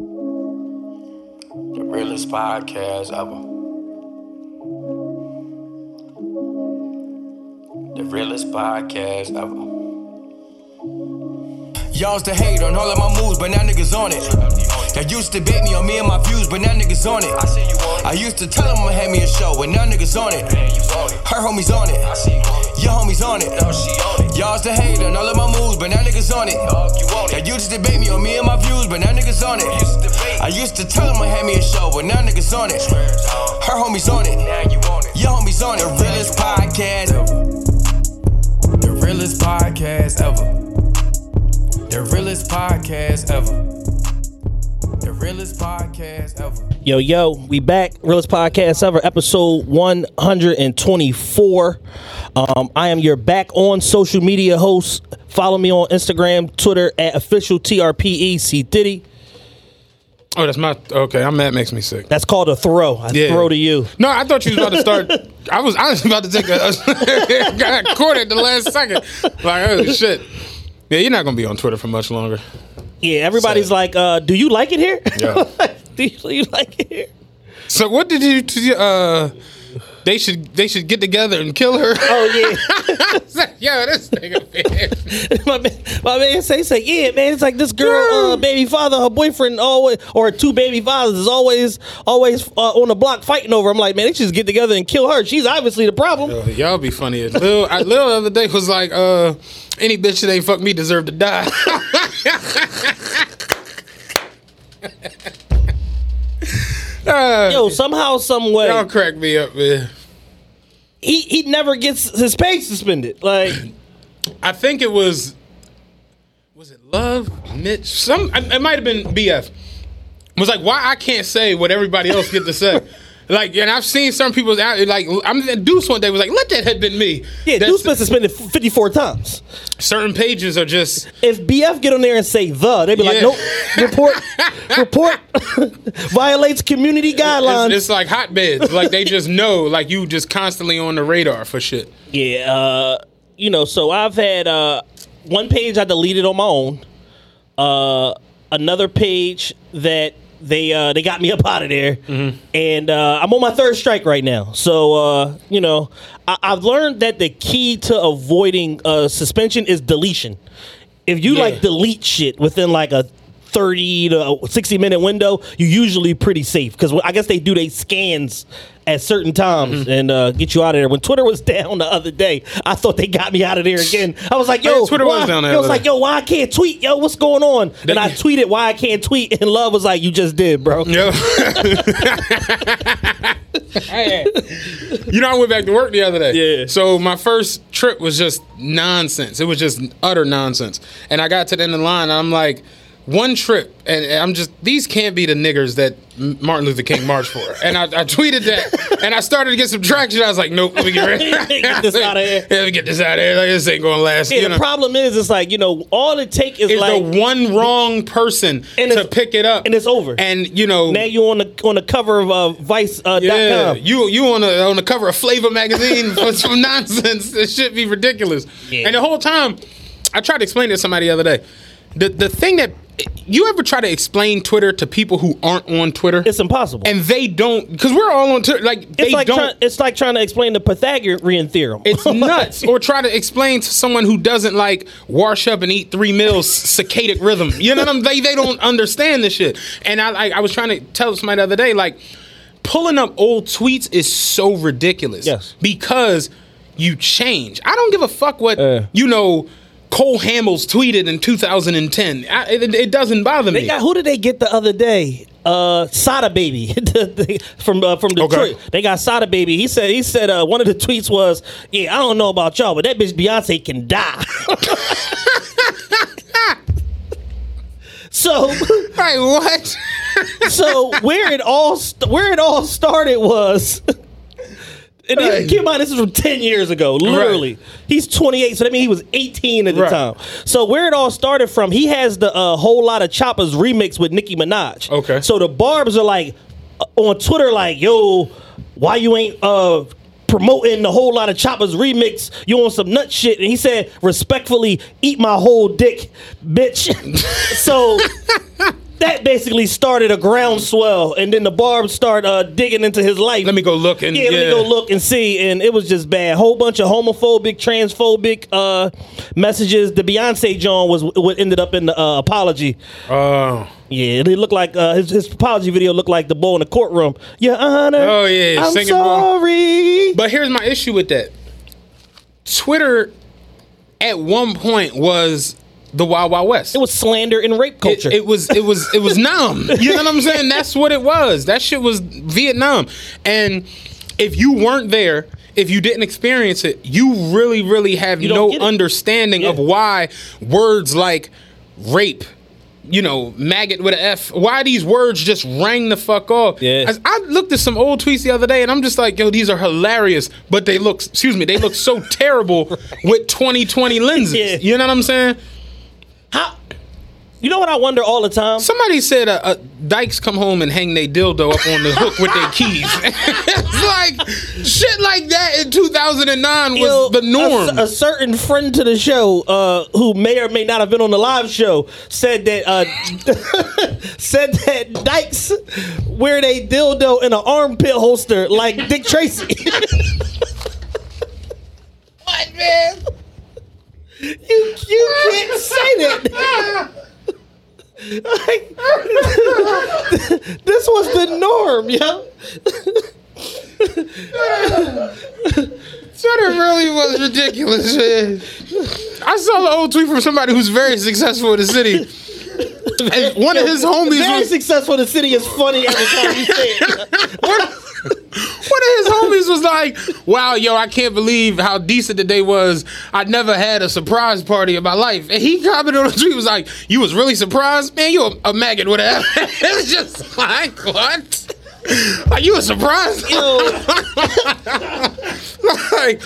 The realest podcast ever. The realest podcast ever. Y'all's the hate on all of my moves, but now niggas on it. Y'all used to bait me on me and my views, but now niggas on it. I used to tell them I'ma me a show, but now niggas on it. Her homies on it. Your homies oh, on it. Y'all's the hater, on all of my moves, but now niggas on it. Y'all used to debate me on me and my views, but now niggas on it. I used to tell them I'ma me a show, but now niggas on it. Her homies on it. Now you on it. Your homies on it. The realest podcast ever. The realest podcast ever. The realest podcast ever. The realest podcast ever. Yo, yo, we back. Realest Podcast Ever, episode 124. Um, I am your back on social media host. Follow me on Instagram, Twitter at official TRPE C Diddy. Oh, that's my okay. I'm that makes me sick. That's called a throw. I Yeah. throw to you. No, I thought you was about to start. I was honestly about to take a, a got caught at the last second. Like oh shit. Yeah, you're not gonna be on Twitter for much longer. Yeah, everybody's Sad. like, uh, do you like it here? Yeah. do, you, do you like it here? So what did you? Uh, they should they should get together and kill her. Oh, yeah. Yo, this nigga. Man. my man, my man say say yeah man it's like this girl uh, baby father her boyfriend always or two baby fathers is always always uh, on the block fighting over I'm like man they should just get together and kill her she's obviously the problem Yo, Y'all be funny. as Lil, I, Lil the other day was like, uh, any bitch that ain't fuck me deserve to die. Uh, yo somehow some way y'all crack me up, man. he he never gets his pay suspended like I think it was was it Love Mitch? Some it might have been BF. Was like why I can't say what everybody else get to say. Like, and I've seen some people's out like I'm Deuce one day was like, let that have been me. yeah That's- Deuce been suspended 54 times certain pages are just if BF get on there and say the they'd be like Yeah. nope report report violates community guidelines it's, it's like hotbeds. like they just know, like you just constantly on the radar for shit. Yeah, uh, you know, so I've had uh, one page I deleted on my own, uh, another page that they uh, they got me up out of there, and uh, I'm on my third strike right now. So uh, you know, I- I've learned that the key to avoiding uh, suspension is deletion. If you Yeah. like delete shit within like a 30 to 60 minute window, you're usually pretty safe because I guess they do they scans at certain times Mm-hmm. and uh, get you out of there. When Twitter was down the other day, I thought they got me out of there again. I was like, yo, Yeah, Twitter was down the Yo, I was like, yo, why I can't tweet? Yo, what's going on? They- and I tweeted why I can't tweet, and Love was like, you just did, bro. Yo. you know, I went back to work the other day. Yeah. So my first trip was just nonsense. It was just utter nonsense. And I got to the end of the line, and I'm like, one trip, and and I'm just these can't be the niggers that Martin Luther King marched for. And I, I tweeted that, and I started to get some traction. I was like, nope, let me get ready. Get this outta here. Yeah, let me get this out of here. Like, this ain't gonna last. Yeah, the know. problem is, it's like you know, all it take is is like, the one wrong person to pick it up, and it's over. And you know, now you on the on the cover of uh, Vice uh, Yeah, com. you you on the on the cover of Flavor magazine for some nonsense. This should be ridiculous. Yeah. And the whole time, I tried to explain it to somebody the other day. The the thing that you ever try to explain Twitter to people who aren't on Twitter, It's impossible. and they don't because we're all on Twitter. Like they it's like don't. try, it's like trying to explain the Pythagorean theorem. it's nuts. Or try to explain to someone who doesn't like wash up and eat three meals circadic rhythm. You know what I'm? They they don't understand this shit. And I like I was trying to tell somebody the other day like pulling up old tweets is so ridiculous. Yes. Because you change. I don't give a fuck what Uh. you know. Cole Hamels tweeted in 2010. I, it, it doesn't bother They me. got who did they get the other day? Uh, Sada Baby from uh, from Detroit. Okay. They got Sada Baby. He said he said uh, one of the tweets was, "Yeah, I don't know about y'all, but that bitch Beyonce can die." so Right, what? so where it all st- where it all started was. And this, keep in mind, this is from 10 years ago, literally. He's 28, so that means he was 18 at the Right. time. So, where it all started from, he has the uh, whole lot of choppers remix with Nicki Minaj. Okay. So, the Barbs are like uh, on Twitter, like, yo, why you ain't uh, promoting the whole lot of choppers remix? You on some nut shit. And he said, respectfully, eat my whole dick, bitch. so. That basically started a groundswell, and then the Barbs start uh, digging into his life. Let me go look and Yeah, let me go look and see. And it was just bad. Whole bunch of homophobic, transphobic uh, messages. The Beyonce John was what ended up in the uh, apology. Oh. Yeah, it looked like uh, his, his apology video looked like the bull in the courtroom. Your Honor, Oh, yeah, I'm singing sorry. But here's my issue with that. Twitter at one point was the Wild Wild West. It was slander and rape culture. it was it was it was numb. You know what I'm saying? That's what it was. That shit was Vietnam. And if you weren't there, if you didn't experience it, you really, really have no it. understanding of why words like rape, you know, maggot with an F, why these words just rang the fuck off. Yeah. As I looked at some old tweets the other day and I'm just like, yo, these are hilarious, but they look, excuse me, they look so terrible with 2020 lenses. Yeah. You know what I'm saying? How? You know what I wonder all the time? Somebody said uh, uh, dykes come home and hang their dildo up on the hook with their keys. it's like shit like that in 2009 was Yo, the norm. A, a certain friend to the show, uh, who may or may not have been on the live show, said that uh, said that Dykes wear they dildo in an armpit holster like Dick Tracy. what man? You you can't say that. Like, this was the norm, yo. Twitter really was ridiculous, man. I saw the old tweet from somebody who's very successful in the city. And one of his homies Very was successful. In the city is funny every time you say it. one of, his homies was like, "Wow, yo, I can't believe how decent the day was. I never had a surprise party in my life." And he commented on the tweet was like, "You was really surprised, man? You a, a maggot, whatever." it was just like, "What? Are you a surprise?" like,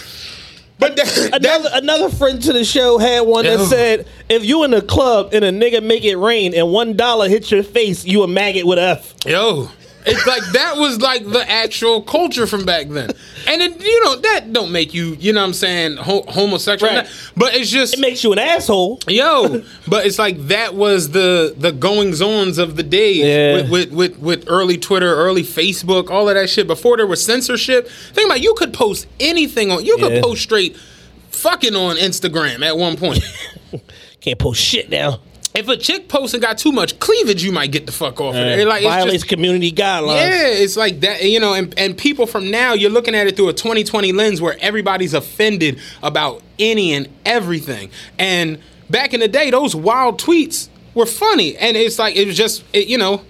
but that, Another another friend to the show had one that Ew. said, "If you in a club and a nigga make it rain and one dollar hits your face, you a maggot with F." Yo, it's like that was like the actual culture from back then, and it, you know that don't make you, you know, what I'm saying ho- homosexual, Right. but it's just It makes you an asshole. yo. But it's like that was the the goings ons of the day Yeah. with, with with with early Twitter, early Facebook, all of that shit. Before there was censorship, think about it, you could post anything on, you could Yeah. post straight fucking on Instagram at one point. Can't post shit now. If a chick posts and got too much cleavage, you might get the fuck off of there. Like it's Violates just, community guidelines. Yeah, it's like that, you know, and, and people from now, you're looking at it through a 2020 lens where everybody's offended about any and everything. And back in the day, those wild tweets were funny. And it's like, it was just, it, you know,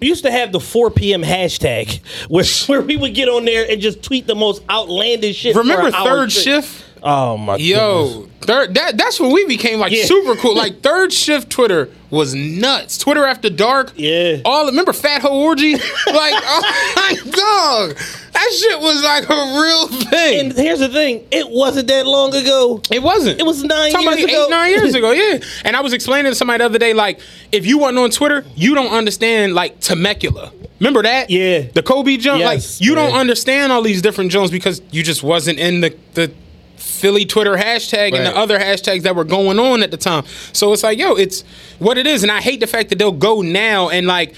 We used to have the 4 p.m. hashtag where, where we would get on there and just tweet the most outlandish shit. remember third shift? Oh my goodness. Yo, third that that's when we became like Yeah. super cool. Like third shift Twitter was nuts. Twitter after dark. Yeah. All remember Fat Ho Orgy? like, oh my dog. That shit was like a real thing. And here's the thing: it wasn't that long ago. It wasn't. It was nine Talking years about ago. Eight, nine years ago, yeah. And I was explaining to somebody the other day, like, if you weren't on Twitter, you don't understand like Temecula. Remember that? Yeah. The Kobe jump. Yes, like, you don't understand all these different jumps because you just wasn't in the the Philly Twitter hashtag and the other hashtags that were going on at the time. So it's like, yo, it's what it is. And I hate the fact that they'll go now and like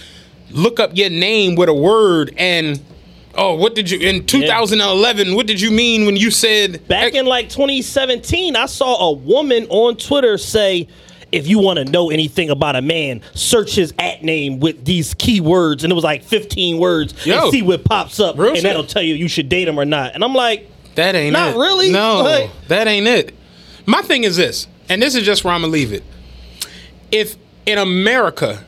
look up your name with a word and oh, what did you in 2011? What did you mean when you said Back in like 2017, I saw a woman on Twitter say, if you want to know anything about a man, search his at name with these keywords. And it was like 15 words Yo. and see what pops up. And shit. that'll tell you you should date him or not. And I'm like, That ain't Not it. really. No, Like- that ain't it. My thing is this, and this is just where I'm gonna leave it. If in America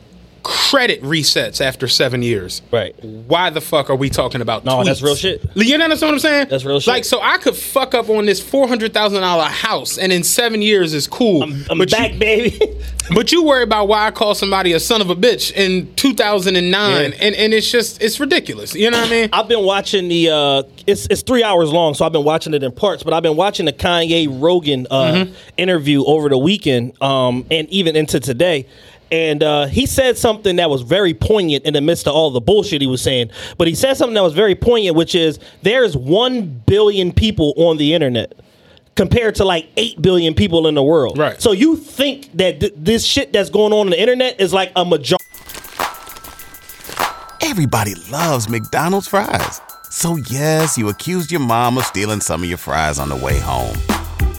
credit resets after seven years, Right. Why the fuck are we talking about? No, that's real shit. You understand what I'm saying? That's real shit. Like, so I could fuck up on this four hundred thousand dollar house, and in seven years is cool. I'm, I'm but back, You, baby. but you worry about why I call somebody a son of a bitch in 2009, Yeah. and and it's just it's ridiculous. You know what I mean? I've been watching the. Uh, it's it's three hours long, so I've been watching it in parts. But I've been watching the Kanye Rogan uh, Mm-hmm. interview over the weekend, um, and even into today. And uh, he said something that was very poignant in the midst of all the bullshit he was saying. But he said something that was very poignant, which is there's one billion people on the internet compared to like 8 billion people in the world. Right. So you think that th- this shit that's going on on the internet is like a majority. Everybody loves McDonald's fries. So yes, you accused your mom of stealing some of your fries on the way home.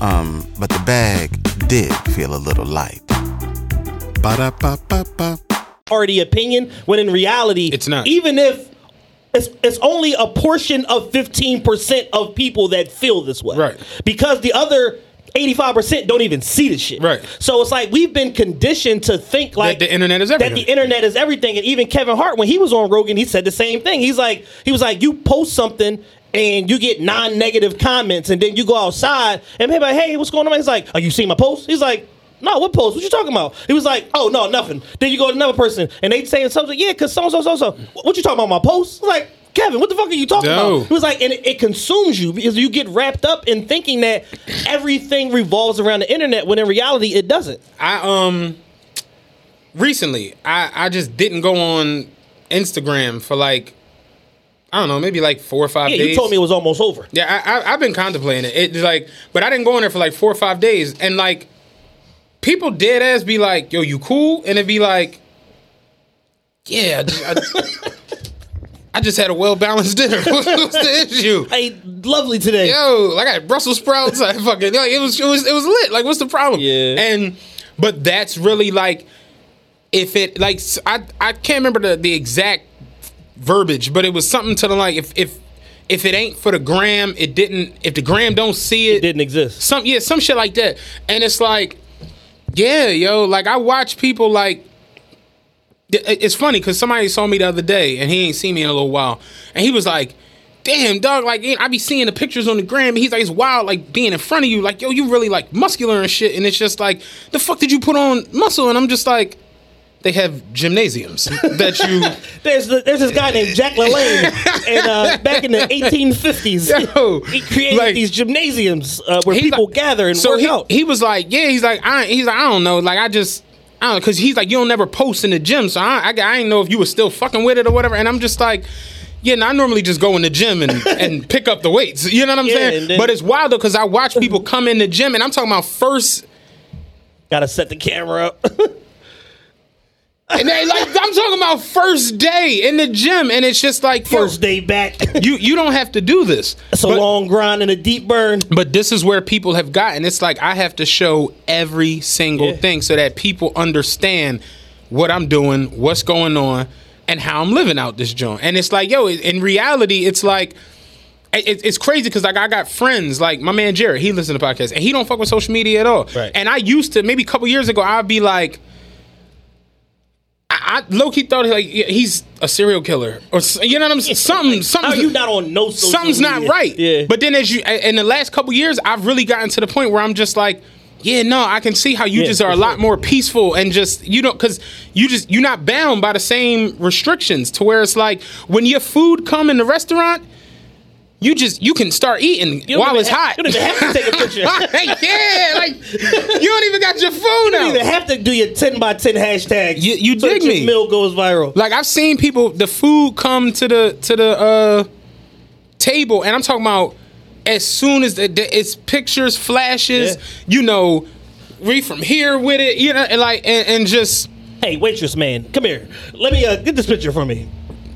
Um, but the bag did feel a little light. Ba-da-ba-ba-ba. majority opinion when in reality It's not. even if it's, it's only a portion of 15% of people that feel this way Right. because the other 85% don't even see the shit Right. so it's like we've been conditioned to think like the internet is that the internet is everything and even kevin hart when he was on rogan he said the same thing he's like he was like you post something and you get non-negative comments and then you go outside and people like hey what's going on he's like are you seeing my post he's like no, what post? What you talking about? He was like, oh no, nothing. Then you go to another person and they saying something. Yeah, cause so so so so. What you talking about? My post? Like, Kevin, what the fuck are you talking No. about? He was like, and it, it consumes you because you get wrapped up in thinking that everything revolves around the internet when in reality it doesn't. I um recently I I just didn't go on Instagram for like I don't know maybe like four or five Yeah, days. you told me it was almost over. Yeah, I, I I've been contemplating it. It's like, but I didn't go in there for like four or five days, and like people dead ass be like, "Yo, you cool?" and it'd be like, "Yeah." I just, I, I just had a well balanced dinner. What's the issue? I ate lovely today. yo, I got Brussels sprouts. I fucking like it was it was it was lit. Like, what's the problem? Yeah. And but that's really like if it like I I can't remember the the exact verbiage, but it was something to the like if if if it ain't for the gram, it didn't. If the gram don't see It it, didn't exist. some yeah, some shit like that. And it's like, yeah, yo, like I watch people like. It's funny because somebody saw me the other day and he ain't seen me in a little while, and he was like, "Damn, dog, like I be seeing the pictures on the gram." He's like, "It's wild, like being in front of you, like yo, you really like muscular and shit." And it's just like, the fuck did you put on muscle? And I'm just like, they have gymnasiums that you. There's the, there's this guy named Jack LaLanne, and uh, back in the 1850s, Yo, he created like- these gymnasiums uh, where people like- gather and so work he, out. he was like, yeah, he's like, I, he's like, I don't know, like I just, I don't know, because he's like, you don't never post in the gym, so I, I, I didn't know if you were still fucking with it or whatever, and I'm just like. Yeah, and I normally just go in the gym and, and pick up the weights. You know what I'm Yeah, saying? then- but it's wild though because I watch people come in the gym and I'm talking about first Gotta set the camera up. and they like I'm talking about first day in the gym and it's just like First day back. you you don't have to do this. It's a But- long grind and a deep burn. But this is where people have gotten. It's like I have to show every single Yeah. thing so that people understand what I'm doing, what's going on, and how I'm living out this joint. And it's like, yo, in reality, it's like it's crazy because like I got friends like my man Jared, he listens to podcasts and he don't fuck with social media at all. Right. And I used to maybe a couple years ago I'd be like. I, I low key thought like yeah, he's a serial killer or you know what I'm saying. Something, something. How you not on no something's not right. Yeah. But then as you in the last couple years, I've really gotten to the point where I'm just like, yeah, no, I can see how you Yeah, just are a lot sure. more peaceful and just you know because you just you're not bound by the same restrictions to where it's like when your food come in the restaurant. You just you can start eating while it's have- hot. you don't even have to take a picture. Hey yeah, like you don't even got your phone You don't out. even have to do your 10 by 10 hashtag. You- you so dig me. meal goes viral. Like I've seen people, the food come to the to the uh, table, and I'm talking about as soon as the, the- it's pictures, flashes, Yeah. you know, we from here with it, you know, and like and, and just Hey, waitress man, come here. Let me uh, get this picture for me.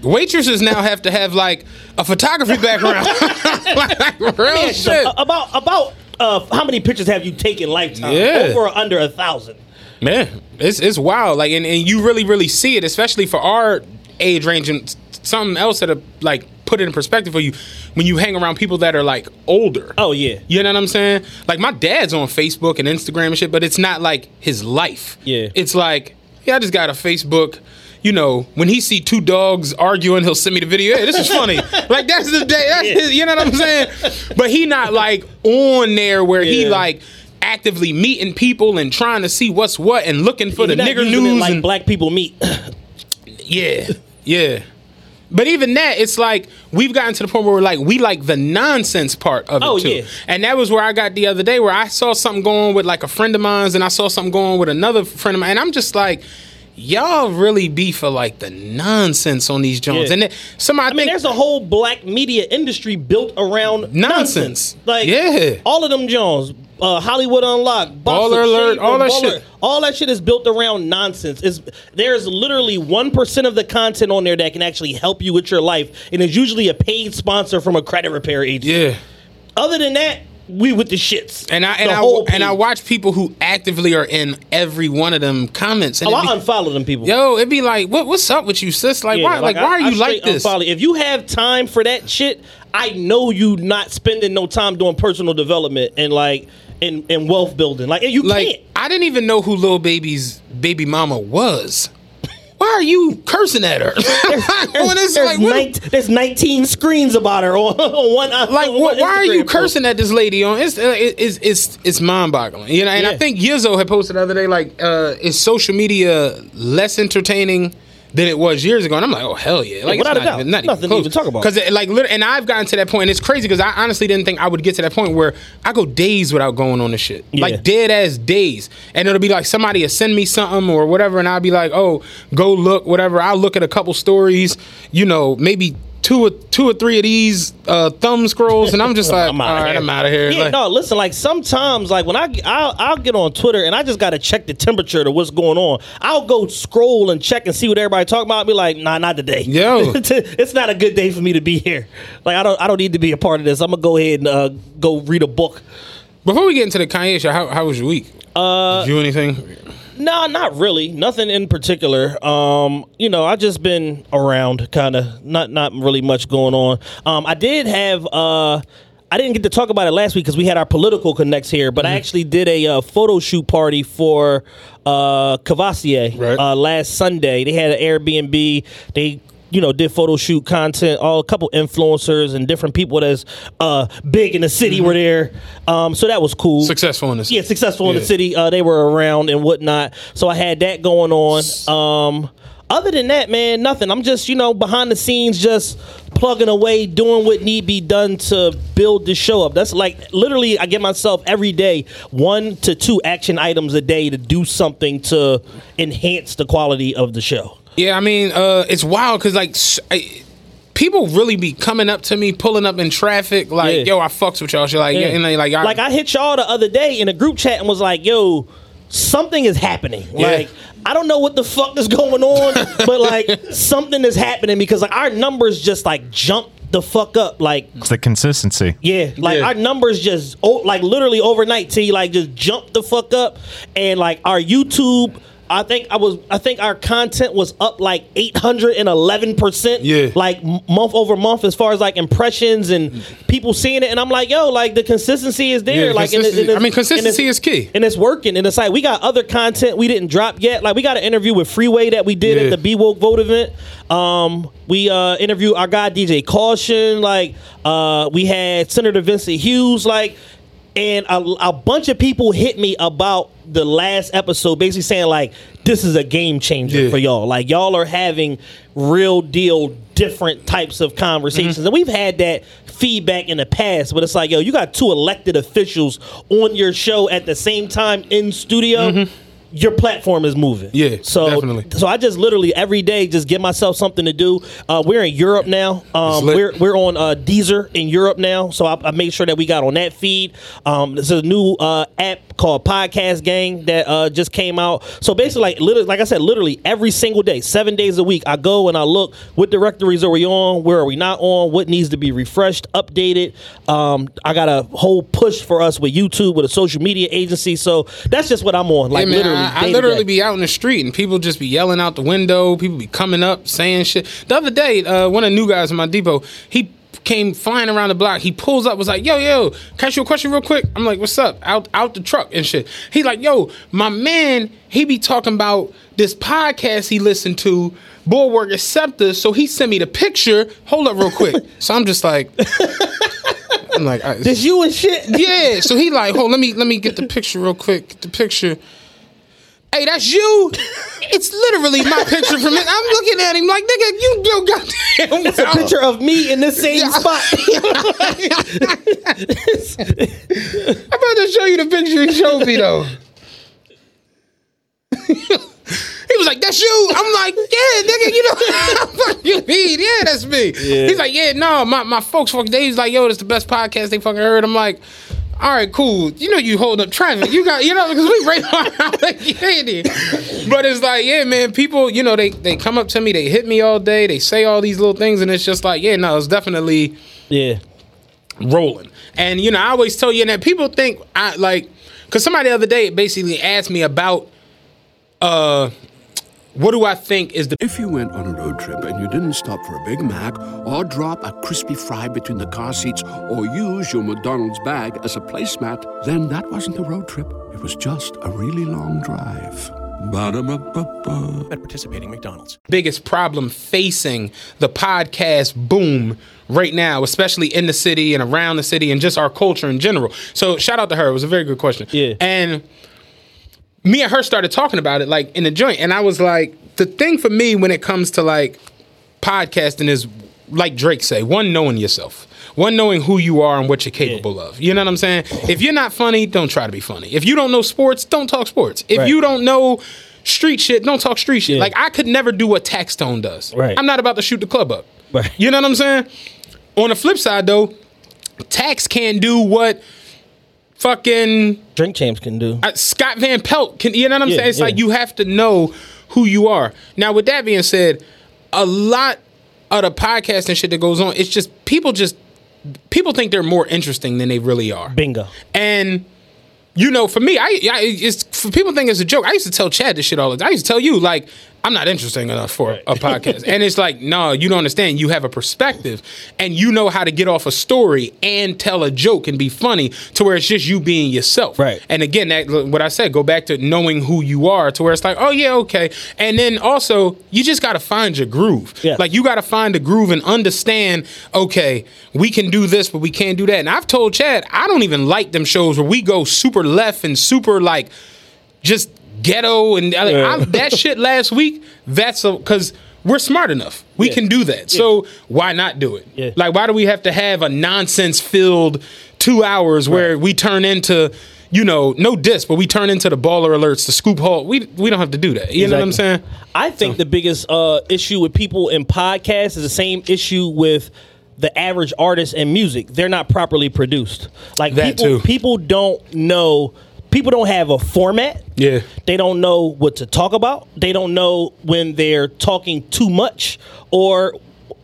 Waitresses now have to have like a photography background, like real shit. about about uh, how many pictures have you taken lifetime? Yeah. Over or under a thousand? Man, it's it's wild. Like, and, and you really really see it, especially for our age range and something else that like put it in perspective for you when you hang around people that are like older. Oh yeah. You know what I'm saying? Like my dad's on Facebook and Instagram and shit, but it's not like his life. Yeah. It's like, yeah, I just got a Facebook. You know, when he see two dogs arguing, he'll send me the video. Hey, this is funny. like that's the day. That's Yeah. his, you know what I'm saying? But he not like on there where he like actively meeting people and trying to see what's what and looking for the You're nigger news like and black people meet. yeah, yeah. But even that, it's like we've gotten to the point where we're like we like the nonsense part of it Oh, too. yeah. And that was where I got the other day where I saw something going with like a friend of mine's and I saw something going with another friend of mine. And I'm just like, y'all really be for like the nonsense on these Jones. Yeah. And then somebody I mean, there's a whole black media industry built around Nonsense. nonsense. Like, Yeah. all of them Jones, uh, Hollywood Unlocked, Baller Alert, all that Baller- shit. all that shit is built around nonsense. Is there's literally one percent of the content on there that can actually help you with your life, and it's usually a paid sponsor from a credit repair agency. yeah. Other than that, we with the shits. And I and I and I watch people who actively are in every one of them comments. And Oh, it I be- unfollow them people. yo, it'd be like, what what's up with you, sis? Like, Yeah, why like, why I- are I you like this? unfollow. If you have time for that shit, I know you not spending no time doing personal development and like and, and wealth building. Like you Like can't. I didn't even know who Lil Baby's baby mama was. Why are you cursing at her? There's, like, what- nine- there's 19 screens about her on, on one. like on one why are you post. cursing at this lady on? It's uh, it- it's it's it's mind boggling. You know, and I think Yizzo had posted the other day like, uh, is social media less entertaining? Than it was years ago, and I'm like, oh hell yeah! Like, without it's a not doubt. even, not Nothing to even talk about. Because like, and I've gotten to that point, and it's crazy because I honestly didn't think I would get to that point where I go days without going on the shit, Yeah. like dead ass days, and it'll be like somebody will send me something or whatever, and I'll be like, oh, go look, whatever. I'll look at a couple stories, you know, maybe two or two or three of these uh, thumb scrolls, and I'm just like, I'm all right, here. I'm out of here. Yeah, Like, no, listen. Like sometimes, like when I I'll, I'll get on Twitter and I just gotta check the temperature to what's going on. I'll go scroll and check and see what everybody talking about. I'll be like, nah, not today. Yo. it's not a good day for me to be here. Like I don't I don't need to be a part of this. I'm gonna go ahead and uh, go read a book. Before we get into the Kanye show, how, how was your week? Uh, Did you do anything? No, not really. Nothing in particular. Um, you know, I just been around, kind of. Not not really much going on. Um, I did have. Uh, I didn't get to talk about it last week because we had our political connects here, but I actually did a uh, photo shoot party for uh, Cavassier Right. uh, last Sunday. They had an Airbnb. They you know did photo shoot content. All a couple influencers and different people that's uh, big in the city were there. Um, so that was cool. Successful in this? Yeah, successful in the city. Uh, they were around and whatnot. So I had that going on. Um, other than that, man, nothing. I'm just, you know, behind the scenes, just plugging away, doing what need be done to build the show up. That's like literally, I get myself every day one to two action items a day to do something to enhance the quality of the show. Yeah, I mean, uh, it's wild because like s I people really be coming up to me, pulling up in traffic, like, Yeah. "Yo, I fucks with y'all." Shit, like, yeah. and they, like, I, like I hit y'all the other day in a group chat and was like, "Yo, something is happening." Yeah. Like I don't know what the fuck is going on, but like something is happening because like our numbers just like jump the fuck up. Like It's the consistency. yeah, like Yeah. our numbers just oh, like literally overnight. T like just jump the fuck up, and like our YouTube. I think I was. I think our content was up like eight hundred and eleven percent. Yeah. like month over month as far as like impressions and people seeing it. And I'm like, yo, like the consistency is there. Yeah, like, and it- and I mean, consistency is key. and it's working. And it's like we got other content we didn't drop yet. Like we got an interview with Freeway that we did Yeah. at the Be Woke Vote event. Um, we uh interviewed our guy DJ Caution. Like uh, we had Senator Vincent Hughes. Like. And a, a bunch of people hit me about the last episode, basically saying like, "This is a game changer Yeah. for y'all. Like y'all are having real deal, different types of conversations." Mm-hmm. And we've had that feedback in the past, but it's like, yo, you got two elected officials on your show at the same time in studio. Mm-hmm. Your platform is moving. Yeah, so definitely. so I just literally every day just give myself something to do. Uh, we're in Europe now. Um, we're we're on uh, Deezer in Europe now, so I, I made sure that we got on that feed. Um, there's a new uh, app called Podcast Gang that uh, just came out. So basically, like literally, like I said, literally every single day, seven days a week, I go and I look what directories are we on, where are we not on, what needs to be refreshed, updated. Um, I got a whole push for us with YouTube with a social media agency. So that's just what I'm on. Like man, literally, I, I literally be out in the street and people just be yelling out the window. People be coming up saying shit. The other day, uh, one of the new guys in my depot, he came flying around the block. He pulls up, was like, "Yo, yo, can I ask you a question real quick?" I'm like, "What's up?" Out out the truck and shit. He like, "Yo, my man, he be talking about this podcast he listened to." Bulwark Acceptors, so he sent me the picture. Hold up, real quick. so I'm just like, I'm like, I- This you and shit. yeah. So he like, hold, let me let me get the picture real quick. Get the picture. Hey, that's you. It's literally my picture from it. I'm looking at him like, nigga, you do goddamn It's a picture of me in the same spot. I'm about to show you the picture he showed me though. he was like, "That's you." I'm like, "Yeah, nigga, you know what you mean? Yeah, that's me." He's like, "Yeah, no, my, my folks fucking." They was like, "Yo, that's the best podcast they fucking heard." I'm like. All right, cool. You know you hold up traffic. You got, you know, because we right on. like, is. But it's like, yeah, man. People, you know, they they come up to me, they hit me all day, they say all these little things, and it's just like, yeah, no, it's definitely yeah. rolling. And you know, I always tell you that people think I like because somebody the other day basically asked me about uh what do I think is the If you went on a road trip and you didn't stop for a Big Mac or drop a crispy fry between the car seats or use your McDonald's bag as a placemat, then that wasn't a road trip. It was just a really long drive. Ba-da-ba-ba-ba. at participating McDonald's. biggest problem facing the podcast boom right now, especially in the city and around the city and just our culture in general. So shout out to her. It was a very good question. Yeah. And me and her started talking about it like in the joint. And I was like, the thing for me when it comes to like podcasting is like Drake say, one knowing yourself. One knowing who you are and what you're capable of. You know what I'm saying? If you're not funny, don't try to be funny. If you don't know sports, don't talk sports. If Right. you don't know street shit, don't talk street shit. Yeah. Like I could never do what Taxstone does. Right. I'm not about to shoot the club up. Right. You know what I'm saying? On the flip side though, Tax can't do what fucking Drink champs can do. uh, Scott Van Pelt can. You know what I'm Yeah, saying? It's yeah. like you have to know who you are. Now, with that being said, a lot of the podcast and shit that goes on, it's just people just people think they're more interesting than they really are. Bingo. And you know, for me, I, I it's for people think it's a joke. I used to tell Chad this shit all the time. I used to tell you like I'm not interesting enough for a podcast, and it's like no, you don't understand. You have a perspective, and you know how to get off a story and tell a joke and be funny to where it's just you being yourself. Right. And again, that what I said, go back to knowing who you are, to where it's like, oh yeah, okay. And then also, you just got to find your groove. Yeah. Like you got to find the groove and understand. Okay, we can do this, but we can't do that. And I've told Chad, I don't even like them shows where we go super left and super like just ghetto and I- Yeah. I- that shit last week. That's because we're smart enough. We Yeah. can do that. So why not do it? Yeah. Like, why do we have to have a nonsense filled two hours where we turn into, you know, no diss, but we turn into the baller alerts, the scoop hall. We we don't have to do that. You know what I'm saying? I think the biggest uh, issue with people in podcasts is the same issue with the average artist in music. They're not properly produced. Like That people, too. people don't know. People don't have a format. Yeah. They don't know what to talk about. They don't know when they're talking too much or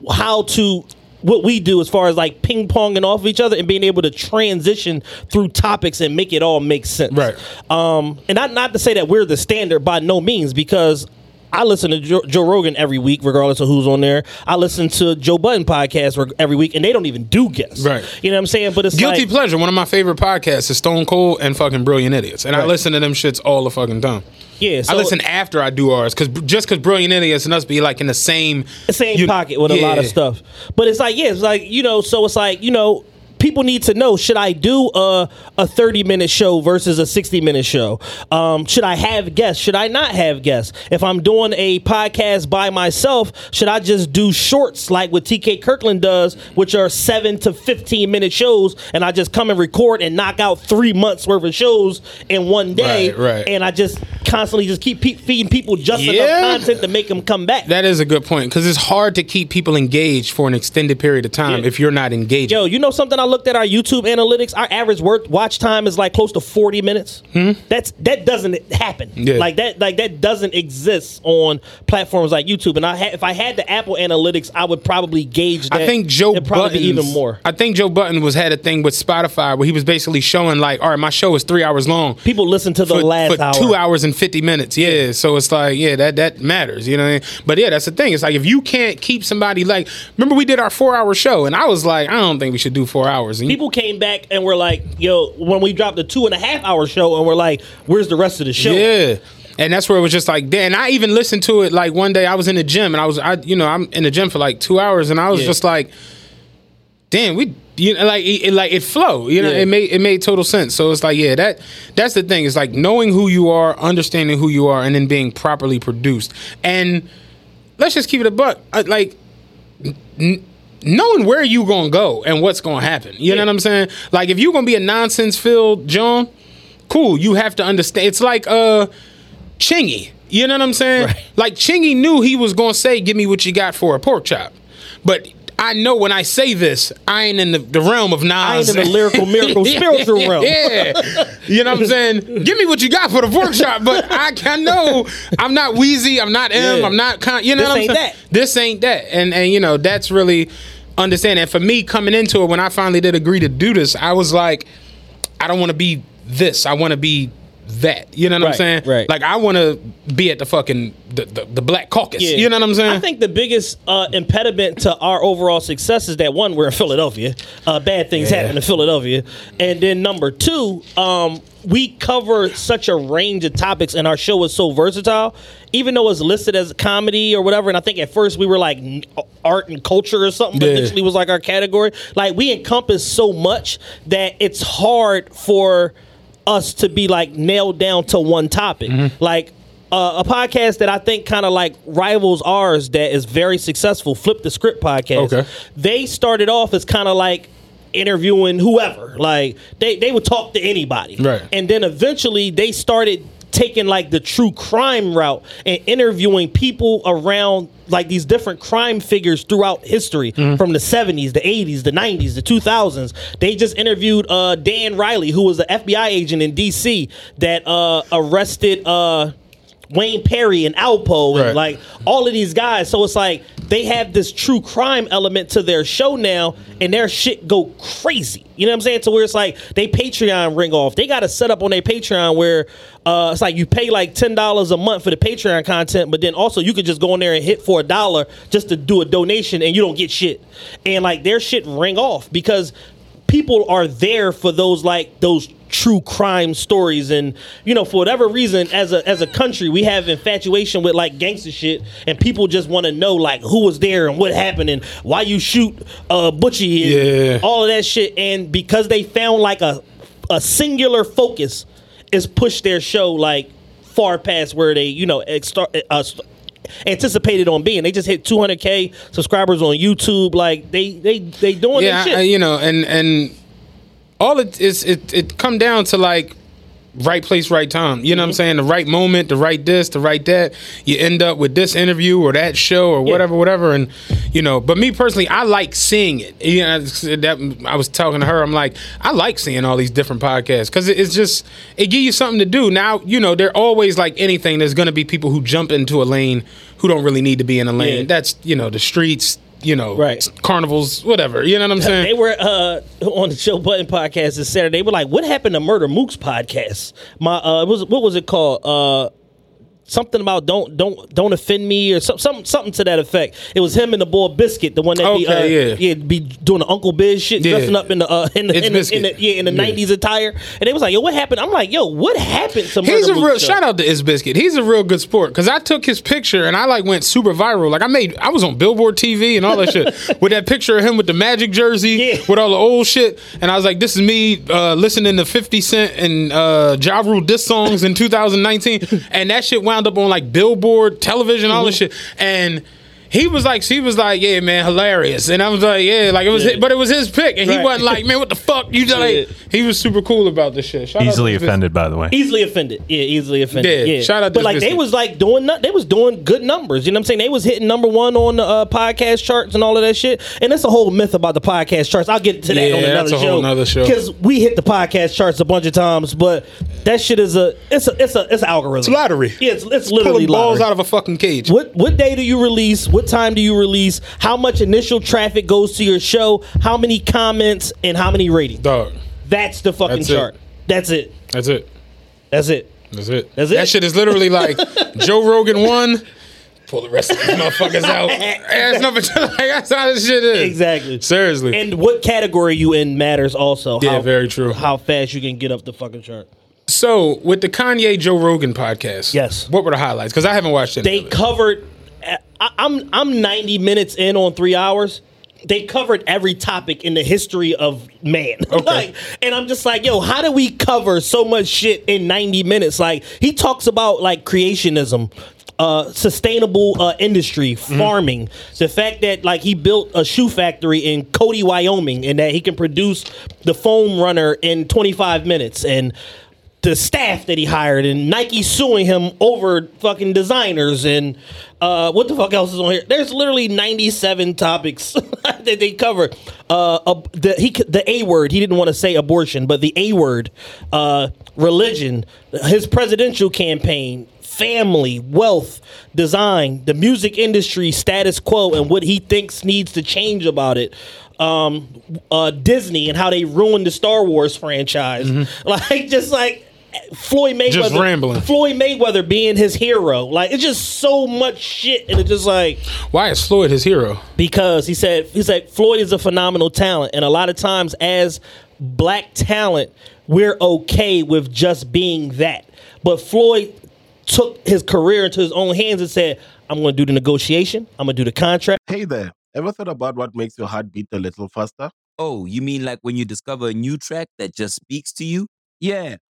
how to what we do as far as like ping ponging off of each other and being able to transition through topics and make it all make sense. Right. Um, and not not to say that we're the standard by no means because I listen to Joe, Joe Rogan every week, regardless of who's on there. I listen to Joe Budden podcast every week, and they don't even do guests. Right. You know what I'm saying? But it's Guilty like, pleasure. One of my favorite podcasts is Stone Cold and fucking Brilliant Idiots, and I listen to them shits all the fucking time. Yeah, so- I listen after I do ours because just because Brilliant Idiots and us be like in the same same you- pocket with a lot of stuff. But it's like, yeah, it's like, you know, so it's like, you know, people need to know: should I do a a thirty minute show versus a sixty minute show? Um, should I have guests? Should I not have guests? If I'm doing a podcast by myself, should I just do shorts like what TK Kirkland does, which are seven to fifteen minute shows, and I just come and record and knock out three months worth of shows in one day, Right, right. and I just constantly just keep pe- feeding people just Yeah. enough content to make them come back. That is a good point because it's hard to keep people engaged for an extended period of time Yeah. if you're not engaged. Yo, you know something? I looked at our YouTube analytics. Our average work watch time is like close to forty minutes. That's that doesn't happen. Hmm? Yeah. Like that. Like that doesn't exist on platforms like YouTube. And I ha- if I had the Apple analytics, I would probably gauge. that. I think Joe probably Buddens- even more. I think Joe Budden was had a thing with Spotify where he was basically showing like, all right, my show is three hours long. People listen to the for, last for hour. two hours and 50 minutes. Yeah. So it's like, yeah, that that matters. You know what I mean? But yeah, that's the thing. It's like if you can't keep somebody like remember we did our four hour show and I was like, I don't think we should do four hours. And People came back and were like, "Yo," when we dropped the two and a half hour show, and we're like, "Where's the rest of the show?" Yeah. And that's where it was just like, damn. I even listened to it like one day I was in the gym and I was, I, you know, I'm in the gym for like two hours and I was Yeah. just like, damn, we, you know, like, it, like it flow, you know, Yeah. it made, it made total sense. So it's like, yeah, that, that's the thing. It's like knowing who you are, understanding who you are, and then being properly produced. And let's just keep it a buck. Like, n- knowing where you gonna go and what's gonna happen. You know what I'm saying? Like if you're gonna be a nonsense filled John, cool. You have to understand. It's like uh Chingy. You know what I'm saying? Right. Like Chingy knew he was gonna say, "Give me what you got for a pork chop," but. I know when I say this, I ain't in the, the realm of Nas. I ain't in the lyrical, miracle, spiritual realm. Yeah. You know what I'm saying? Give me what you got for the pork chop, but I can know I'm not Weezy, I'm not M, Yeah. I'm not con- you know This what I'm ain't saying? that. This ain't that. And and you know, that's really understanding. And for me coming into it when I finally did agree to do this, I was like I don't want to be this. I want to be that. You know what I'm saying? right. Like I want to be at the fucking the, the, the Black Caucus. Yeah. You know what I'm saying? I think the biggest uh, impediment to our overall success is that one, we're in Philadelphia. Uh, bad things happen in Philadelphia, and then number two, um, we cover such a range of topics, and our show is so versatile. Even though it's listed as comedy or whatever, and I think at first we were like art and culture or something, but Yeah. initially was like our category. Like we encompass so much that it's hard for us to be like nailed down to one topic. Mm-hmm. Like uh, a podcast that I think kind of like rivals ours that is very successful, Flip the Script podcast. Okay. They started off as kind of like interviewing whoever. Like they, they would talk to anybody. Right. And then eventually they started taking like the true crime route and interviewing people around like these different crime figures throughout history from the 70s, the 80s, the 90s, the 2000s. They just interviewed uh, Dan Riley, who was an FBI agent in DC that uh, arrested uh, Wayne Perry and Alpo Right. and like all of these guys. So it's like they have this true crime element to their show now, and their shit go crazy. You know what I'm saying? To where it's like they Patreon ring off. They got a set up on their Patreon where uh, it's like you pay like ten dollars a month for the Patreon content, but then also you could just go in there and hit for a dollar just to do a donation, and you don't get shit. And like their shit ring off because people are there for those like those true crime stories. And you know for whatever reason as a as a country we have infatuation with like gangster shit. And people just want to know like who was there and what happened and why you shoot uh butchie and Yeah. all of that shit. And because they found like a a singular focus is pushed their show like far past where they you know ex- start, uh, st- anticipated on being. They just hit 200k subscribers on youtube. Like they they they doing yeah, shit. I- you know, and and all it is it it come down to like right place, right time. You know what Mm-hmm. I'm saying? The right moment, the right this, the right that. You end up with this interview or that show or Yeah. whatever, whatever. And you know, but me personally, I like seeing it. You know, that I was talking to her. I'm like, I like seeing all these different podcasts because it's just it give you something to do. Now, you know, they're always like anything. There's going to be people who jump into a lane who don't really need to be in a lane. Yeah. That's you know the streets. You know, Right. carnivals, whatever. You know what I'm saying? They were uh, on the Joe Budden podcast this Saturday. They were like, "What happened to Murda Mook's podcast?" My uh, what was what was it called? Uh, something about don't don't don't offend me or some, something something to that effect. It was him and the boy Biscuit, the one that be uh, Okay, yeah. be doing the Uncle Biz shit, Yeah. dressing up in the uh, in the, in the, in the yeah in the Yeah. nineties attire, and they was like, yo, what happened? I'm like, yo, what happened to He's Murder a real shout out to Is Biscuit. He's a real good sport because I took his picture and I like went super viral. Like I made, I was on Billboard TV and all that shit with that picture of him with the Magic jersey Yeah. with all the old shit. And I was like, this is me uh, listening to Fifty Cent and uh, Ja Rule diss songs in 2019, and that shit wound up on like Billboard television, all this mm-hmm. shit, and. He was like, she was like, yeah, man, hilarious, and I was like, yeah, like it was, Yeah. but it was his pick, and he wasn't like, man, what the fuck, you like, Yeah. he was super cool about this shit. Shout out Easily Isbiscuit. offended, by the way. Easily offended, yeah, easily offended, Yeah, yeah. shout out but to like they was like doing, they was doing good numbers. You know what I'm saying? They was hitting number one on the uh, podcast charts and all of that shit. And that's a whole myth about the podcast charts. I'll get to that Yeah, on another that's a show. whole nother show. Because we hit the podcast charts a bunch of times, but that shit is a, it's a, it's a, it's an algorithm. It's lottery. Yeah, it's, it's literally pulling balls out of a fucking cage. What what day do you release? What time do you release? How much initial traffic goes to your show? How many comments and how many ratings? Dog. That's the fucking That's it. chart. That's it. That's it. That's it. That's it. That's That shit is literally like Joe Rogan won. Pull the rest of these motherfuckers out. That's not like that's how this shit is. Exactly. Seriously. And what category you in matters also. Yeah, how, very true. How fast you can get up the fucking chart. so with the Kanye Joe Rogan podcast, Yes. What were the highlights? Because I haven't watched it. They covered. I, I'm I'm 90 minutes in on three hours. They covered every topic in the history of man. like, and I'm just like, yo, how do we cover so much shit in 90 minutes? Like, he talks about like creationism, uh, sustainable uh, industry, farming, the fact that like he built a shoe factory in Cody, Wyoming, and that he can produce the foam runner in 25 minutes, and the staff that he hired and Nike suing him over fucking designers and uh, what the fuck else is on here? There's literally 97 topics that they cover. Uh, uh, the he the A word. He didn't want to say abortion, but the A word, uh, religion, his presidential campaign, family, wealth, design, the music industry status quo, and what he thinks needs to change about it. Um, uh, Disney and how they ruined the Star Wars franchise, like just like Floyd Mayweather, Just rambling. Floyd Mayweather being his hero, like it's just so much shit, and it's just like Why is Floyd his hero? because he said he said Floyd is a phenomenal talent, and a lot of times as black talent, we're okay with just being that. But Floyd took his career into his own hands and said, "I'm going to do the negotiation. I'm going to do the contract." Hey there. Ever thought about what makes your heart beat a little faster? Oh, you mean like when you discover a new track that just speaks to you? Yeah.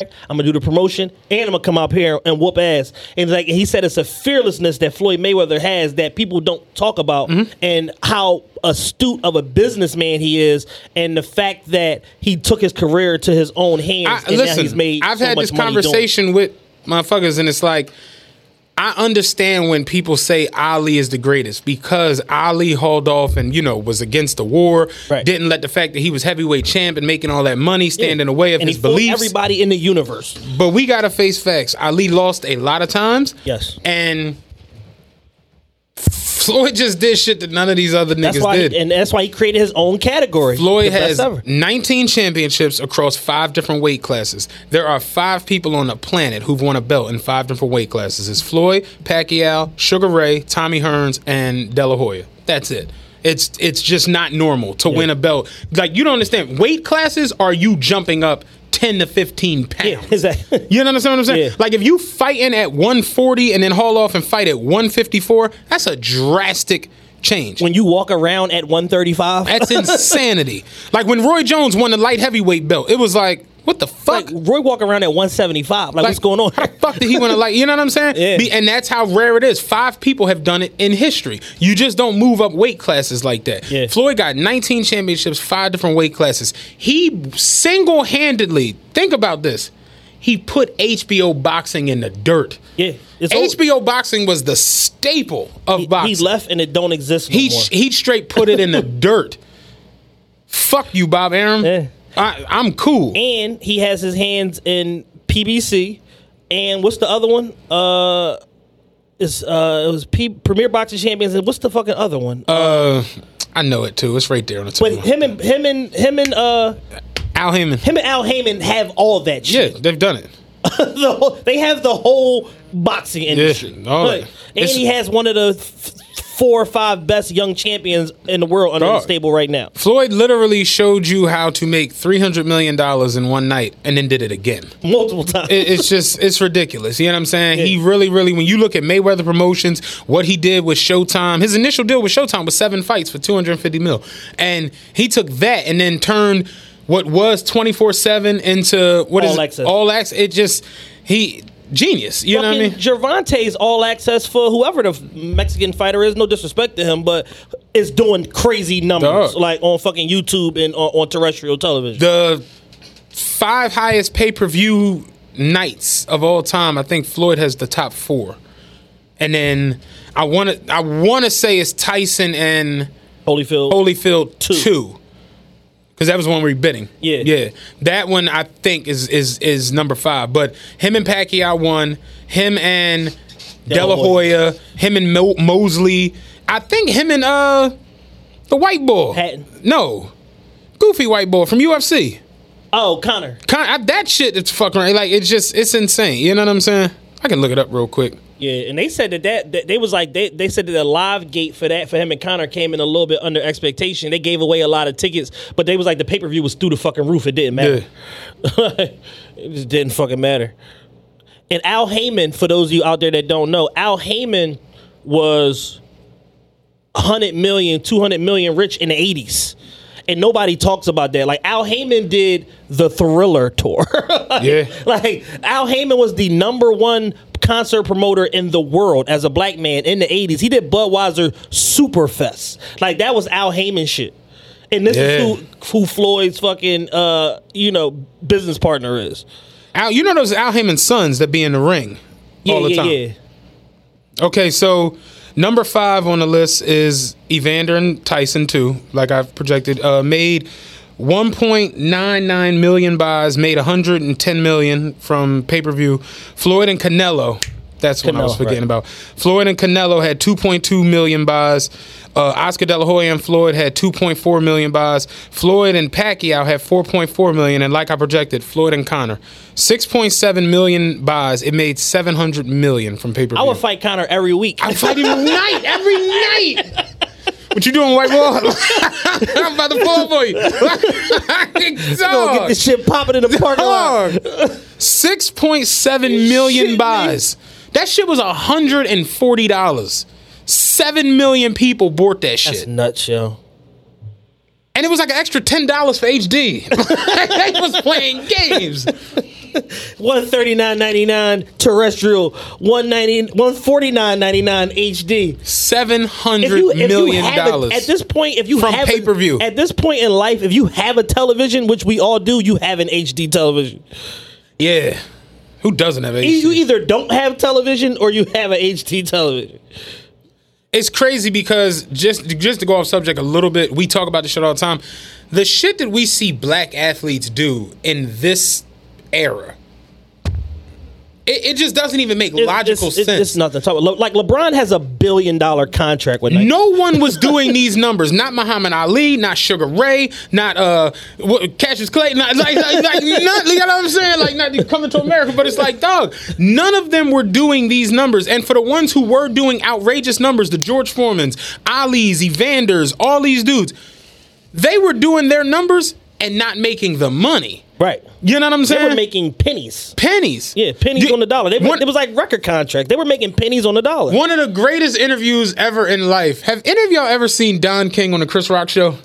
I'm gonna do the promotion and I'm gonna come up here and whoop ass. And like he said, it's a fearlessness that Floyd Mayweather has that people don't talk about, mm-hmm. and how astute of a businessman he is, and the fact that he took his career to his own hands. I, and now listen, he's made I've so had much this conversation with motherfuckers, and it's like, I understand when people say Ali is the greatest because Ali hauled off and you know was against the war, Right. didn't let the fact that he was heavyweight champ and making all that money stand in the way of and his he beliefs. everybody in the universe. But we gotta face facts. Ali lost a lot of times. Yes. and Floyd just did shit that none of these other That's niggas why, did. and that's why he created his own category. Floyd has 19 championships across five different weight classes. There are five people on the planet who've won a belt in five different weight classes. It's Floyd, Pacquiao, Sugar Ray, Tommy Hearns, and De La Hoya. That's it. It's it's just not normal to win a belt. Like you don't understand. Weight classes are you jumping up 10 to 15 pounds. Yeah, exactly. You understand what I'm saying? Yeah. Like if you fighting at 140 and then haul off and fight at 154, that's a drastic change. When you walk around at 135, That's insanity. like when Roy Jones won the light heavyweight belt, it was like, what the fuck? like Roy walk around at 175. Like, what's going on? How the fuck did he win a light? You know what I'm saying? Yeah. Be- and that's how rare it is. Five people have done it in history. You just don't move up weight classes like that. Yeah. Floyd got 19 championships, five different weight classes. He single handedly, think about this, he put HBO boxing in the dirt. Yeah, it's old. HBO boxing was the staple of He, boxing. he left and it don't exist no He more. he straight put it in the dirt. Fuck you, Bob Arum. Yeah. I, I'm cool. and he has his hands in PBC. And what's the other one? Uh, is uh, it was P- Premier Boxing Champions. And what's the fucking other one? Uh, I know it too. It's right there on the but table. him and him and him and uh Al Haymon. him and Al Haymon have all that shit. Yeah, they've done it. the whole, they have the whole boxing industry. all Like, and It's- he has one of the four or five best young champions in the world under Dog. the stable right now. Floyd literally showed you how to make three hundred million dollars in one night, and then did it again. Multiple times. It- it's just it's ridiculous. You know what I'm saying? He really, really. When you look at Mayweather Promotions, what he did with Showtime, his initial deal with Showtime was seven fights for 250 mil, and he took that and then turned what was 24 seven into what is All access. all access. It just he genius. You know what I mean? Gervonta's all access for whoever the Mexican fighter is. No disrespect to him, but is doing crazy numbers Dog. like on fucking YouTube and on, on terrestrial television. the five highest pay per view nights of all time. I think Floyd has the top four, and then I want to I want to say it's Tyson and Holyfield. Holyfield Two. two. Because that was one where he bidding. Yeah. yeah. That one I think is is is number five. But him and Pacquiao won. Him and De La Hoya. Him and Mo- Mosley. I think him and uh the white boy. Hatton. No, goofy white boy from UFC. oh, Conor. Con- I, that shit it's fucking right. Like it's just it's insane. You know what I'm saying? I can look it up real quick. Yeah, and they said that, that that they was like they they said that the live gate for that for him and Conor came in a little bit under expectation. They gave away a lot of tickets, but they was like the pay per view was through the fucking roof. It didn't matter. it just didn't fucking matter. And Al Haymon, for those of you out there that don't know, Al Haymon was 100 million, 200 million rich in the 80s. And nobody talks about that. Like Al Haymon did the Thriller tour. Like- Yeah. Like Al Haymon was the number one concert promoter in the world as a black man in the 80s. He did Budweiser Superfest. Like that was Al Haymon shit. And this Yeah. is who, who Floyd's fucking uh, you know, business partner is. Al, you know those Al Haymon sons that be in the ring Yeah, all the yeah, time. yeah. Okay, so number five on the list is Evander and Tyson too. Like I've projected, uh, made 1.99 million buys, made 110 million from pay per view. Floyd and Canelo. That's what I was forgetting right. about. Floyd and Canelo had 2.2 million buys. Uh, Oscar De La Hoya and Floyd had 2.4 million buys. Floyd and Pacquiao had 4.4 million, and like I projected, Floyd and Conor 6.7 million buys. It made 700 million from pay per view. I would fight Conor every week. I fight him night, every night. What you doing, white boy? I'm about to fall for you. Gonna get this shit popping in the parking lot. Six point seven million buys. That shit was hundred and forty dollars. Seven million people bought that shit, That's nuts, yo. And it was like an extra ten dollars for HD. they was playing games. One thirty nine ninety nine terrestrial, one ninety one forty nine ninety nine HD. Seven hundred you, if you million a- dollars. at this point, if you From have a- pay-per-view. at this point in life, if you have a television, which we all do, you have an HD television. yeah. Who doesn't have HD? You either don't have television or you have an HD television. It's crazy because just just to go off subject a little bit, we talk about this shit all the time. The shit that we see black athletes do in this era, it, it just doesn't even make It- logical it's, sense. It's nothing. Talk about- Like LeBron has a billion dollar contract with Nike. no one was doing these numbers. Not Muhammad Ali, not Sugar Ray, not uh what, Cassius Clay, not like, like, like not, you know what I'm saying? Like not coming to America, but it's like dog. None of them were doing these numbers, and for the ones who were doing outrageous numbers, the George Foremans, Ali's, Evanders, all these dudes, they were doing their numbers and not making the money. Right. You know what I'm saying? They were making pennies. pennies. Yeah, pennies Did- on the dollar. They, one- it was like record contract. They were making pennies on the dollar. One of the greatest interviews ever in life. Have any of y'all ever seen Don King on the Chris Rock show?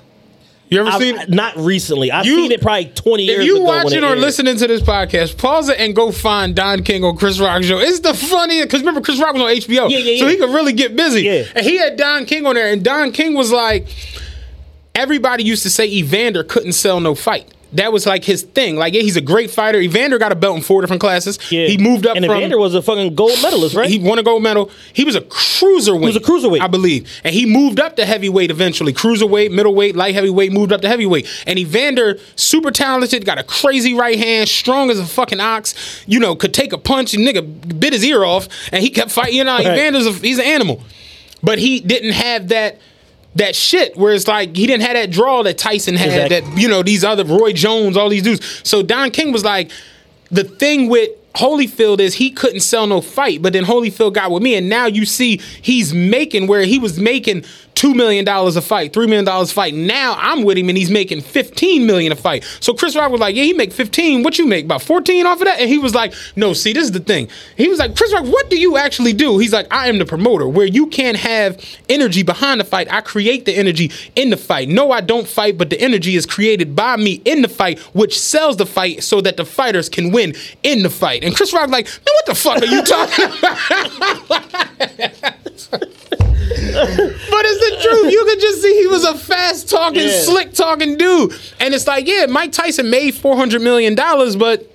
You ever I've- seen it? not recently. I've You- seen it probably 20 years ago. If you watching or aired. listening to this podcast, pause it and go find Don King on Chris Rock show. It's the funniest because remember Chris Rock was on HBO, Yeah, yeah, so he could really get busy. Yeah. And he had Don King on there, and Don King was like, everybody used to say Evander couldn't sell no fight. That was like his thing. Like, yeah, he's a great fighter. Evander got a belt in four different classes. Yeah. He moved up and from. Evander was a fucking gold medalist, right? He won a gold medal. He was a cruiserweight. He was a cruiserweight. I believe. And he moved up to heavyweight eventually. Cruiserweight, middleweight, light heavyweight, moved up to heavyweight. And Evander, super talented, got a crazy right hand, strong as a fucking ox, you know, could take a punch and nigga bit his ear off and he kept fighting. You know, Right. Evander's a, he's an animal. But he didn't have that that shit where it's like he didn't have that draw that Tyson had Exactly. that you know these other Roy Jones all these dudes so Don King was like the thing with Holyfield is he couldn't sell no fight but then Holyfield got with me and now you see he's making where he was making two million dollars a fight three million dollars a fight. Now I'm with him and he's making 15 million a fight. So Chris Rock was like yeah he make 15 what you make? About 14 off of that? And he was like no see this is the thing. He was like Chris Rock what do you actually do? He's like I am the promoter. Where you can't have energy behind the fight I create the energy in the fight. No I don't fight but the energy is created by me in the fight which sells the fight so that the fighters can win in the fight. And Chris Rock like man what the fuck are you talking about but it's the truth. You could just see he was a fast talking, Yeah. slick talking dude. And it's like, yeah, Mike Tyson made four hundred million dollars, but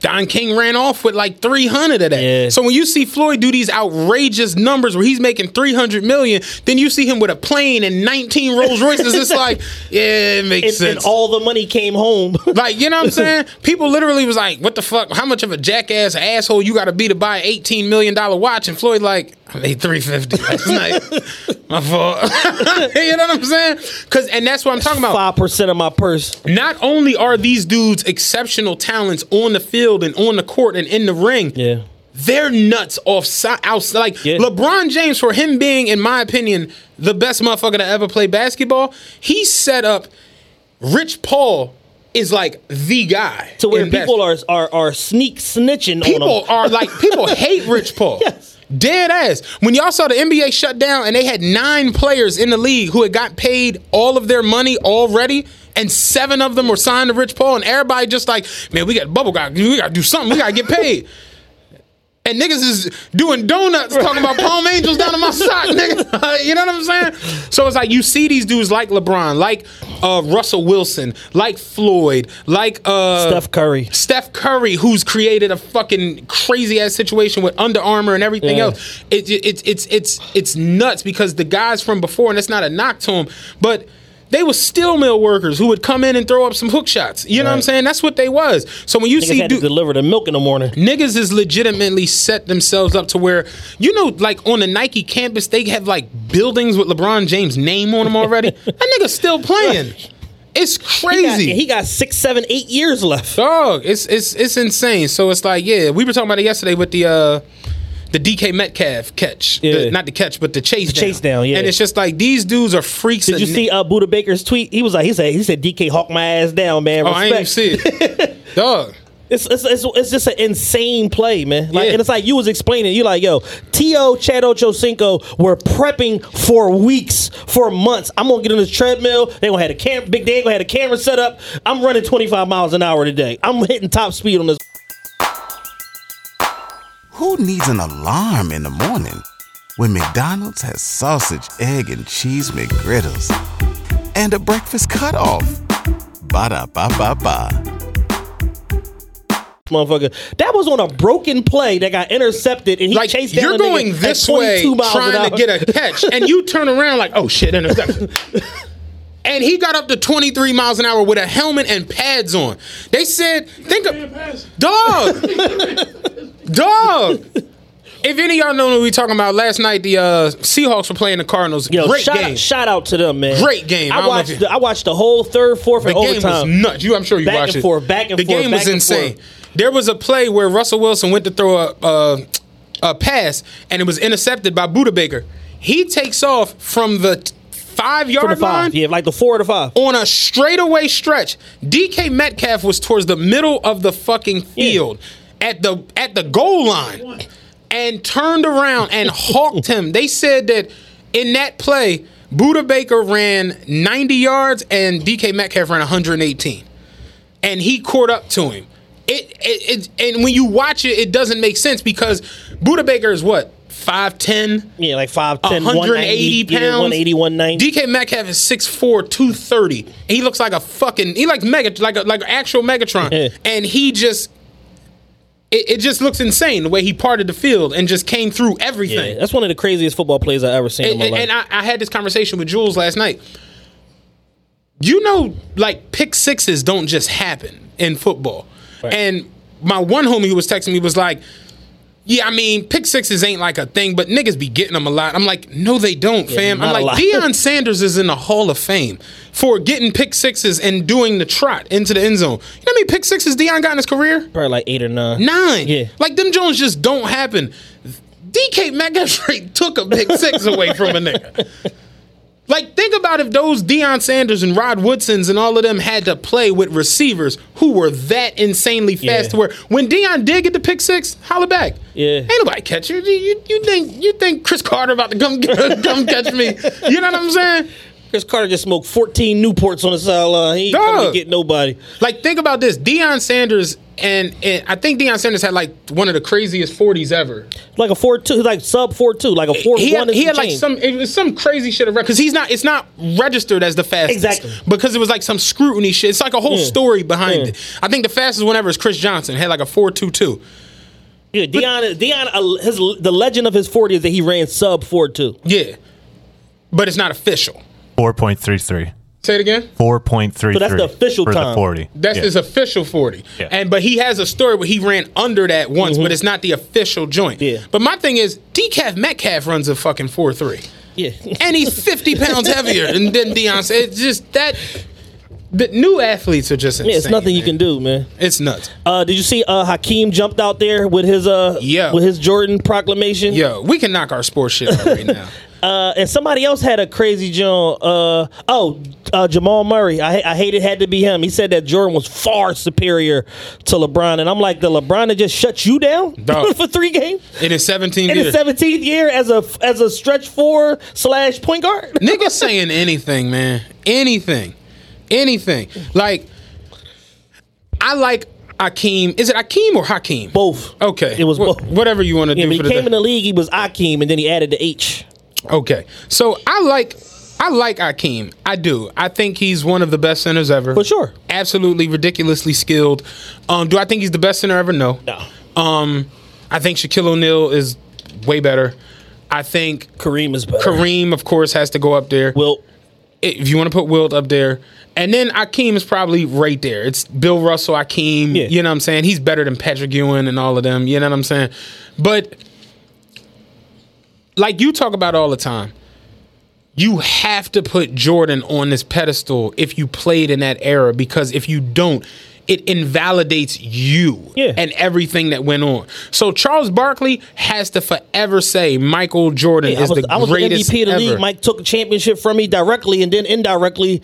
Don King ran off with like 300 of that. Yeah. So when you see Floyd do these outrageous numbers where he's making 300 million, then you see him with a plane and 19 Rolls Royces. it's like, yeah, it makes and, sense. and all the money came home. Like, you know what I'm saying? People literally was like, what the fuck? How much of a jackass asshole you gotta be to buy an $18 million watch? And Floyd like, I made 350 last night. My fault. you know what I'm saying? Cause and that's what I'm talking about. Five percent of my purse. Not only are these dudes exceptional talents on the field and on the court and in the ring, Yeah. they're nuts off outside. Like Yeah. LeBron James, for him being, in my opinion, the best motherfucker to ever play basketball, he set up Rich Paul is like the guy. To where people are, are are sneak snitching people on him. are like people hate Rich Paul. Yes. Dead ass. When y'all saw the NBA shut down and they had nine players in the league who had got paid all of their money already, and seven of them were signed to Rich Paul, and everybody just like, man, we got bubble got we gotta do something, we gotta get paid. And niggas is doing donuts talking about Palm Angels down in my sock, nigga. you know what I'm saying? So it's like you see these dudes like LeBron, like uh, Russell Wilson, like Floyd, like uh, Steph Curry. Steph Curry, who's created a fucking crazy ass situation with Under Armour and everything Yeah. else. It, it, it's it's it's it's nuts because the guys from before, and it's not a knock to them, but they were steel mill workers who would come in and throw up some hook shots. You know what I'm saying? That's what they was. So when you Niggas see had deliver the milk in the morning. niggas is legitimately set themselves up to where you know like on the Nike campus they have like buildings with LeBron James name on them already. that nigga's still playing. It's He got, crazy. he got six, seven, eight years left. Dog, it's it's it's insane. So it's like, yeah, we were talking about it yesterday with the uh the DK Metcalf catch, The- not the catch, but the chase down. chase down, yeah. And it's just like these dudes are freaks. Did you see uh, Budda Baker's tweet? He was like, he said, he said, DK hawk my ass down, man. Oh, I ain't even see it, dog. It's, it's, it's, it's just an insane play, man. Like, Yeah. and it's like you was explaining. You like, yo, T.O. Chad Ochocinco were prepping for weeks, for months. I'm gonna get on this treadmill. They gonna have a cam, big. They gonna have a camera set up. I'm running 25 miles an hour today. I'm hitting top speed on this. Who needs an alarm in the morning when McDonald's has sausage, egg, and cheese McGriddles and a breakfast cutoff? Ba da ba ba ba. Motherfucker, that was on a broken play that got intercepted, and he Like chased down you're going this way trying to get a catch, and you turn around like, oh shit, interception. And he got up to 23 miles an hour with a helmet and pads on. They said, think of dog, dog. If any of y'all know what we talking about last night, the uh, Seahawks were playing the Cardinals. Yo, Great shout, game. shout out to them, man. Great game. I I watched. you- The, I watched the whole third, fourth, The and game was nuts. You, I'm sure you Back watched and it. forth, back and the forth, game back was insane. forth. There was a play where Russell Wilson went to throw a, a, a pass, and it was intercepted by Budda Baker. He takes off from the five the yard line five, yeah, like the four or the five. on a straightaway stretch. DK Metcalf was towards the middle of the fucking field at the at the goal line and turned around and hawked him. They said that in that play, Budda Baker ran 90 yards and DK Metcalf ran 118. And he caught up to him. It, it, it and when you watch it, it doesn't make sense because Budda Baker is what? 5'10? Yeah, like 5'10", 180 190, yeah, pounds. 180, 190. DK Metcalf is 6'4", 230. And he looks like a fucking he like mega like a like an actual Megatron. And he just it, it just looks insane the way he parted the field and just came through everything. Yeah, that's one of the craziest football plays I've ever seen in And, my and- life. and I, I had this conversation with Jules last night. You know, like pick sixes don't just happen in football. And my one homie who was texting me was like, "Yeah, I mean, pick sixes ain't like a thing, but niggas be getting them a lot." I'm like, "No, they don't, fam." I'm like. Deion Sanders is in the Hall of Fame for getting pick sixes and doing the trot into the end zone. You know how many pick sixes Deion got in his career? Probably like eight or nine. Nine. Yeah. Like them Jones just don't happen. DK Metcalf took a pick six away from a nigga. Like, think about if those Deion Sanders and Rod Woodsons and all of them had to play with receivers who were that insanely fast Yeah. to where when Deion did get the pick six, holla back. Yeah. Ain't nobody catch you. You, you, think you think Cris Carter about to come come catch me? You know what I'm saying? Cris Carter just smoked 14 Newports on the sideline. He ain't coming to get nobody. Like, think about this. Deion Sanders and, and I think Deion Sanders had like one of the craziest 40s ever. Like a 4-2, like sub 4-2, like a 4-1 he had, he had like change. some it was some crazy shit around because he's not it's not registered as the fastest Exactly. because it was like some scrutiny shit. It's like a whole Yeah. story behind Yeah. it. I think the fastest one ever is Chris Johnson had like a four two two. Yeah, Deion, Deion, uh, his the legend of his 40 is that he ran sub 4-2. Yeah, but it's not official. 4.33. Say it again. 4.33. So that's the official for time. the 40. That's Yeah. his official forty. Yeah. And but he has a story where he ran under that once, but it's not the official joint. Mm-hmm. Yeah. But my thing is, DK Metcalf runs a fucking four three. Yeah. and he's 50 pounds heavier than, than Deion. It's just that. The new athletes are just insane. Yeah, it's nothing you can do, man. It's nuts. Uh, did you see uh, Hakeem jumped out there with his uh Yeah. with his Jordan proclamation? Yeah, we can knock our sports shit out right now. Uh, and somebody else had a crazy John. Uh, oh, uh, Jamal Murray. I, I hate it had to be him. He said that Jordan was far superior to LeBron, and I'm like, the LeBron that just shut you down for three games In his 17 in years. his 17th year as a as a stretch four slash point guard. Niggas saying anything, man. Anything. Anything. Like, I like Akeem. Is it Akeem or Hakeem? Both. Okay. It was both. Whatever you want to Yeah, do when for he the came day. in the league, he was Akeem, and then he added the H. Okay. So I like I like Akeem. I do. I think he's one of the best centers ever. For sure. Absolutely ridiculously skilled. Um, do I think he's the best center ever? No. No. Um, I think Shaquille O'Neal is way better. I think Kareem is better. Kareem, of course, has to go up there. Wilt. if you want to put Wilt up there. And then Akeem is probably right there. It's Bill Russell, Akeem. Yeah. You know what I'm saying? He's better than Patrick Ewing and all of them. You know what I'm saying? But like you talk about all the time, you have to put Jordan on this pedestal if you played in that era because if you don't, it invalidates you Yeah. and everything that went on. So Charles Barkley has to forever say Michael Jordan Yeah, I is was, the I was the MVP of the ever. league. Mike took a championship from me directly, and then indirectly,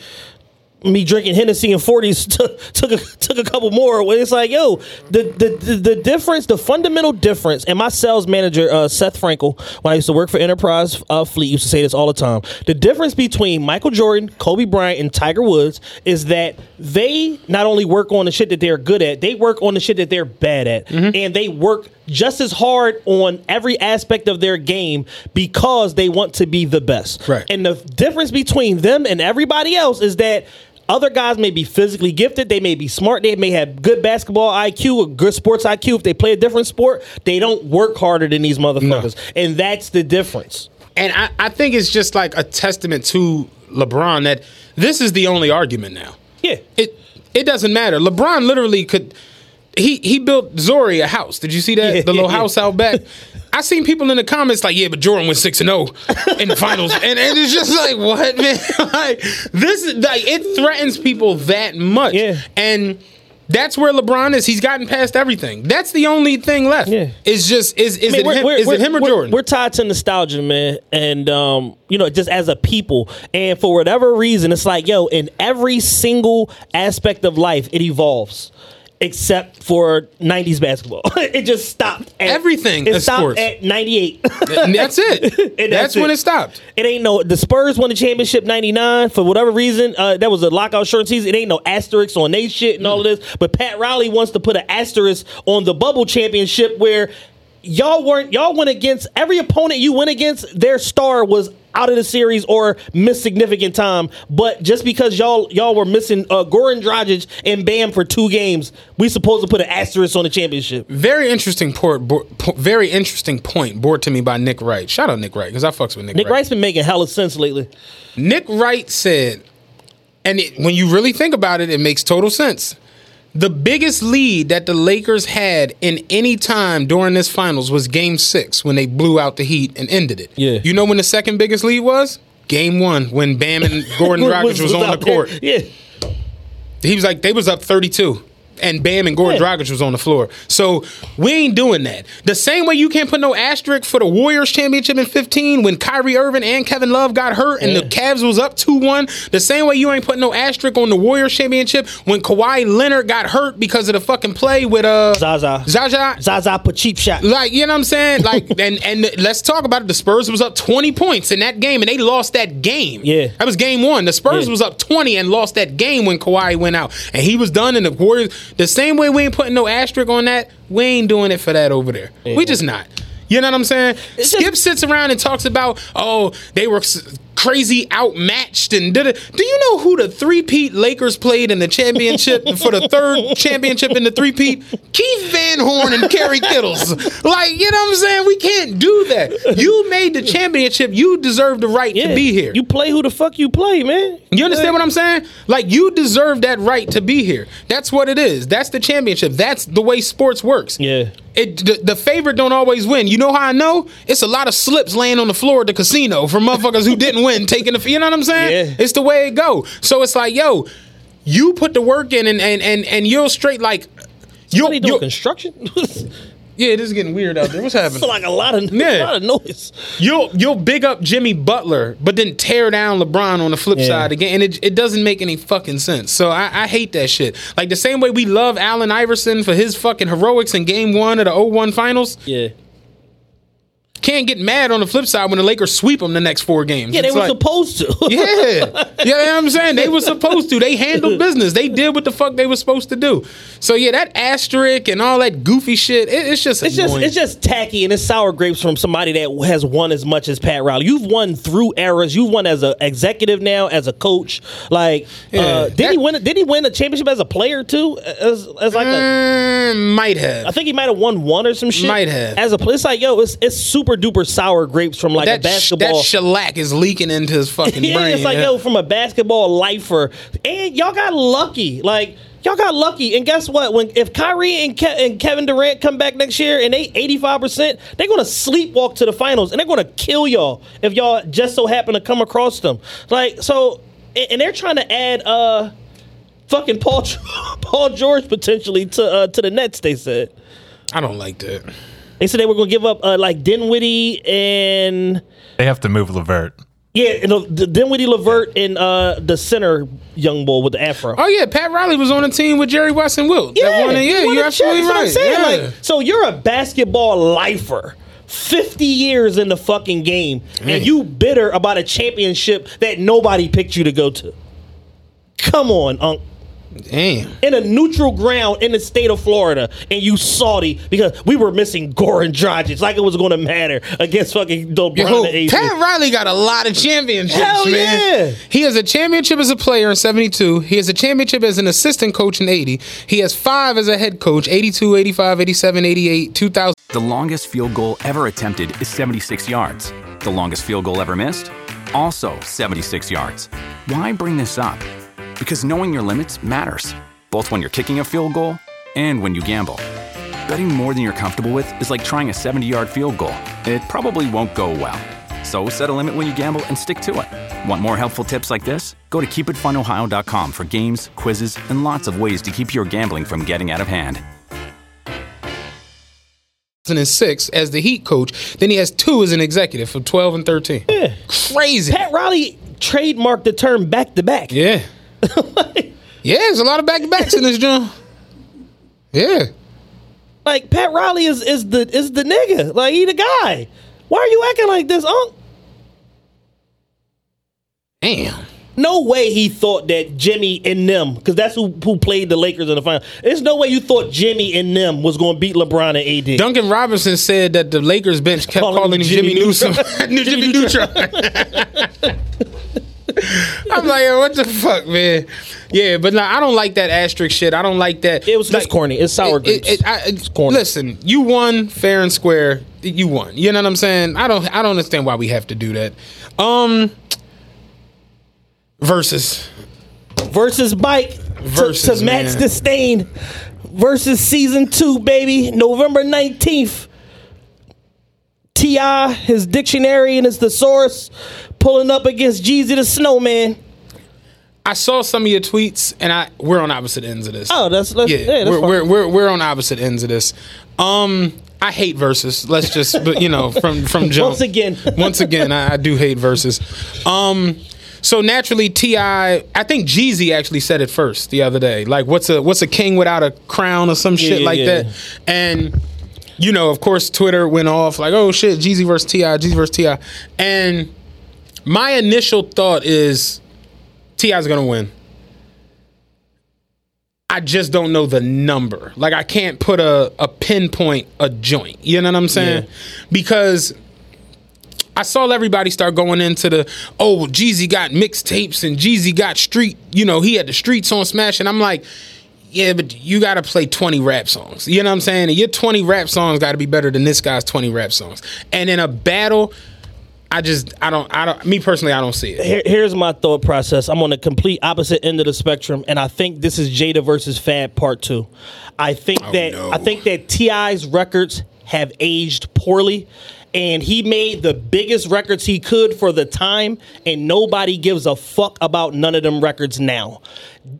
me drinking Hennessy and forties took took a, took a couple more. It's like, yo, the, the the the difference, the fundamental difference. And my sales manager, uh, Seth Frankel, when I used to work for Enterprise uh, Fleet, used to say this all the time. The difference between Michael Jordan, Kobe Bryant, and Tiger Woods is that they not only work on the shit that they're good at, they work on the shit that they're bad at, and they work just as hard on every aspect of their game because they want to be the best. Right. And the difference between them and everybody else is that other guys may be physically gifted, they may be smart, they may have good basketball IQ or good sports IQ. If they play a different sport, they don't work harder than these motherfuckers. And that's the difference. And I, I think it's just like a testament to LeBron that this is the only argument now. Yeah. It it doesn't matter. LeBron literally could he he built Zhuri a house. Did you see that? Yeah, the little yeah, house out back. I seen people in the comments like, yeah, but Jordan went six and zero in the finals, and, and it's just like, what, man? like this, is like, it threatens people that much. Yeah. And That's where LeBron is. He's gotten past everything. That's the only thing left. Yeah. It's just is is I mean, it him, is it him or Jordan? We're tied to nostalgia, man, and um, you know, just as a people, and for whatever reason, it's like, yo, in every single aspect of life, it evolves. Except for '90s basketball, it just stopped. At, Everything It stopped sports. at '98. And that's it. And that's, when it stopped. It ain't no the Spurs won the championship '99 for whatever reason. Uh, that was a lockout short season. It ain't no asterisk on they shit and all of this. But Pat Riley wants to put an asterisk on the bubble championship where y'all weren't y'all went against every opponent you went against. Their star was out of the series or missed significant time. But just because y'all y'all were missing uh, Goran Dragic and Bam for two games, we supposed to put an asterisk on the championship. Very interesting port, bo- po- very interesting point brought to me by Nick Wright. Shout out Nick Wright because I fucks with Nick, Nick Wright. Wright's been making hella sense lately. Nick Wright said, and it, when you really think about it, it makes total sense. The biggest lead that the Lakers had in any time during this finals was game six when they blew out the Heat and ended it. Yeah. You know when the second biggest lead was? Game one when Bam and Goran Dragic was, on out the there. court. Yeah. He was like, they was up 32. And Bam and Goran Yeah. Dragic was on the floor. So we ain't doing that. The same way you can't put no asterisk for the Warriors championship in 15 when Kyrie Irving and Kevin Love got hurt and the Cavs was up 2-1. The same way you ain't putting no asterisk on the Warriors championship when Kawhi Leonard got hurt because of the fucking play with uh Zaza. Zaza. Zaza put cheap shot. Like, you know what I'm saying? Like, and and let's talk about it. The Spurs was up 20 points in that game, and they lost that game. Yeah. That was game one. The Spurs Yeah. was up 20 and lost that game when Kawhi went out. And he was done, and the Warriors, the same way we ain't putting no asterisk on that, we ain't doing it for that over there. We just not. You know what I'm saying? It's Skip just- sits around and talks about, oh, they were crazy outmatched and did it. Do you know who the three-peat Lakers played in the championship for the third championship in the three-peat? Keith Van Horn and Kerry Kittles. Like, you know what I'm saying? We can't do that. You made the championship. You deserve the right to be here. You play who the fuck you play, man. You understand what I'm saying? Like you deserve that right to be here. That's what it is. That's the championship. That's the way sports works. Yeah. It the, the favorite don't always win. You know how I know? It's a lot of slips laying on the floor at the casino for motherfuckers who didn't win taking the. You know what I'm saying? Yeah. It's the way it go. So it's like, yo, you put the work in and and and, and you're straight like. You'll, What are you doing? you'll- Construction? it's yeah, this is getting weird out there. What's happening? like a lot of Yeah. a lot of noise. You'll you'll big up Jimmy Butler, but then tear down LeBron on the flip Yeah. side again, and it, it doesn't make any fucking sense. So I, I hate that shit. Like the same way we love Allen Iverson for his fucking heroics in Game One of the 01 Finals. Yeah. Can't get mad on the flip side when the Lakers sweep them the next four games. Yeah, they were like- supposed to. yeah. You know I'm saying? They were supposed to. They handled business. They did what the fuck they were supposed to do. So yeah, that asterisk and all that goofy shit, it- it's just It's just it's just tacky and it's sour grapes from somebody that has won as much as Pat Riley. You've won through eras. You've won as an executive now, as a coach. Like, Yeah, uh, did that- he win? Did he win a championship as a player too? As, as like a, Mm, might have. I think he might have won one or some shit. Might have. As a player, it's like yo, it's it's super duper sour grapes from like a that, sh- that basketball. shellac is leaking into his fucking yeah, brain. it's like yo, from a basketball lifer, and y'all got lucky. Like y'all got lucky, and guess what? When if Kyrie and, Ke- and Kevin Durant come back next year and they eighty five percent, they're gonna sleepwalk to the finals, and they're gonna kill y'all if y'all just so happen to come across them. Like so, and, and they're trying to add uh. Fucking Paul, Paul George potentially to uh, to the Nets. They said I don't like that. They said they were gonna give up uh, like Dinwiddie and They have to move Levert. yeah, and, uh, D- Dinwiddie, Levert, and uh, the center young boy with the afro. Oh yeah, Pat Riley was on a team with Jerry West and Wilt. that won it. yeah, he you're a absolutely chance, right. that's I'm saying. Yeah. Like, so you're a basketball lifer. 50 years in the fucking game, and you bitter about a championship that nobody picked you to go to. Come on, Unc. Damn. In a neutral ground in the state of Florida, and you salty because we were missing Goran Dragic like it was going to matter against fucking LeBron Yo, and AD. Pat Riley got a lot of championships, Hell man. yeah. He has a championship as a player in 72. He has a championship as an assistant coach in 80. He has five as a head coach 82, 85, 87, 88, 2000. The longest field goal ever attempted is 76 yards. The longest field goal ever missed? Also 76 yards. Why bring this up? Because knowing your limits matters, both when you're kicking a field goal and when you gamble. Betting more than you're comfortable with is like trying a 70 yard field goal, it probably won't go well. So set a limit when you gamble and stick to it. Want more helpful tips like this? Go to keepitfunohio.com for games, quizzes, and lots of ways to keep your gambling from getting out of hand. 2006 as the Heat coach. Then he has two as an executive for 12 and 13. Yeah. Crazy. Pat Riley trademarked the term back to back. Yeah. yeah, there's a lot of back to backs in this joint. Yeah. Like Pat Riley is is the is the nigga. Like he the guy. Why are you acting like this, Unc? Damn. No way he thought that Jimmy and them, because that's who, who played the Lakers in the final. There's no way you thought Jimmy and them was going to beat LeBron and AD. Duncan Robinson said that the Lakers bench kept Calling calling, Jimmy, Jimmy Newsom. New Jimmy Neutron. I'm like, what the fuck, man? Yeah, but nah, I don't like that asterisk shit. I don't like that. It was like, it's corny. It's sour it- it- grapes. it- I- It's corny. Listen, you won fair and square. You won. You know what I'm saying? I don't. I don't understand why we have to do that. Um, versus versus Bike to- Versus, to, match man. the stain versus season two, baby. November 19th. T.I., his dictionary and his thesaurus pulling up against Jeezy the Snowman. I saw some of your tweets, and I we're on opposite ends of this. Oh, that's, that's yeah, yeah, that's we're, we're we're we're on opposite ends of this. Um, I hate verses. Let's just, but you know, from from jump. Once again. once again, I, I do hate verses. Um, so naturally, T.I., I think Jeezy actually said it first the other day. Like, what's a what's a king without a crown or some shit yeah, like yeah. that, and. You know, of course, Twitter went off like, "Oh shit, Jeezy versus T.I., Jeezy versus T.I.," and my initial thought is T.I.'s gonna win. I just don't know the number. Like I can't put a, a pinpoint a joint. You know what I'm saying? Yeah. Because I saw everybody start going into the oh well, Jeezy got mixtapes and Jeezy got street. You know he had the streets on Smash, and I'm like, yeah, but you got to play 20 rap songs. You know what I'm saying? And your 20 rap songs got to be better than this guy's 20 rap songs. And in a battle, I just I don't I don't me personally I don't see it. Here, here's my thought process. I'm on the complete opposite end of the spectrum, and I think this is Jada versus Fab Part Two. I think oh, that no. I think that T.I.'s records have aged poorly, and he made the biggest records he could for the time, and nobody gives a fuck about none of them records now.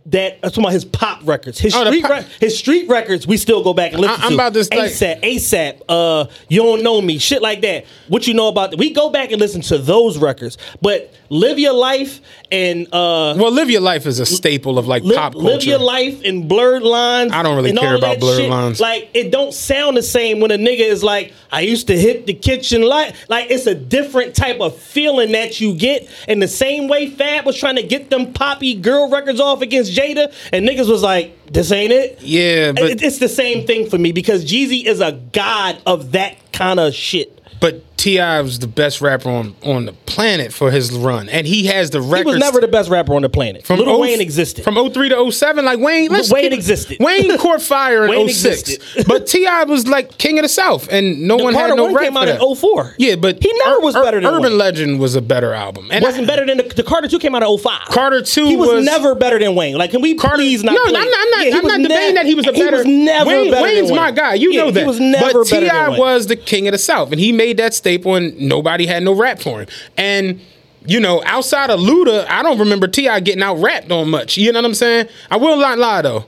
That I'm talking about his pop records, his Oh, street, pop- re- his street records. We still go back and listen I- I'm to. about to like- ASAP, ASAP. Uh, you don't know me, shit like that. What you know about? We go back and listen to those records, but live your life and uh, Well, live your life is a staple of like live, pop culture. live your life in blurred lines. I don't really and care about blurred shit. lines. Like it don't sound the same when a nigga is like, I used to hit the kitchen light. Like it's a different type of feeling that you get. And the same way Fab was trying to get them poppy girl records off against Jada, and niggas was like, this ain't it. Yeah, but It- it's the same thing for me because Jeezy is a god of that kind of shit. but T.I. was the best rapper on on the planet for his run, and he has the record. He was never the best rapper on the planet. From Lil oh- Wayne existed. from 03 to 07. Like Wayne, let's Wayne existed. Wayne caught fire in Wayne 06. but T.I. was like king of the South, and no one Carter had no One rap came out that. in 04. Yeah, but He never was better than Urban Wayne. Legend was a better album, and wasn't I- better than the, the Carter Two came out in 05. Carter Two He was, was never better than Wayne. Like, can we Carter, please not? no, play- I'm not. I'm not, Yeah, I'm not debating ne- that he was a better. He was never Wayne, better Wayne's my guy. You Yeah, know that. He was never but T.I. was the king of the South, and he made that staple, and nobody had no rap for him. And you know, outside of Luda, I don't remember T.I. getting out rapped on much. You know what I'm saying? I will not lie though.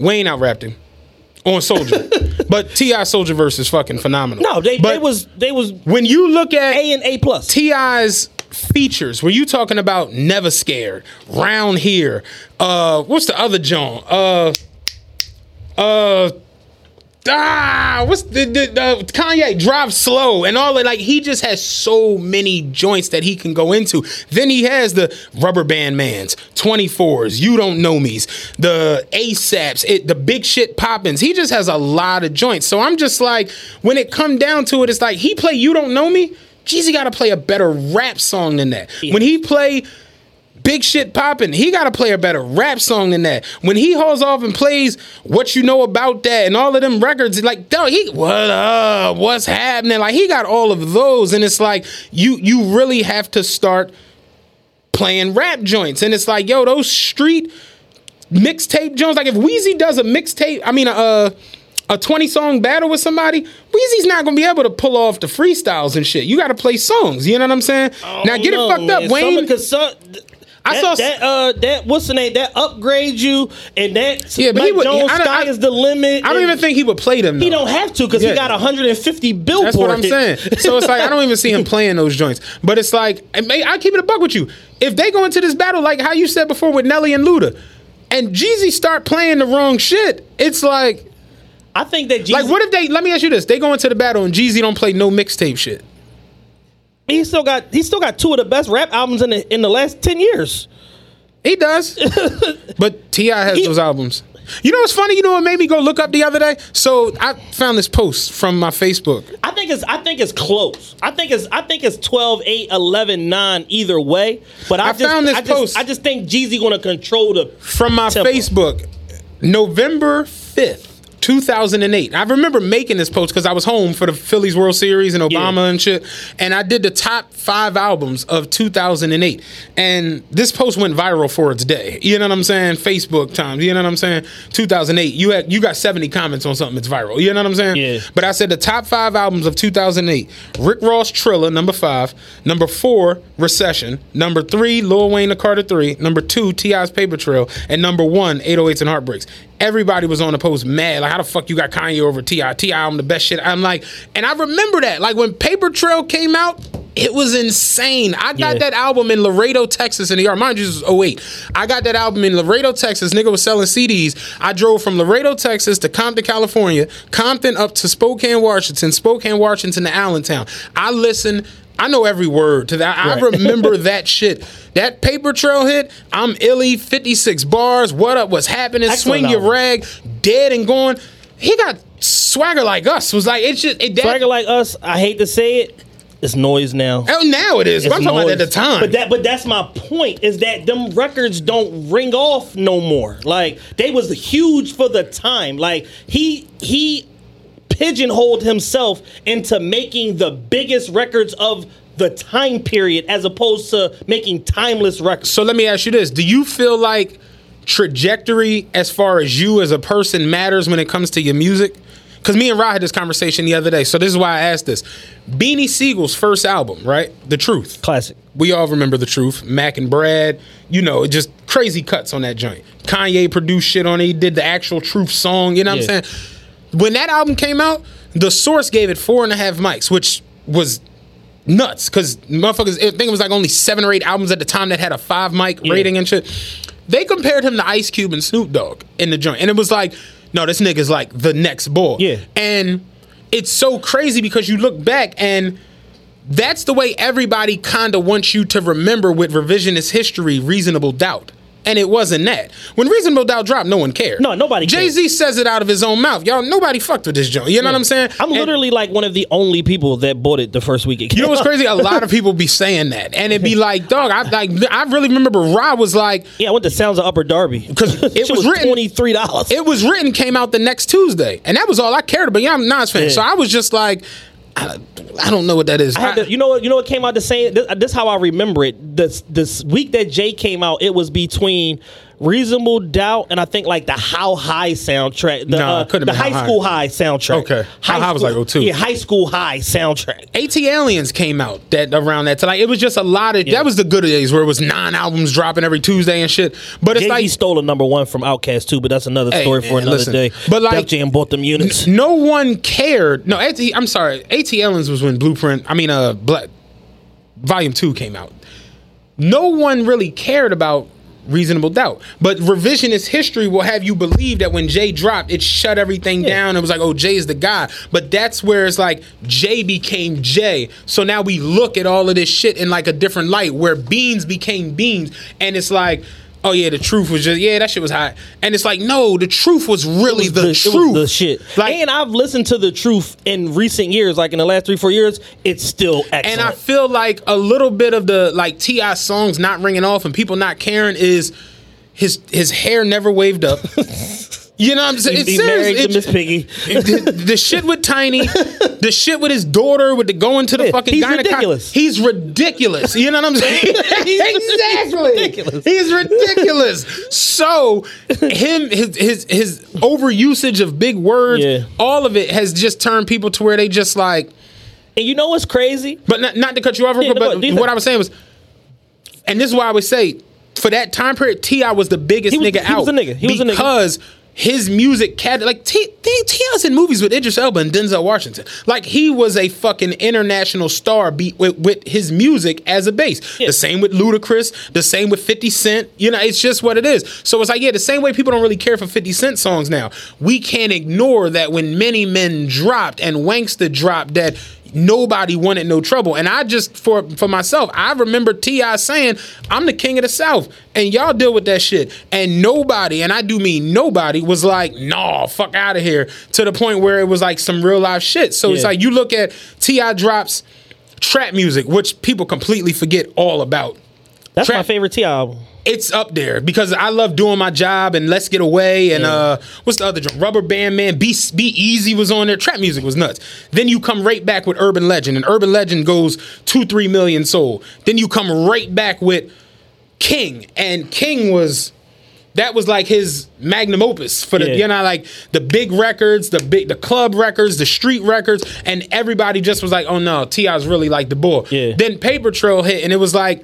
Wayne out rapped him on Soldier, but T.I. Soldier verse is fucking phenomenal. No, they, but they was they was when you look at A and A plus. T.I.'s features, were you talking about Never Scared, Round Here? Uh, what's the other John? Uh, uh. Ah, what's the, the, the Kanye drive slow and all that? Like he just has so many joints that he can go into. Then he has the rubber band mans, 24s, you don't know me's, the ASAPs, it, the big shit poppins. He just has a lot of joints. So I'm just like, when it come down to it, it's like he play you don't know me. Jeezy got to play a better rap song than that. When he play big shit popping. He got to play a better rap song than that. When he hauls off and plays what you know about that and all of them records, like, dog, he what up? What's happening? Like he got all of those, and it's like you you really have to start playing rap joints, and it's like, yo, those street mixtape joints. Like if Weezy does a mixtape, I mean, uh, a 20 song battle with somebody, Weezy's not gonna be able to pull off the freestyles and shit. You gotta play songs. You know what I'm saying? now get No, it fucked up. Wayne. Some, cause some, I that, saw- that. Uh, that what's the name? That upgrade you and that. Yeah, but he Mike would- Jones I I- is the limit. I don't even think he would play them. he don't have to because Yeah. he got 150 billboard. That's what I'm saying. So it's like I don't even see him playing those joints. But it's like I I keep it a buck with you. If they go into this battle like how you said before with Nelly and Luda, and Jeezy start playing the wrong shit, it's like I think that Jeezy, like what if they? Let me ask you this: They go into the battle and Jeezy don't play no mixtape shit. He still got he still got two of the best rap albums in the in the last 10 years. He does, but T.I. has He- those albums. You know what's funny? You know what made me go look up the other day? So I found this post from my Facebook. I think it's I think it's close. I think it's I think it's 12 8 11 9 either way, but I, I just found this I just, post. I just think Jeezy going to control the from my Tempo. Facebook, November 5th, 2008. I remember making this post because I was home for the Phillies World Series and Obama Yeah. and shit. And I did the top five albums of 2008. And this post went viral for its day. You know what I'm saying? Facebook times. You know what I'm saying? 2008. You had you got 70 comments on something that's viral. You know what I'm saying? Yeah. But I said the top five albums of 2008. Rick Ross Trilla, number five. Number four, Recession. Number three, Lil Wayne the Carter Three. Number two, T.I.'s Paper Trail. And number one, 808s and Heartbreaks. Everybody was on the post mad. Like, how the fuck you got Kanye over T.I.? T.I. I'm the best shit. I'm like, and I remember that. Like, when Paper Trail came out, it was insane. I got Yeah. that album in Laredo, Texas in the yard. Mind you, this was 08. I got that album in Laredo, Texas. Nigga was selling CDs. I drove from Laredo, Texas to Compton, California, Compton up to Spokane, Washington, Spokane, Washington to Allentown. I listened. I know every word to that. I remember that shit. That paper trail hit, I'm illy, 56 bars, what up, what's happening, Excellent swing your album. rag, dead and gone. He got swagger like us. Was like, it's just, it, that, Swagger like us, I hate to say it, it's noise now. Oh, now it is. But I'm It's talking about at the time. But that but that's my point is that them records don't ring off no more. Like they was huge for the time. Like he he pigeonholed himself into making the biggest records of the time period as opposed to making timeless records. So let me ask you this: Do you feel like trajectory, as far as you as a person, matters when it comes to your music? Because me and Rod had this conversation the other day. So this is why I asked this: Beanie Sigel's first album, right? The Truth. Classic. We all remember the truth. Mac and Brad, you know, just crazy cuts on that joint. Kanye produced shit on it. He did the actual truth song. You know what Yeah. I'm saying? When that album came out, the source gave it four and a half mics, which was nuts because motherfuckers. I think it was like only seven or eight albums at the time that had a five mic Yeah. rating and shit. They compared him to Ice Cube and Snoop Dogg in the joint, and it was like, no, this nigga's like the next bull. Yeah. and it's so crazy because you look back and that's the way everybody kind of wants you to remember with revisionist history, reasonable doubt. And it wasn't that. When Reasonable Doubt dropped, no one cared. No, nobody cared. Jay Z says it out of his own mouth. Y'all, nobody fucked with this joint. You know what I'm saying? I'm And- literally like one of the only people that bought it the first week it came you know what's crazy? A lot of people be saying that, and it'd be like, dog. I like. I really remember Rob was like, Yeah, I went to Sounds of Upper Darby because it was written- twenty three dollars. it was written, came out the next Tuesday, and that was all I cared about. Yeah, I'm a Nas fan, Yeah. so I was just like, I, I don't know what that is. To, you know what? You know what came out the same. This, this how I remember it. This this week that Jay came out, it was between Reasonable Doubt and I think like the How High soundtrack. The, Nah, uh, the been High High. School High soundtrack. Okay. How High was like 02. Yeah, High School High soundtrack. ATLiens came out that around that time. Like it was just a lot of Yeah. that was the good days where it was nine albums dropping every Tuesday and shit. But it's Jay Z like stole a number one from Outkast too, but that's another Hey, story for another listen. day. But, like- Def Jam bought them units. no one cared. No, AT, I'm sorry. ATLiens was when Blueprint. I mean, uh, Black Volume Two came out. No one really cared about reasonable doubt. But revisionist history will have you believe that when Jay dropped, it shut everything down. It was like, oh, Jay is the guy. But that's where it's like Jay became Jay. So now we look at all of this shit in like a different light where beans became beans. And it's like, oh yeah, the truth was just, yeah, that shit was hot. And it's like, no, the truth was really was the, it was truth. the shit. Like- and I've listened to the truth in recent years, like in the last three, four years. It's still excellent. And I feel like a little bit of the like T.I. songs not ringing off and people not caring is his his hair never waved up. You know what I'm saying? He, It's he serious. married It- to Miss Piggy. the, the shit with Tiny, the shit with his daughter, with the going to the Yeah, fucking he's gyneco- ridiculous. He's ridiculous. You know what I'm saying? exactly. ridiculous. He's ridiculous. So him, his his his overusage of big words, Yeah. all of it has just turned people to where they just like. And you know what's crazy? But not, not to cut you off, Yeah, no, but you what I was saying was, and this is why I would say, for that time period, T.I. was the biggest He was- nigga he out. was a nigga. He was a nigga. because his music cat like T T was in movies with Idris Elba and Denzel Washington. Like he was a fucking international star beat with, with his music as a base. Yeah. The same with Ludacris, the same with 50 Cent. You know, it's just what it is. So it's like, yeah, the same way people don't really care for 50 Cent songs now. We can't ignore that when many men dropped and Wanksta dropped that nobody wanted no trouble. And I just for for myself, I remember T.I. saying, I'm the king of the South. And y'all deal with that shit. And nobody, and I do mean nobody, was like, nah, fuck out of here. To the point where it was like some real life shit. So it's like you look at T.I. drops trap music, which people completely forget all about. That's Trap- my favorite T album. It's up there because I love doing my job and Let's Get Away and uh what's the other joint? Rubber Band Man, Be Be Easy was on there. Trap music was nuts. Then you come right back with Urban Legend, and Urban Legend goes two, three million sold. Then you come right back with King, and King was that was like his magnum opus for the Yeah. you know like the big records, the big the club records, the street records, and everybody just was like, oh no, T.I. T.I.'s really like the bull. Yeah. Then Paper Trail hit, and it was like.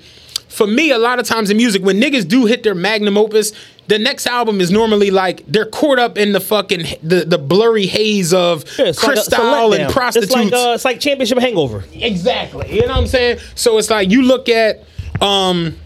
For me, a lot of times in music, when niggas do hit their magnum opus, the next album is normally like they're caught up in the fucking the, the blurry haze of Yeah, it's like a- it's a crystal and prostitutes. It's like uh, it's like championship hangover. Exactly. You know what I'm saying? So it's like you look at um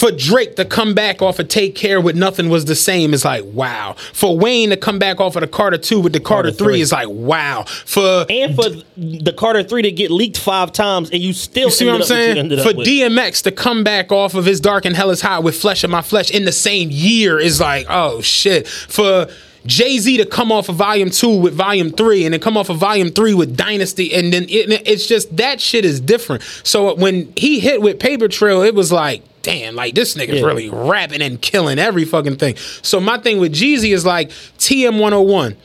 for Drake to come back off of Take Care with Nothing Was the Same is like wow. For Wayne to come back off of the Carter 2 with the Carter, Carter 3 3. is like wow. For And for the Carter three to get leaked five times, and you still you see what I'm ended up what you saying? ended For. DMX to come back off of his Dark and Hell is Hot with Flesh of My Flesh in the same year is like, oh shit. For Jay Z to come off of Volume 2 with Volume 3 and then come off of Volume 3 with Dynasty, and then it, it's just that shit is different. So when he hit with Paper Trail, it was like, damn, like this nigga's Yeah. really rapping and killing every fucking thing. So my thing with Jeezy is like TM 101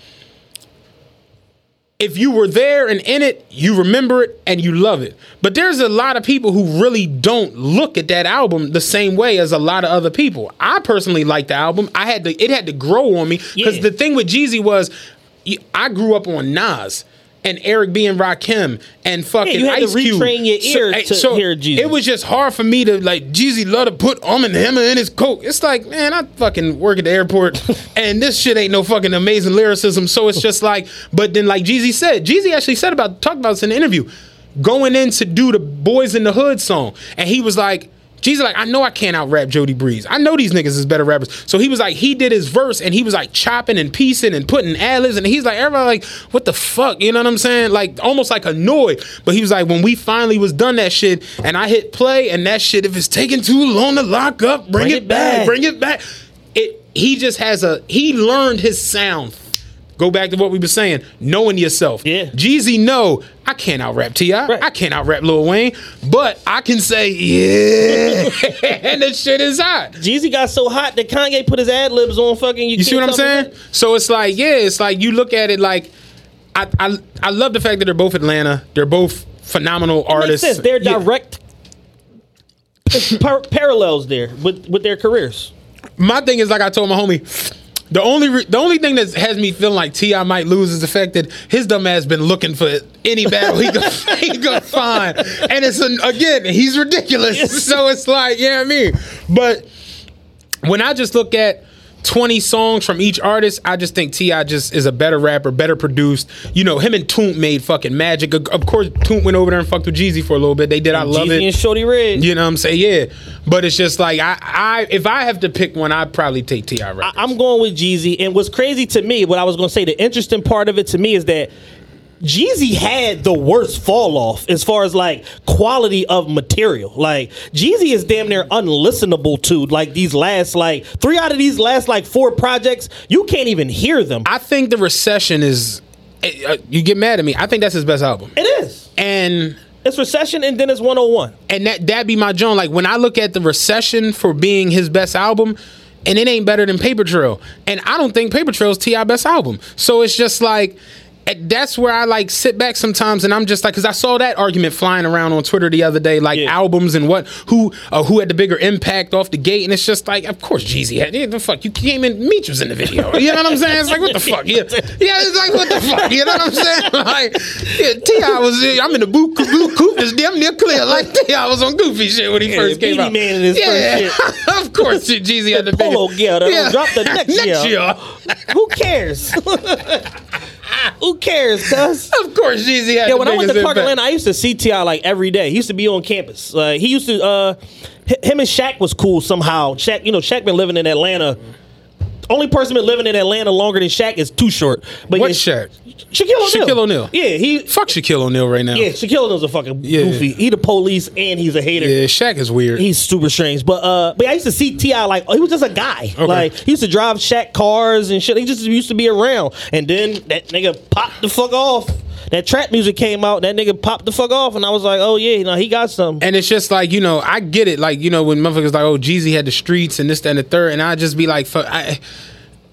if you were there and in it, you remember it and you love it. But there's a lot of people who really don't look at that album the same way as a lot of other people. I personally like the album. I had to it had to grow on me because Yeah. the thing with Jeezy was I grew up on Nas and Eric B and Rakim and fucking to Ice Cube. retrain your ear eh, to hear Jeezy. It was just hard for me to like Jeezy love to put um and hammer in his coat. It's like, man, I fucking work at the airport and this shit ain't no fucking amazing lyricism. So it's just like, but then like Jeezy said, Jeezy actually said about talked about this in the interview, going in to do the Boys in the Hood song. And he was like, Jeezy like, I know I can't out rap Jody Breeze. I know these niggas is better rappers. So he was like, he did his verse and he was like chopping and piecing and putting ad-libs and he's like, everybody like, what the fuck? You know what I'm saying? Like almost like annoyed. But he was like, when we finally was done that shit and I hit play and that shit, if it's taking too long to lock up, bring, it, back, bring it back. It he just has a he learned his sound. Go back to what we were saying, knowing yourself. Yeah. Jeezy, no, I can't out rap Ti. Right. I can't out rap Lil Wayne, but I can say yeah, and the shit is hot. Jeezy got so hot that Kanye put his ad libs on fucking. You, You see what I'm saying? So it's like, yeah, it's like you look at it like, I I, I love the fact that they're both Atlanta. They're both phenomenal Makes artists. They're Yeah. direct par- parallels there with with their careers. my thing is like I told my homie. The only re- the only thing that has me feeling like T.I. might lose is the fact that his dumb ass been looking for any battle he could he could find, and it's an, again he's ridiculous. So it's like yeah, I mean, but when I just look at 20 songs from each artist, I just think T.I. just is a better rapper, better produced. You know, him and Toomp made fucking magic. Of course, Toomp went over there and fucked with Jeezy for a little bit. They did. I love it. Jeezy it. and Shawty Redd. You know what I'm saying? Yeah. But it's just like I, I if I have to pick one, I'd probably take T.I. I- I'm going with Jeezy. And what's crazy to me, what I was going to say, the interesting part of it to me is that Jeezy had the worst fall off as far as like quality of material. Like Jeezy is damn near unlistenable to like these last like three out of these last like four projects. You can't even hear them. I think the recession is. uh, You get mad at me. I think that's his best album. it is. And It's recession and then it's 101. and that that be my joint. Like when I look at the recession for being his best album, and it ain't better than Paper Trail. And I don't think Paper Trail's T.I. best album. So it's just like eh, that's where I like sit back sometimes, and I'm just like, because I saw that argument flying around on Twitter the other day, like albums and what who uh, who had the bigger impact off the gate, and it's just like, of course Jeezy had. Yeah, the fuck, you came in, Meech was in the video. You know what I'm saying? It's like what the fuck? Yeah, yeah, it's like what the fuck? You know what I'm saying? Like, yeah, T.I. was, I'm in the boot, boot coupe is damn near clear. Like T.I. was on goofy shit when he Yeah, first came out. Man in his yeah, first of course, Jeezy had the, Polo biggest- gear that will drop the next year. year. Who cares? Who cares, cuz? Of course, Jeezy had Yeah, when I went to impact. Atlanta, I used to see T.I. like every day. He used to be on campus. Like he used to. uh Him and Shaq was cool somehow. Shaq, you know, Shaq been living in Atlanta. Only person been living in Atlanta longer than Shaq is Too Short. But What Shaq? Shaquille O'Neal. Shaquille O'Neal. Yeah, he. Fuck Shaquille O'Neal right now. Yeah, Shaquille O'Neal's a fucking Yeah. goofy. He the police and he's a hater. Yeah, Shaq is weird. He's super strange. But uh but I used to see T.I. like oh, he was just a guy. Like he used to drive Shaq cars and shit. He just used to be around. And then that nigga popped the fuck off. That trap music came out, that nigga popped the fuck off, and I was like, oh yeah, you know, he got something. And it's just like, you know, I get it. Like, you know, when motherfuckers like, oh, Jeezy had the streets and this, that, and the third. And I just be like, fuck, I,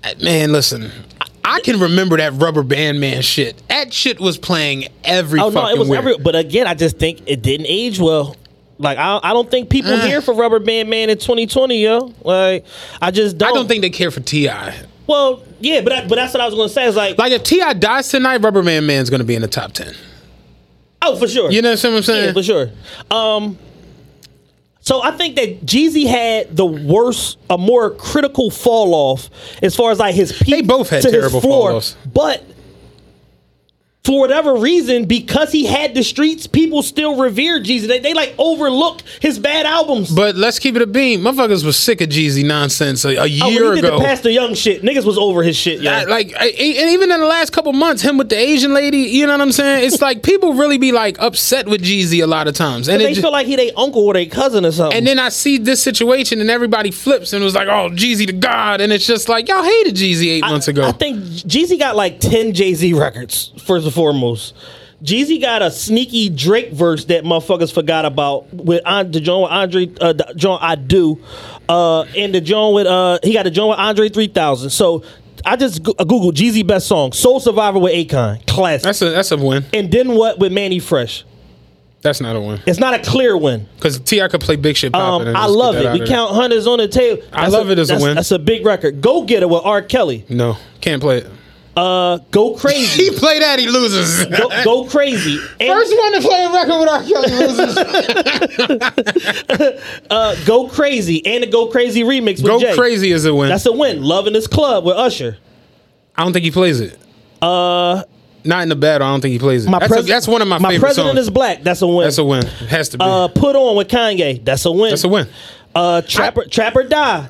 I- man, listen. I- I can remember that rubber band man shit. That shit was playing every oh no, it was where. every but again, I just think it didn't age well. Like I, I don't think people Uh. here for Rubber Band Man in 2020, yo. Like I just don't. I don't think they care for Ti. Well, yeah, but I, but that's what I was gonna say. Is like, Like if T.I. dies tonight, Rubber Band Man's gonna be in the top ten. oh, for sure. You know what I'm saying? Yeah, for sure. Um, so I think that Jeezy had the worst, a more critical fall off as far as like his peak. They both had to terrible his floor, fall-offs. but. For whatever reason, because he had the streets, people still revere Jeezy. They, they like overlook his bad albums. But let's keep it a beam. Motherfuckers was sick of Jeezy nonsense a, a Oh, year when he did ago. the Pastor Young shit, niggas was over his shit. I- like, I- and even in the last couple months, him with the Asian lady, you know what I'm saying? It's like people really be like upset with Jeezy a lot of times, and they feel like he they uncle or they cousin or something. And then I see this situation, and everybody flips and was like, "Oh, Jeezy the God," and it's just like y'all hated Jeezy eight months ago. I think Jeezy got like 10 Jay Z records, first and foremost. Jeezy got a sneaky Drake verse that motherfuckers forgot about with An- the joint with Andre, uh, the joint I Do, uh, and the joint with, uh, he got a joint with Andre 3000. So I just go- uh, Googled Jeezy best song, Soul Survivor with Akon, classic. That's a that's a win. And then what with Mannie Fresh? That's not a win It's not a clear win. because T.I. could play big shit. Um, I love it. We there. count hundreds on the table. I love it as a win. That's a big record. Go get it with R. Kelly. No, can't play it. Uh, go crazy. He play that, he loses. go, go crazy. And, First one to play a record with R. Kelly loses. uh, go crazy and the Go Crazy remix with Go Jay. crazy is a win. That's a win. Love in this club with Usher. I don't think he plays it. Uh, Not in the battle. I don't think he plays it. my that's, a- pres- that's one of my, my favorite president songs. is black. That's a win. that's a win. It has to be. uh, put on with Kanye. That's a win. that's a win. Uh, Trapper Trapper Die.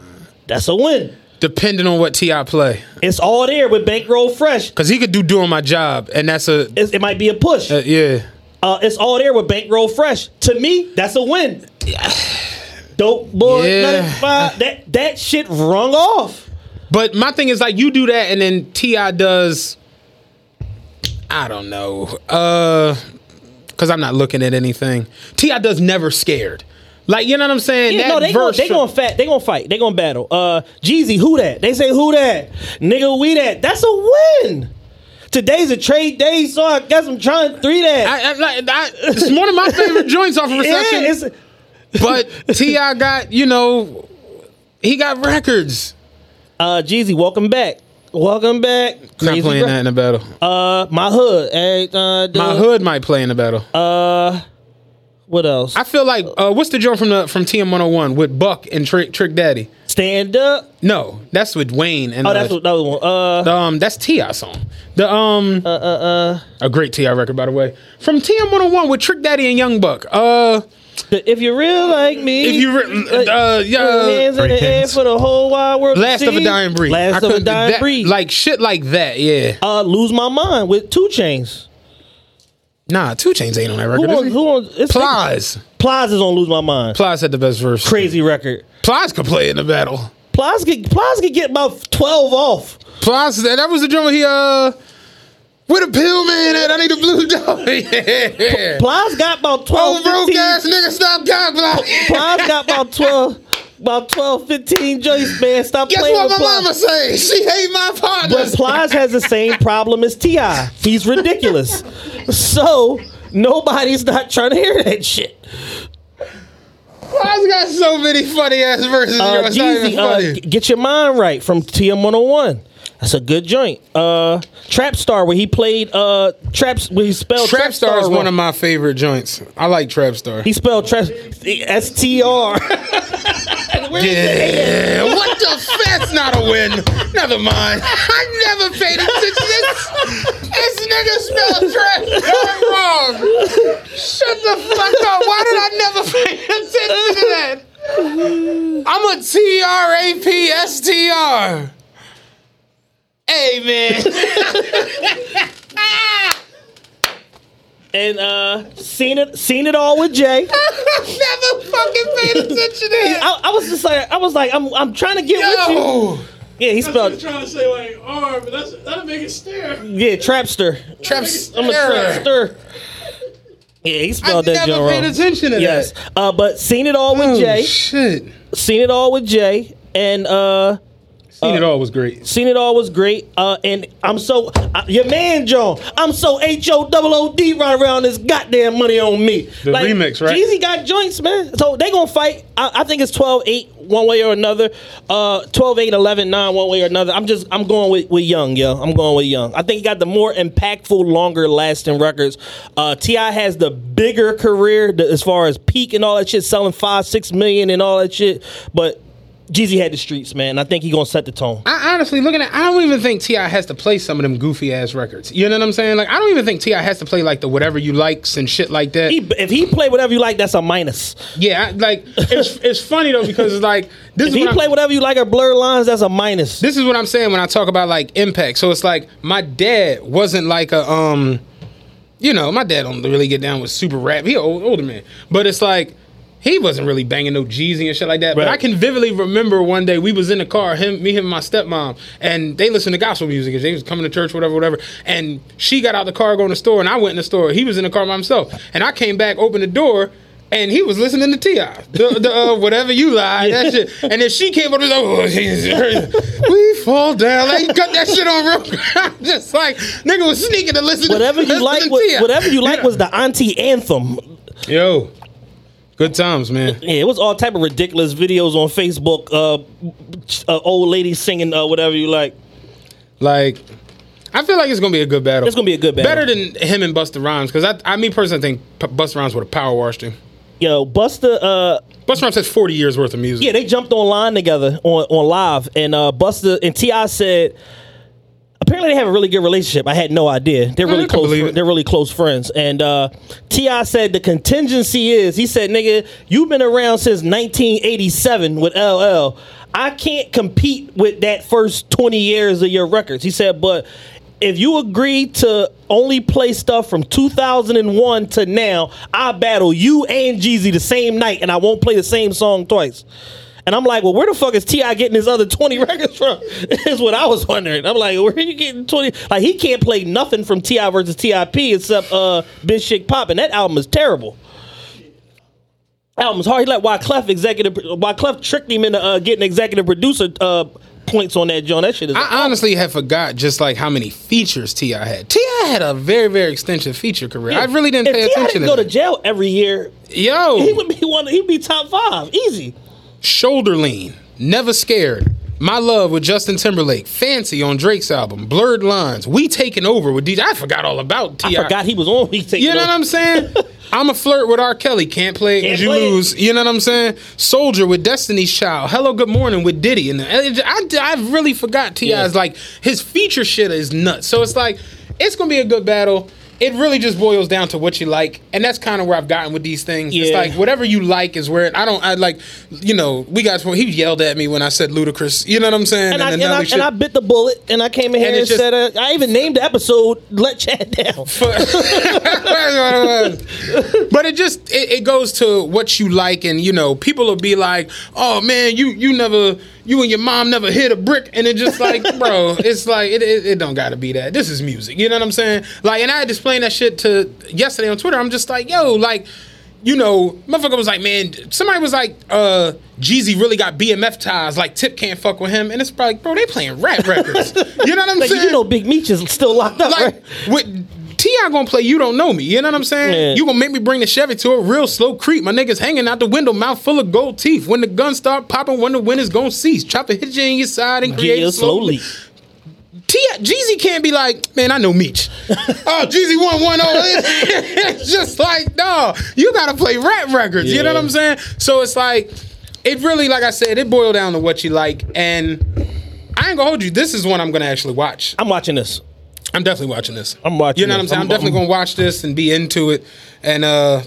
That's a win. Depending on what T.I. play, It's all there with Bankroll Fresh. because he could do doing my job, and that's a It's, it might be a push. uh, yeah. Uh, it's all there with Bankroll Fresh. To me, that's a win. Dope boy, Yeah. 95, that that shit rung off. But my thing is like you do that, and then T.I. does. I don't know, uh, because I'm not looking at anything. T.I. does never scared. Like you know what I'm saying? Yeah, that no, they gon' verse they gonna fat, they gonna fight, they gonna battle. Uh, Jeezy, who that? They say who that? Nigga, we that. That's a win. Today's a trade day, so I guess I'm trying three that. I, I, I, it's one of my favorite joints off of Recession. yeah, but T.I. got you know, he got records. uh Jeezy, welcome back, welcome back. Not playing Gra- that in the battle. Uh, my hood. Uh. My hood might play in the battle. Uh, what else? I feel like uh, what's the joint from the from TM 101 with Buck and Trick Trick Daddy? Stand up. No, that's with Wayne and Oh, uh, that's what that was. One. Uh, the, um that's T.I. song. The um uh, uh, uh. a great T.I. record by the way from TM 101 with Trick Daddy and Young Buck. Uh, If you're real like me, if you re- uh yeah. hands in the air for the whole wide world. to Last of a dying breed. I Last of a dying that- breed. Like shit like that, yeah. uh, lose my mind with 2 Chainz. Nah, 2 Chainz ain't on that Who record. on? is he? Who on? It's Plies. Plies is on lose my mind. Plies had the best verse. Crazy record. Plies could play in the battle. Plies get Plies could get about twelve off. Plies, that, that was the drum where he uh With a pill man at? I need a blue dog. yeah. Plies got about 12, Oh, broke 15. ass nigga, stop cock block. Plies got about 12, About 12, 15 joints, man. Stop Guess playing what with my Plies. mama say? She hate my partner. But. Plies has the same problem as Ti. He's ridiculous. So nobody's not trying to hear that shit. Plies got so many funny ass verses. Uh, it's not even Jeezy, uh, get your mind right from TM101. That's a good joint. Uh, Trap Star, where he played uh, Traps, where he spelled Trap, Trap Star is one of my favorite joints. I like Trap Star. He spelled Trap S T R. Yeah, what the? F- That's not a win. Never mind. I never paid attention. This, this nigga spelled trap Star wrong. Shut the fuck up. Why did I never pay attention to that? I'm a T R A P S T R. Hey man. and uh, seen it, seen it all with Jay. never fucking paid attention to that. I, I was just like, I was like, I'm, I'm trying to get with you. Yeah, he spelled. trying to say like R, but that's that'll make it stare. Yeah, Trapster. Trap I'm a Trapster. Yeah, he spelled I that never joint paid attention to Yes, that. uh, but seen it all with Oh, Jay. shit. Seen it all with Jay, and uh, Seen it all was great. seen it all was great. Uh, and I'm so uh, your man John. I'm so H O double O D right around this goddamn money on me. The remix, right? Jeezy got joints, man. So they gonna fight. I, I think it's 12-8 one way or another. Uh, 12-8, 11-9 one way or another. I'm just I'm going with, with Young, yo. I'm going with Young. I think he got the more impactful, longer lasting records. Uh, T.I. has the bigger career the, as far as peak and all that shit, selling five, six million and all that shit. But Jeezy had the streets, man. I think he gonna set the tone. I honestly looking at, I don't even think T.I. has to play some of them goofy ass records. You know what I'm saying? Like, I don't even think T.I. has to play like the whatever you likes and shit like that. He, if he play whatever you like, that's a minus. yeah, I- like it's it's funny though because it's like this If is he what play I'm, whatever you like or Blurred Lines, that's a minus. this is what I'm saying when I talk about like impact. So it's like my dad wasn't like a um, you know, my dad don't really get down with super rap. He an old, older man, but it's like. He wasn't really banging no Jeezy and shit like that. But I can vividly remember one day we was in the car, him, me, him, and my stepmom, and they listened to gospel music. and They was coming to church, whatever, whatever. And she got out the car, going to the store, and I went in the store. He was in the car by himself, and I came back, opened the door, and he was listening to T.I., the, the uh, whatever you lie, that shit. And then she came up and was like, oh, we fall down. Like, cut that shit on real quick. Just like nigga was sneaking to listen. whatever to, you like, listen to wa- whatever you like was the auntie anthem. Yo, good times, man. Yeah, it was all type of ridiculous videos on Facebook. Uh, uh old ladies singing uh, whatever you like. Like, I feel like it's gonna be a good battle. It's gonna be a good battle. Better than him and Busta Rhymes because I, I mean personally think Busta Rhymes would have power washed him. Yo, Busta. Uh, Busta Rhymes has forty years worth of music. yeah, they jumped online together on on live, and uh, Busta and T.I. said. Apparently, they have a really good relationship. I had no idea. They're really close. believe fr- it. They're really close friends. And uh, T.I. said the contingency is. He said, "Nigga, you've been around since 1987 with LL. I can't compete with that first 20 years of your records." He said, "But if you agree to only play stuff from 2001 to now, I battle you and Jeezy the same night, and I won't play the same song twice." And I'm like, well, where the fuck is T.I. getting his other 20 records from? is what I was wondering. I'm like, where are you getting 20? Like, he can't play nothing from T.I. versus TIP except uh, Big Shit Pop, and that album is terrible. Album's hard. He let Wyclef executive. Wyclef tricked him into uh, getting executive producer uh, points on that joint. That shit is. I honestly have forgot just like how many features T.I. had. T.I. had a very very extensive feature career. I really didn't if pay T.I. attention didn't to go to jail every year. Yo, he would be one. He'd be top five, easy. Shoulder Lean, Never Scared, My Love with Justin Timberlake, Fancy on Drake's album, Blurred Lines, We Taking Over with DJ. I forgot all about Ti. I forgot he was on. We taking You know over. what I'm saying? I'm a flirt with R. Kelly. Can't play it Can't you play it. lose. You know what I'm saying? Soldier with Destiny's Child. Hello, Good Morning with Diddy. And I, I really forgot T.I.'s Yeah. like his feature shit is nuts. So it's like it's gonna be a good battle. It really just boils down to what you like, and that's kind of where I've gotten with these things. It's Yeah. like whatever you like is where I don't. I like, you know, we got he yelled at me when I said Ludacris. You know what I'm saying? And, I, and, I, and I bit the bullet, and I came in here And and, it's just- said, uh, I even named the episode "Let Chad Down." but it just it, it goes to what you like and you know people will be like oh man you you never you and your mom never hit a brick and it just like bro it's like it, it, it don't gotta be that this is music you know what i'm saying like and i had explain that shit to yesterday on twitter i'm just like yo like you know, motherfucker was like, man, somebody was like, uh, Jeezy really got BMF ties. Like Tip can't fuck with him, and it's probably, bro, they playing rap records. you know what I'm Like, saying? you know, Big Meech is still locked up, like right? with T.I. gonna play you don't know me. You know what I'm saying? Yeah. You gonna make me bring the Chevy to a real slow creep. My niggas hanging out the window, mouth full of gold teeth. When the guns start popping, when the wind is gonna cease. Chopper hit you in your side and create you a slow slowly. T Jeezy can't be like, man, I know Meech. oh, Jeezy one one oh. It's just like, no, you gotta play rap records. You know what I'm saying? So it's like, it really, like I said, it boiled down to what you like. And I ain't gonna hold you. This is one I'm gonna actually watch. I'm watching this. I'm definitely watching this. I'm watching You know what I'm saying? I'm, I'm- definitely I'm- gonna watch this and be into it. And uh,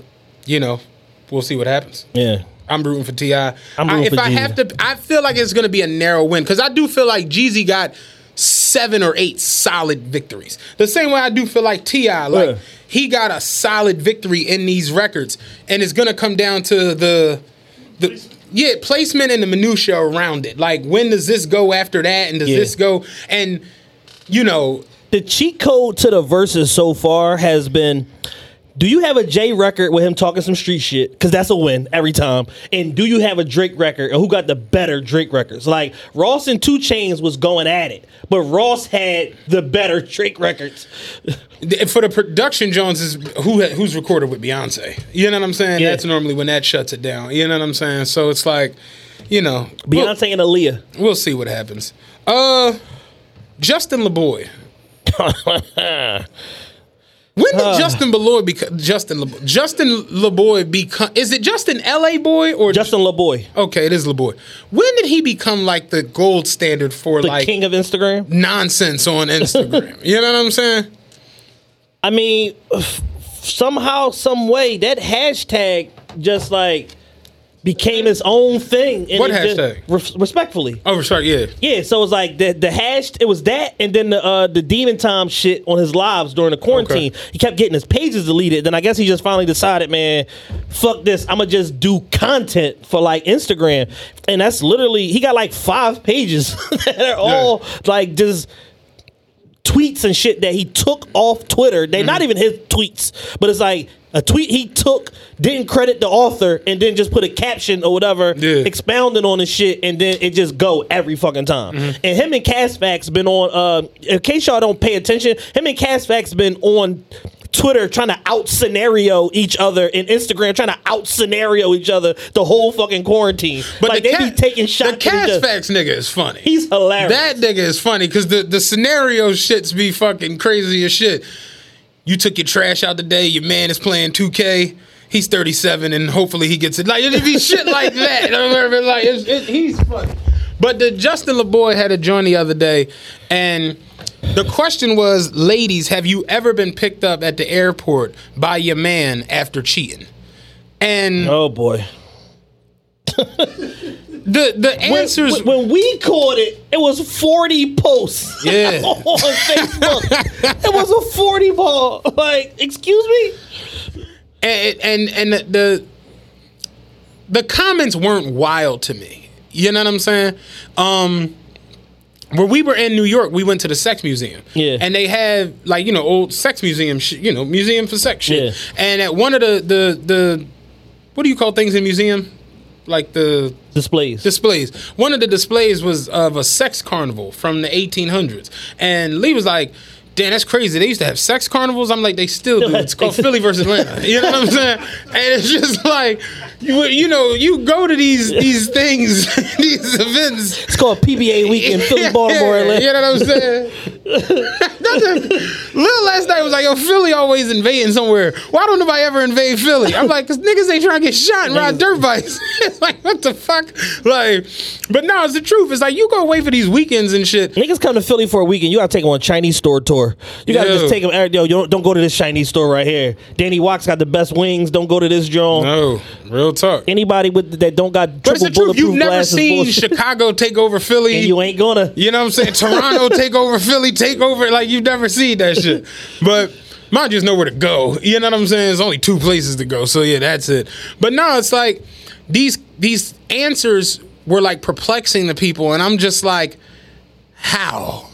you know, we'll see what happens. Yeah. I'm rooting for Ti. I'm I- rooting if for I have to, I feel like it's gonna be a narrow win because I do feel like Jeezy got seven or eight solid victories. The same way I do feel like T.I., like Yeah. he got a solid victory in these records, and it's gonna come down to the the. Yeah, placement and the minutia around it. Like, when does this go after that, and does Yeah. this go? And you know, The cheat code to the verses so far has been do you have a J record with him talking some street shit? Because that's a win every time. And do you have a Drake record? And who got the better Drake records? Like Ross and 2 Chainz was going at it, but Ross had the better Drake records. For the production Jones is who who's recorded with Beyonce. You know what I'm saying? Yeah. That's normally when that shuts it down. You know what I'm saying? So it's like, you know, we'll, Beyonce and Aaliyah. we'll see what happens. Uh, Justin LaBoy. When did Justin LeBoy become Justin LeBoy? Justin LeBoy become? Is it Justin LA boy or Justin LeBoy, Okay, it is LeBoy. When did he become like the gold standard for the like king of Instagram. nonsense on Instagram? you know what I'm saying? I mean, somehow, some way, that hashtag just like became its own thing. and What it just- hashtag? respectfully. Oh, sorry, yeah. Yeah, so it's like the the hash. It was that, and then the uh, the demon time shit on his lives during the quarantine. He kept getting his pages deleted. Then I guess he just finally decided, man, fuck this. I'm gonna just do content for like Instagram, and that's literally he got like five pages that are all like just tweets and shit that he took off Twitter. They're Mm-hmm. not even his tweets, but it's like a tweet he took, didn't credit the author, and then just put a caption or whatever, Yeah. expounding on the shit, and then it just go every fucking time. Mm-hmm. And him and Casfax been on. Uh, in case y'all don't pay attention, him and Casfax been on. Twitter trying to out scenario each other and Instagram trying to out scenario each other the whole fucking quarantine. But like the they Ca- be taking shots. The Cash. Facts nigga is funny. He's hilarious. That nigga is funny because the, the scenario shits be fucking crazy as shit. You took your trash out today, your man is playing 2K. He's 37 and hopefully he gets it. Like, it'd be shit like that. I like, it's, it, he's funny. But the Justin LaBoy had a joint the other day and the question was, ladies, have you ever been picked up at the airport by your man after cheating? And oh boy. the the answers when, when we caught it, it was 40 posts Yeah. on Facebook. it was a 40 ball. Like, excuse me? and and and the, the the comments weren't wild to me. You know what I'm saying? Um where we were in New York, we went to the sex museum. Yeah. And they have like, you know, old sex museum shit, you know, museum for sex shit. Yeah. And at one of the the the what do you call things in museum? Like the Displays. displays. One of the displays was of a sex carnival from the 1800s. And Lee was like, Damn, that's crazy. They used to have sex carnivals. I'm like, they still do. It's called Philly versus Atlanta. You know what I'm saying? And it's just like, you, you know, you go to these these things, these events. it's called PBA week in Philly, Baltimore, Atlanta. You know what I'm saying? Lil last night was like, yo, Philly always invading somewhere. Why don't nobody ever invade Philly? I'm like, cause niggas ain't trying to get shot and ride dirt bikes. it's like, what the fuck? Like, but no, it's the truth. It's like you go away for these weekends and shit. Niggas come to Philly for a weekend. You gotta take them on a Chinese store tour. You gotta er, Yo. just take them. Yo, you don't, don't go to this Chinese store right here. Danny Wax got the best wings. Don't go to this joint. No, real talk. Anybody with that don't got But it's triple the truth. You've never seen. Chicago take over Philly. and you ain't gonna. You know what I'm saying? Toronto take over Philly, take over. Like you've never seen that shit. But mine just nowhere to go. You know what I'm saying? There's only two places to go. So yeah, that's it. But no, it's like these these answers were like perplexing the people, and I'm just like, how?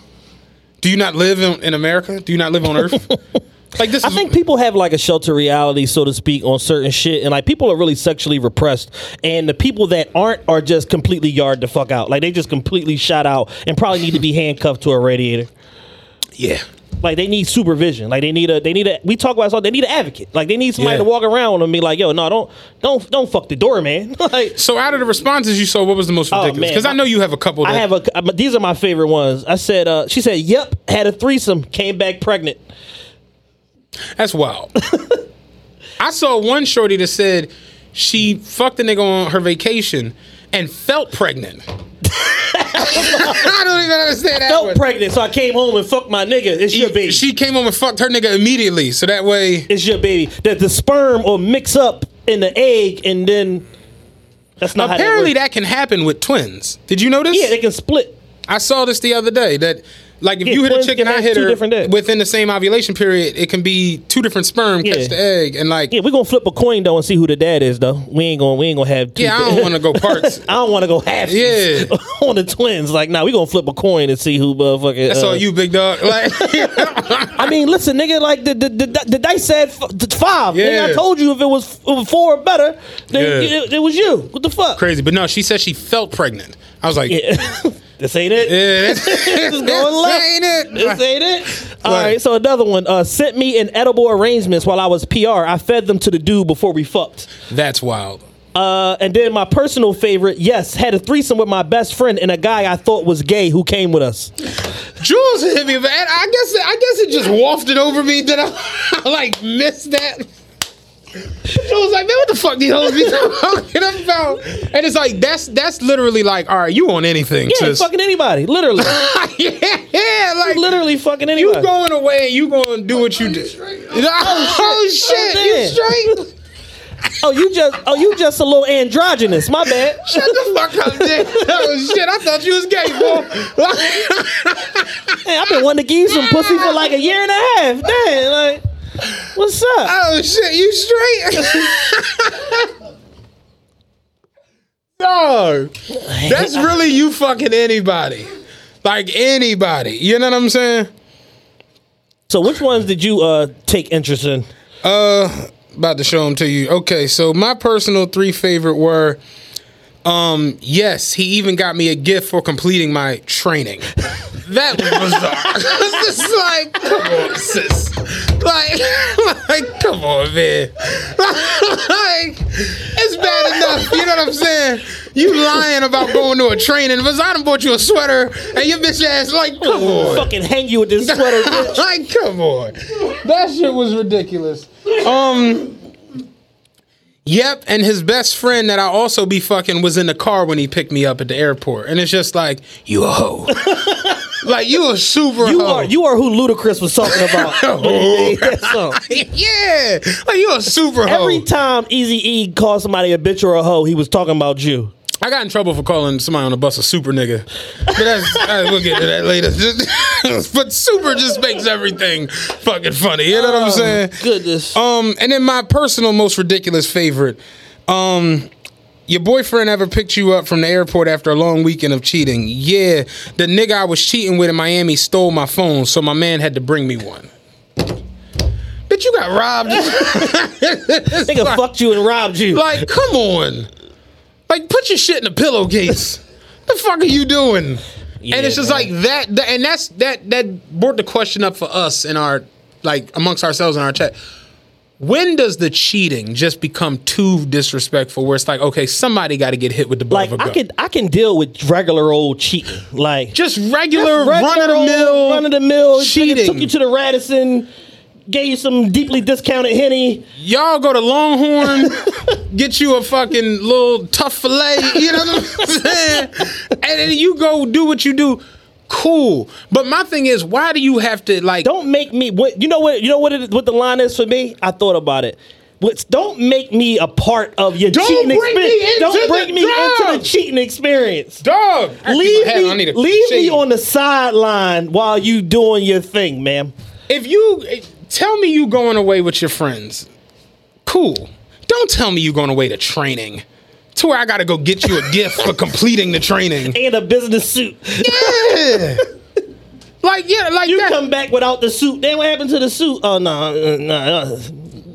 Do you not live in, in America? Do you not live on Earth? Like this I is think people have like a shelter reality, so to speak, on certain shit, and like people are really sexually repressed, and the people that aren't are just completely yard the fuck out. Like they just completely shot out and probably need to be handcuffed to a radiator. yeah. Like they need supervision. Like they need a they need a we talk about this all. They need an advocate. Like they need somebody Yeah. to walk around with and be like, yo, no, don't don't don't fuck the door, man. like So out of the responses you saw, what was the most Oh, ridiculous? Because I know you have a couple. That, I have a these are my favorite ones. I said, uh, she said, yep, had a threesome, came back pregnant. That's wild. I saw one shorty that said she fucked a nigga on her vacation and felt pregnant. I don't even understand that. Felt one. pregnant, so I came home and fucked my nigga. It's your baby. She came home and fucked her nigga immediately, so that way. it's your baby. That the sperm will mix up in the egg and then that's not Apparently, that, that can happen with twins. Did you notice? Yeah, they can split. I saw this the other day that like if Yeah, you hit a twins chick and I hit her within the same ovulation period, it can be two different sperm Yeah. catch the egg and like Yeah, we're gonna flip a coin though and see who the dad is though. We ain't gonna we ain't gonna have two yeah, I don't want to go parts. I don't want to go half Yeah. on the twins. Like, nah, we gonna flip a coin and see who motherfucking. That's uh, all you, big dog. Like, I mean, listen, nigga, like the the, the, the dice said f- five. Nigga, Yeah. I told you if it was, if it was four or better, then Yeah. it, it was you. What the fuck? crazy. But no, she said she felt pregnant. I was like, Yeah. This ain't it. yeah, This is going this left. ain't it. This ain't it. All Right. so another one uh, sent me an edible arrangements while I was PR. I fed them to the dude before we fucked. That's wild. Uh, and then my personal favorite, yes, had a threesome with my best friend and a guy I thought was gay who came with us. Jules hit me, but I guess I guess it just wafted over me that I, like missed that. Jules like, man, what the fuck these hoes be talking about? And it's like that's that's literally like, all right, you on anything? Yeah, sis. fucking anybody, literally, yeah, yeah, like literally fucking anybody. you going away and you going to do what you do. Oh, oh shit, Oh, you straight? Oh, you just oh you just a little androgynous. My bad. Shut the fuck up, Dick. Oh shit, I thought you was gay, boy. Hey, I've been wanting to give you some pussy for like a year and a half. Damn, like, what's up? Oh shit, you straight? Dog, that's really you fucking anybody, like anybody. You know what I'm saying? So, which ones did you uh take interest in? Uh, about to show them to you. Okay, so my personal three favorite were. Um, yes, he even got me a gift for completing my training. That was bizarre. it's just like, come on, sis. Like, like, come on, man. like, it's bad enough. You know what I'm saying? You lying about going to a training, done bought you a sweater, and your bitch ass like, come on. Fucking hang you with this sweater. bitch. like, come on. That shit was ridiculous. Um. Yep, and his best friend that I also be fucking was in the car when he picked me up at the airport, and it's just like you a hoe, like you a super You hoe. are you are who Ludacris was talking about. when he made that song. yeah, like you a super hoe. Every time Easy E called somebody a bitch or a hoe, he was talking about you. I got in trouble for calling somebody on the bus a super nigga, but that's uh, we'll get to that later. but super just makes everything fucking funny. You know what I'm saying? Goodness. Um, and then my personal most ridiculous favorite. Um, your boyfriend ever picked you up from the airport after a long weekend of cheating? Yeah, the nigga I was cheating with in Miami stole my phone, so my man had to bring me one. Bitch, you got robbed. Nigga fucked you and robbed you. like, come on. Like, put your shit in a pillowcase. the fuck are you doing? and it's just man. like that, that, and that's that that brought the question up for us in our like amongst ourselves in our chat. When does the cheating just become too disrespectful? Where it's like, okay, somebody got to get hit with the butt like of a I gun. I can I can deal with regular old cheating. Like just regular, run of the mill, run of the mill cheating. Took you to the Radisson, gave you some deeply discounted henny. Y'all go to Longhorn, get you a fucking little tough fillet. You know what I'm saying? And then you go do what you do. Cool, but my thing is, why do you have to like? Don't make me. What you know what you know what it, what the line is for me? I thought about it. What's, don't make me a part of your Don't cheating bring me experience. into Don't bring the me into the cheating experience. Dog, I Leave my hat on. I me, need a leave me on the sideline while you doing your thing, ma'am. If you eh, tell me you going away with your friends, cool. Don't tell me you going away to training. To where I gotta go get you a gift for completing the training. And a business suit. Yeah. Like yeah, like You that. come back without the suit. Then what happened to the suit? Oh no, no, no.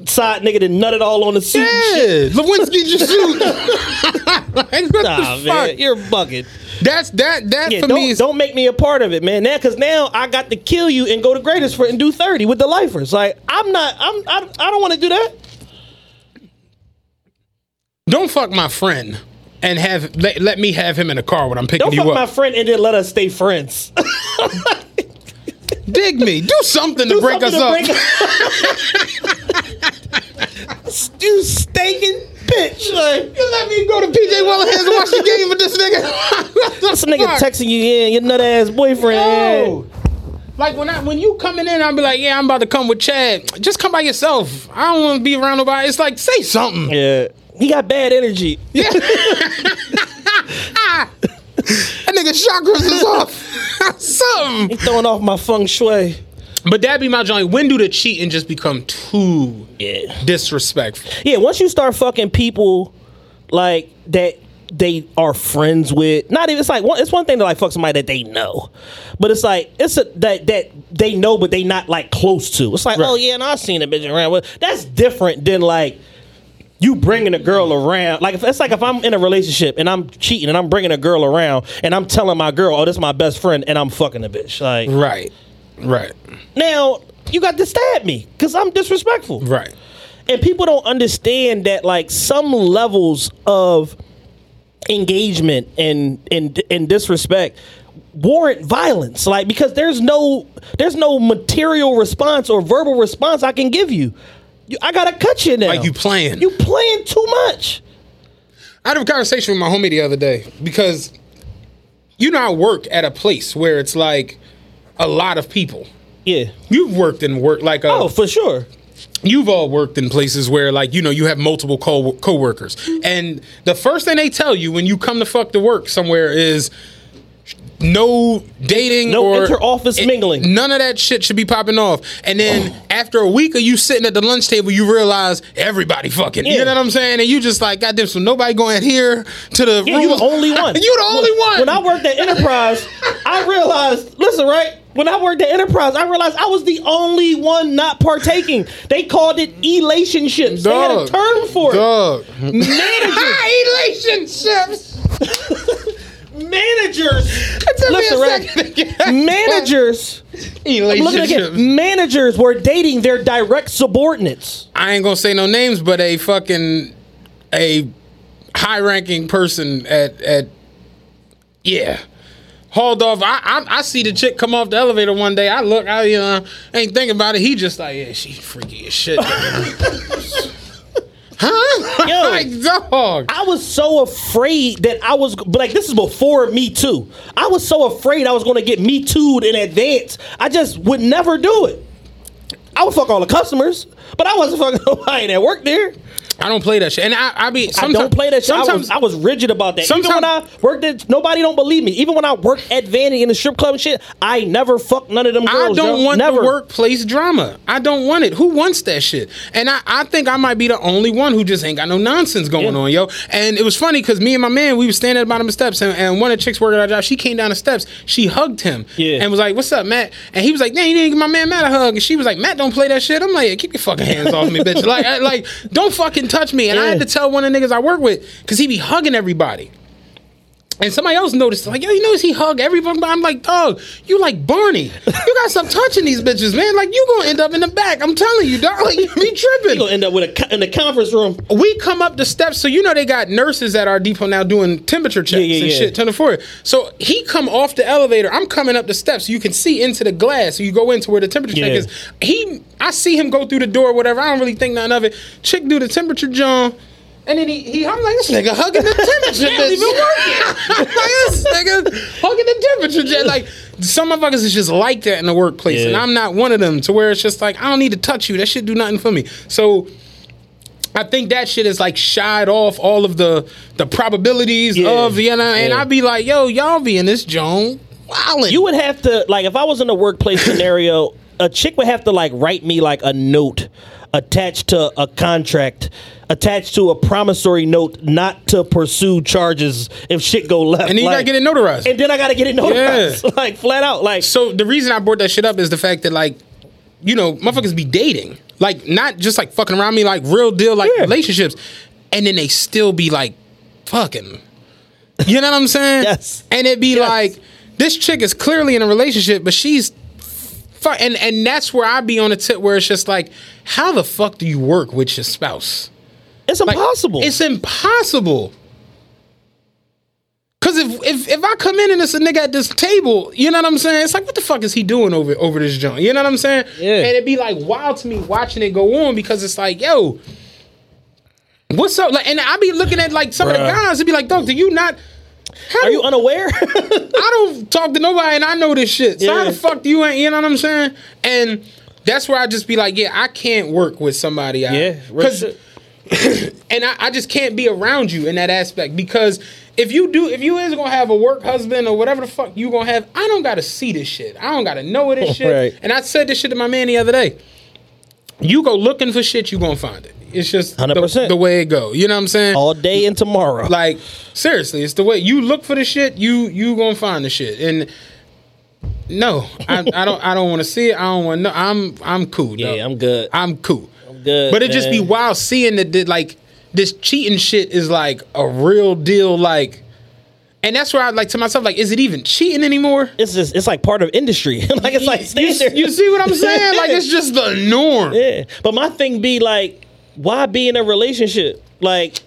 Side nigga done nutted all on the suit. Yeah, Lewinsky just suit. like, Nah, man, fuck? you're bugging. That's that. That Yeah, for don't, me is don't make me a part of it, man. Now, because now I got to kill you and go to Graterford and do thirty with the lifers. Like I'm not. I'm. I, I don't want to do that. Don't fuck my friend and have let, let me have him in a car when I'm picking up. Don't you fuck my friend and then let us stay friends. Dig me. Do something to Do break us something up. to break- you stinking bitch. Like, You let me go to PJ Whelihan's and watch the game with this nigga. this nigga texting you in your nut ass boyfriend. No. Like when I when you coming in, I'll be like, yeah, I'm about to come with Chad. Just come by yourself. I don't want to be around nobody. It's like say something. Yeah, he got bad energy. Yeah. that nigga chakras is off. something. He throwing off my feng shui. But that be my joint. When do the cheating just become too Yeah. disrespectful? Yeah, once you start fucking people like that they are friends with, not even it's like one, it's one thing to like fuck somebody that they know, but it's like it's a that that they know but they not like close to. It's like Right. oh yeah, and I seen a bitch around. Well, that's different than like. You bringing a girl around, like if it's like if I'm in a relationship and I'm cheating and I'm bringing a girl around and I'm telling my girl, "Oh, this is my best friend," and I'm fucking a bitch. Like Right. Right. now, you got to stab me because I'm disrespectful Right. and people don't understand that like some levels of engagement and and and disrespect warrant violence like because there's no there's no material response or verbal response i can give you You- i gotta cut you now. Like you playing. you playing too much. I had a conversation with my homie the other day because you know I work at a place where it's like a lot of people. yeah. You've worked in work like a, oh for sure. You've all worked in places where like you know you have multiple co coworkers, and the first thing they tell you when you come to fuck to work somewhere is no dating No or inter-office it- mingling. None of that shit should be popping off. And then after a week of you sitting at the lunch table, you realize everybody fucking. You know what I'm saying? And you just like, goddamn, so nobody going here to the yeah you the only one you the only one. when i worked at enterprise i realized listen right when I worked at Enterprise, I realized I was the only one not partaking. They called it elationships. They had a term for it. Dog. Managers. Relationships. managers. took me Listen, right? second to get- managers. I'm looking again. Managers were dating their direct subordinates. I ain't gonna say no names, but a fucking a high ranking person at at yeah. Hauled off. I, I I see the chick come off the elevator one day. I look, I you know, ain't thinking about it. He just like, yeah, she freaky as shit. huh? Yo. like dog. I was so afraid that I was like, this is before Me Too. I was so afraid I was going to get Me Too'd in advance. I just would never do it. I would fuck all the customers, but I wasn't fucking nobody that worked there. I don't play that shit, and I I be I don't play that shit. I was, Sometimes I was rigid about that. Even when I worked at, nobody don't believe me. Even when I worked at Vanity in the strip club and shit, I never fucked none of them Girls, I don't yo. want never. the workplace drama. I don't want it. Who wants that shit? And I, I think I might be the only one who just ain't got no nonsense going Yeah. on, yo. And it was funny because me and my man, we was standing at the bottom of the steps, and, and one of the chicks working our job, she came down the steps, she hugged him, Yeah. and was like, "What's up, Matt?" And he was like, "Man, you didn't give my man Matt a hug." And she was like, "Matt, don't play that shit." I'm like, "Keep your fucking hands off me, bitch!" Like, I, like, don't fucking touch me. And I had to tell one of the niggas I work with because he be hugging everybody. And somebody else noticed, like, yo, you notice he hug everybody. I'm like, dog, you like Barney. You gotta stop touching these bitches, man. Like, you gonna end up in the back. I'm telling you, dog. Like, you be You tripping. gonna end up with a in the conference room. We come up the steps, so you know they got nurses at our depot now doing temperature checks yeah, and yeah. shit, 10 to 4. So he come off the elevator. I'm coming up the steps, so you can see into the glass. So you go into where the temperature check is. He, I see him go through the door, whatever. I don't really think nothing of it. Chick do the temperature, John. And then he, he I'm like, this nigga hugging the temperature. He don't even work like, this nigga hugging the temperature. jet. Like, some motherfuckers is just like that in the workplace. And I'm not one of them to where it's just like, I don't need to touch you. That shit do nothing for me. So, I think that shit is like shied off all of the the probabilities Yeah. of you know, and Yeah. I'd be like, yo, y'all be in this Joan wildin'. You would have to like if I was in a workplace scenario, a chick would have to like write me like a note attached to a contract, attached to a promissory note not to pursue charges if shit go left. And then you gotta get it notarized. And then I gotta get it notarized, like flat out. Like So the reason I brought that shit up is the fact that like, you know, motherfuckers be dating. Like not just like fucking around me, like real deal like relationships. And then they still be like fucking. You know what I'm saying? Yes. And it be like, this chick is clearly in a relationship, but she's and and that's where I be on the tip where it's just like, how the fuck do you work with your spouse? It's Like, impossible. It's impossible. Cause if, if if I come in and it's a nigga at this table, you know what I'm saying? It's like, what the fuck is he doing over over this joint? You know what I'm saying? Yeah. And it'd be like wild to me watching it go on because it's like, yo, what's up? Like, and I be looking at like some of the guys, it'd be like, dog, do you not? How Are do- you unaware? I don't talk to nobody and I know this shit. So how Yeah. the fuck do you ain't, you know what I'm saying? And that's where I just be like, yeah, I can't work with somebody. I, Yeah, Cause, shit. and I, I just can't be around you in that aspect because if you do, if you is gonna have a work husband or whatever the fuck you gonna have, I don't gotta see this shit. I don't gotta know this shit. Right. And I said this shit to my man the other day. You go looking for shit, you gonna find it. It's just 100%. the way it go. You know what I'm saying? All day and tomorrow. Like seriously, it's the way you look for the shit. You you gonna find the shit. And no, I, I don't I don't want to see it. I don't want to know. I'm I'm cool. yeah, dog. I'm good. I'm cool. But it just be wild seeing that, that like this cheating shit is like a real deal. Like, and that's where I like to myself like, is it even cheating anymore? It's just it's like part of industry. like it's like You, you see what I'm saying? Like it's just the norm. Yeah, but my thing be like, why be in a relationship? Like,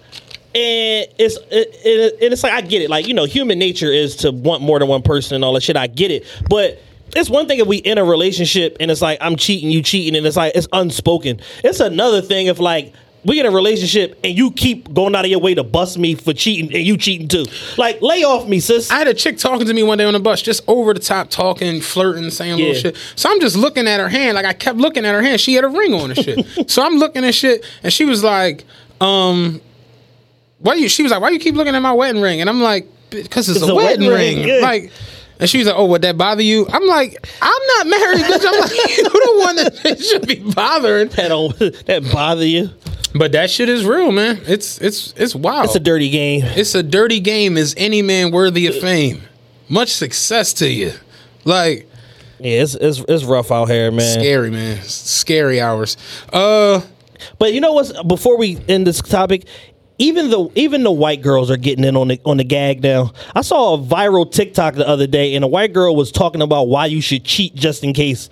and it's it, it, and it's like I get it. Like you know, human nature is to want more than one person and all that shit. I get it, but. It's one thing if we in a relationship and it's like I'm cheating, you cheating, and it's like it's unspoken. It's another thing if like we in a relationship and you keep going out of your way to bust me for cheating and you cheating too. Like lay off me, sis. I had a chick talking to me one day on the bus, just over the top, talking, flirting, saying Yeah. little shit. So I'm just looking at her hand, like I kept looking at her hand. She had a ring on and shit. so I'm looking at shit, and she was like, um, why you? She was like, why you keep looking at my wedding ring? And I'm like, because it's, It's a, a wedding, wedding ring. yeah. Like. And she was like, "Oh, would that bother you?" I'm like, "I'm not married, bitch." I'm like, "You the one that should be bothering." that don't that bother you. But that shit is real, man. It's it's it's wild. It's a dirty game. It's a dirty game. Is any man worthy of fame? Much success to you. Like Yeah, it's it's, it's rough out here, man. scary, man. Scary hours. Uh, But you know what's before we end this topic, even the even the white girls are getting in on the on the gag now. I saw a viral TikTok the other day, and a white girl was talking about why you should cheat just in case.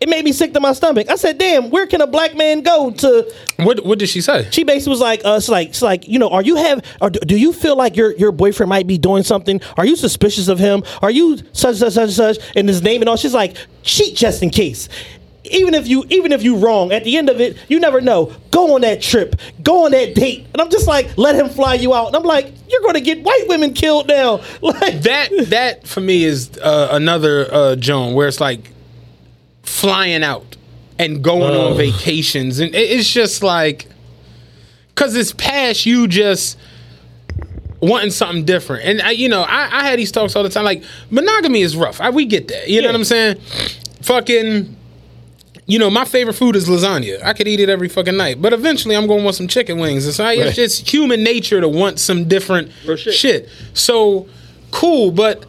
It made me sick to my stomach. I said, "Damn, where can a black man go to?" what what did she say? She basically was like, uh, it's like, it's like, you know, are you have, or do do you feel like your your boyfriend might be doing something? Are you suspicious of him? Are you such such such such? And his name and all. She's like, cheat just in case. Even if you even if you wrong, at the end of it, you never know. Go on that trip, go on that date, and I'm just like, let him fly you out. And I'm like, you're gonna get white women killed now. Like That that for me is uh, another uh, Joan where it's like flying out and going on vacations, and it's just like because it's past you just wanting something different. And I, you know, I, I had these talks all the time. Like monogamy is rough. I, we get that. You know what I'm saying? Fucking. You know, my favorite food is lasagna. I could eat it every fucking night, but eventually I'm gonna want some chicken wings. It's, like, it's just human nature to want some different shit. shit. So cool, but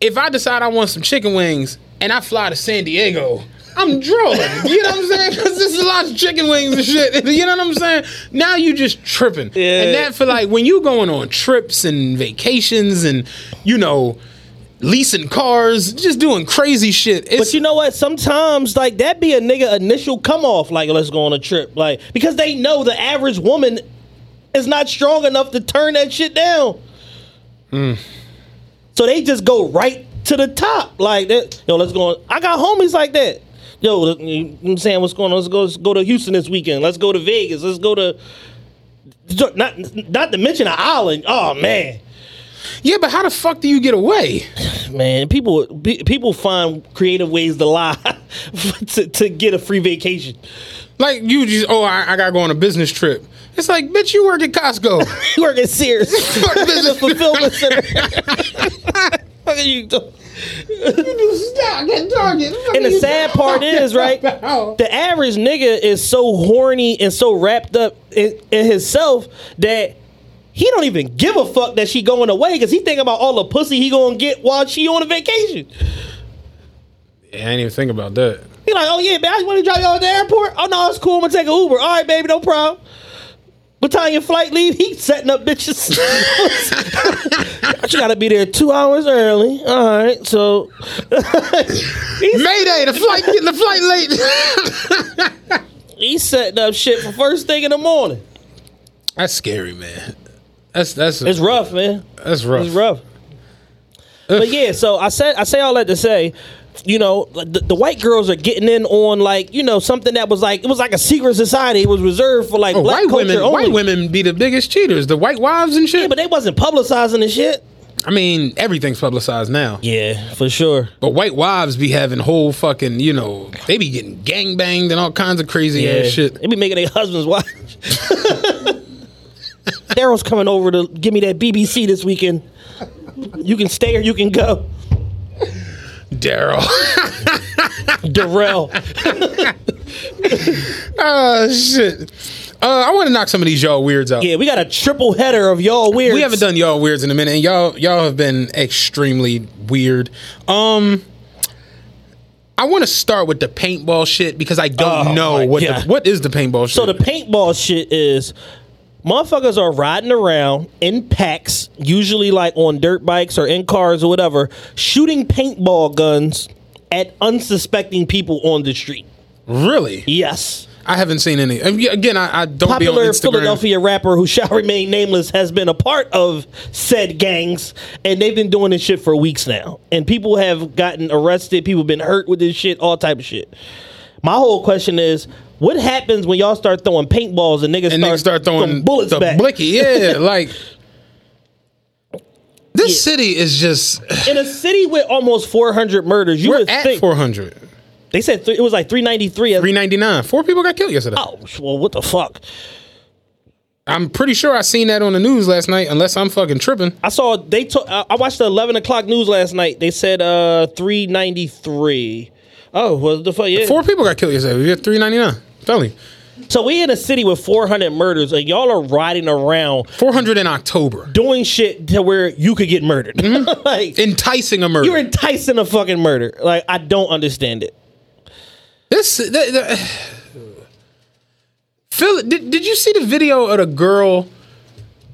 if I decide I want some chicken wings and I fly to San Diego, I'm drooling. You know what I'm saying? Because there's a lot of chicken wings and shit. You know what I'm saying? Now you just tripping. Yeah. And that for like when you going on trips and vacations and you know leasing cars, just doing crazy shit. It's, But you know what? Sometimes like that be a nigga initial come off like let's go on a trip like because they know the average woman is not strong enough to turn that shit down. Hmm. So they just go right to the top like that. Yo, let's go. On. I got homies like that. Yo, look, you know I'm saying what's going on? Let's go. Let's go to Houston this weekend. Let's go to Vegas. Let's go to. Not not to mention an island. Oh man. Yeah, but how the fuck do you get away? Man, people pe- people find creative ways to lie to, to get a free vacation. Like you just oh I, I gotta go on a business trip. It's like bitch, you work at Costco. You work at Sears, the business. fulfillment center. Fuck are you doing? And the sad part is, right? The average nigga is so horny and so wrapped up in, in himself that he don't even give a fuck that she going away because he thinking about all the pussy he gonna get while she on a vacation. Yeah, I didn't even think about that. He like, oh yeah, man, I just want to drop you off at the airport. Oh no, it's cool. I'm gonna take an Uber. All right, baby, no problem. Your flight leave? He setting up bitches. you gotta be there two hours early. All right, so Mayday, the flight getting the flight late. he's setting up shit for first thing in the morning. That's scary, man. That's that's It's rough, man. That's rough. It's rough. But yeah, so I said I say all that to say, you know, the, the white girls are getting in on like you know something that was like it was like a secret society. It was reserved for like Oh, black white culture women, only. white women be the biggest cheaters. The white wives and shit. Yeah, but they wasn't publicizing the shit. I mean, everything's publicized now. Yeah, for sure. But white wives be having whole fucking, you know, they be getting gang banged and all kinds of crazy Yeah, ass shit. They be making their husbands watch. Daryl's coming over to give me that BBC this weekend. You can stay or you can go. Daryl. Darrell. oh shit. Uh, I want to knock some of these y'all weirds out. Yeah, we got a triple header of y'all weirds. We haven't done y'all weirds in a minute, and y'all y'all have been extremely weird. Um, I want to start with the paintball shit because I don't Oh, know what the, what is the paintball shit. So the paintball shit is motherfuckers are riding around in packs, usually like on dirt bikes or in cars or whatever, shooting paintball guns at unsuspecting people on the street. really? Yes. I haven't seen any. Again, I, I don't be on Popular Instagram. Philadelphia rapper who shall remain nameless has been a part of said gangs, and they've been doing this shit for weeks now. And people have gotten arrested, people have been hurt with this shit, all type of shit. My whole question is, what happens when y'all start throwing paintballs and niggas and start, niggas start throwing bullets the back? blicky. Yeah, like this city is just In a city with almost 400 murders, you we're would at think 400. they said th- it was like 393. 399. Four people got killed yesterday. Oh, well, what the fuck? I'm pretty sure I seen that on the news last night, unless I'm fucking tripping. I saw they took. I I watched the 11 o'clock news last night. They said uh 393. Oh, well, the fuck? Yeah. Four people got killed yesterday. We had 399. Telling. So we in a city with 400 murders, and y'all are riding around 400 in October. doing shit to where you could get murdered. Mm-hmm. like Enticing a murder. you're enticing a fucking murder. Like I don't understand it. This the, the, Phil, did, did you see the video of the girl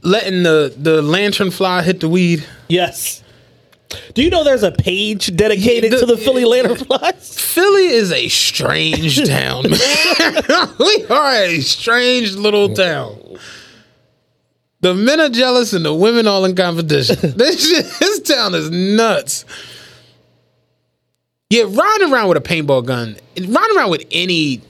letting the, the lantern fly hit the weed? Yes. Do you know there's a page dedicated The- to the Philly Lanternflies? Philly is a strange town. we are a strange little town. The men are jealous and the women all in competition. this shit, this town is nuts. Yeah, riding around with a paintball gun, riding around with any,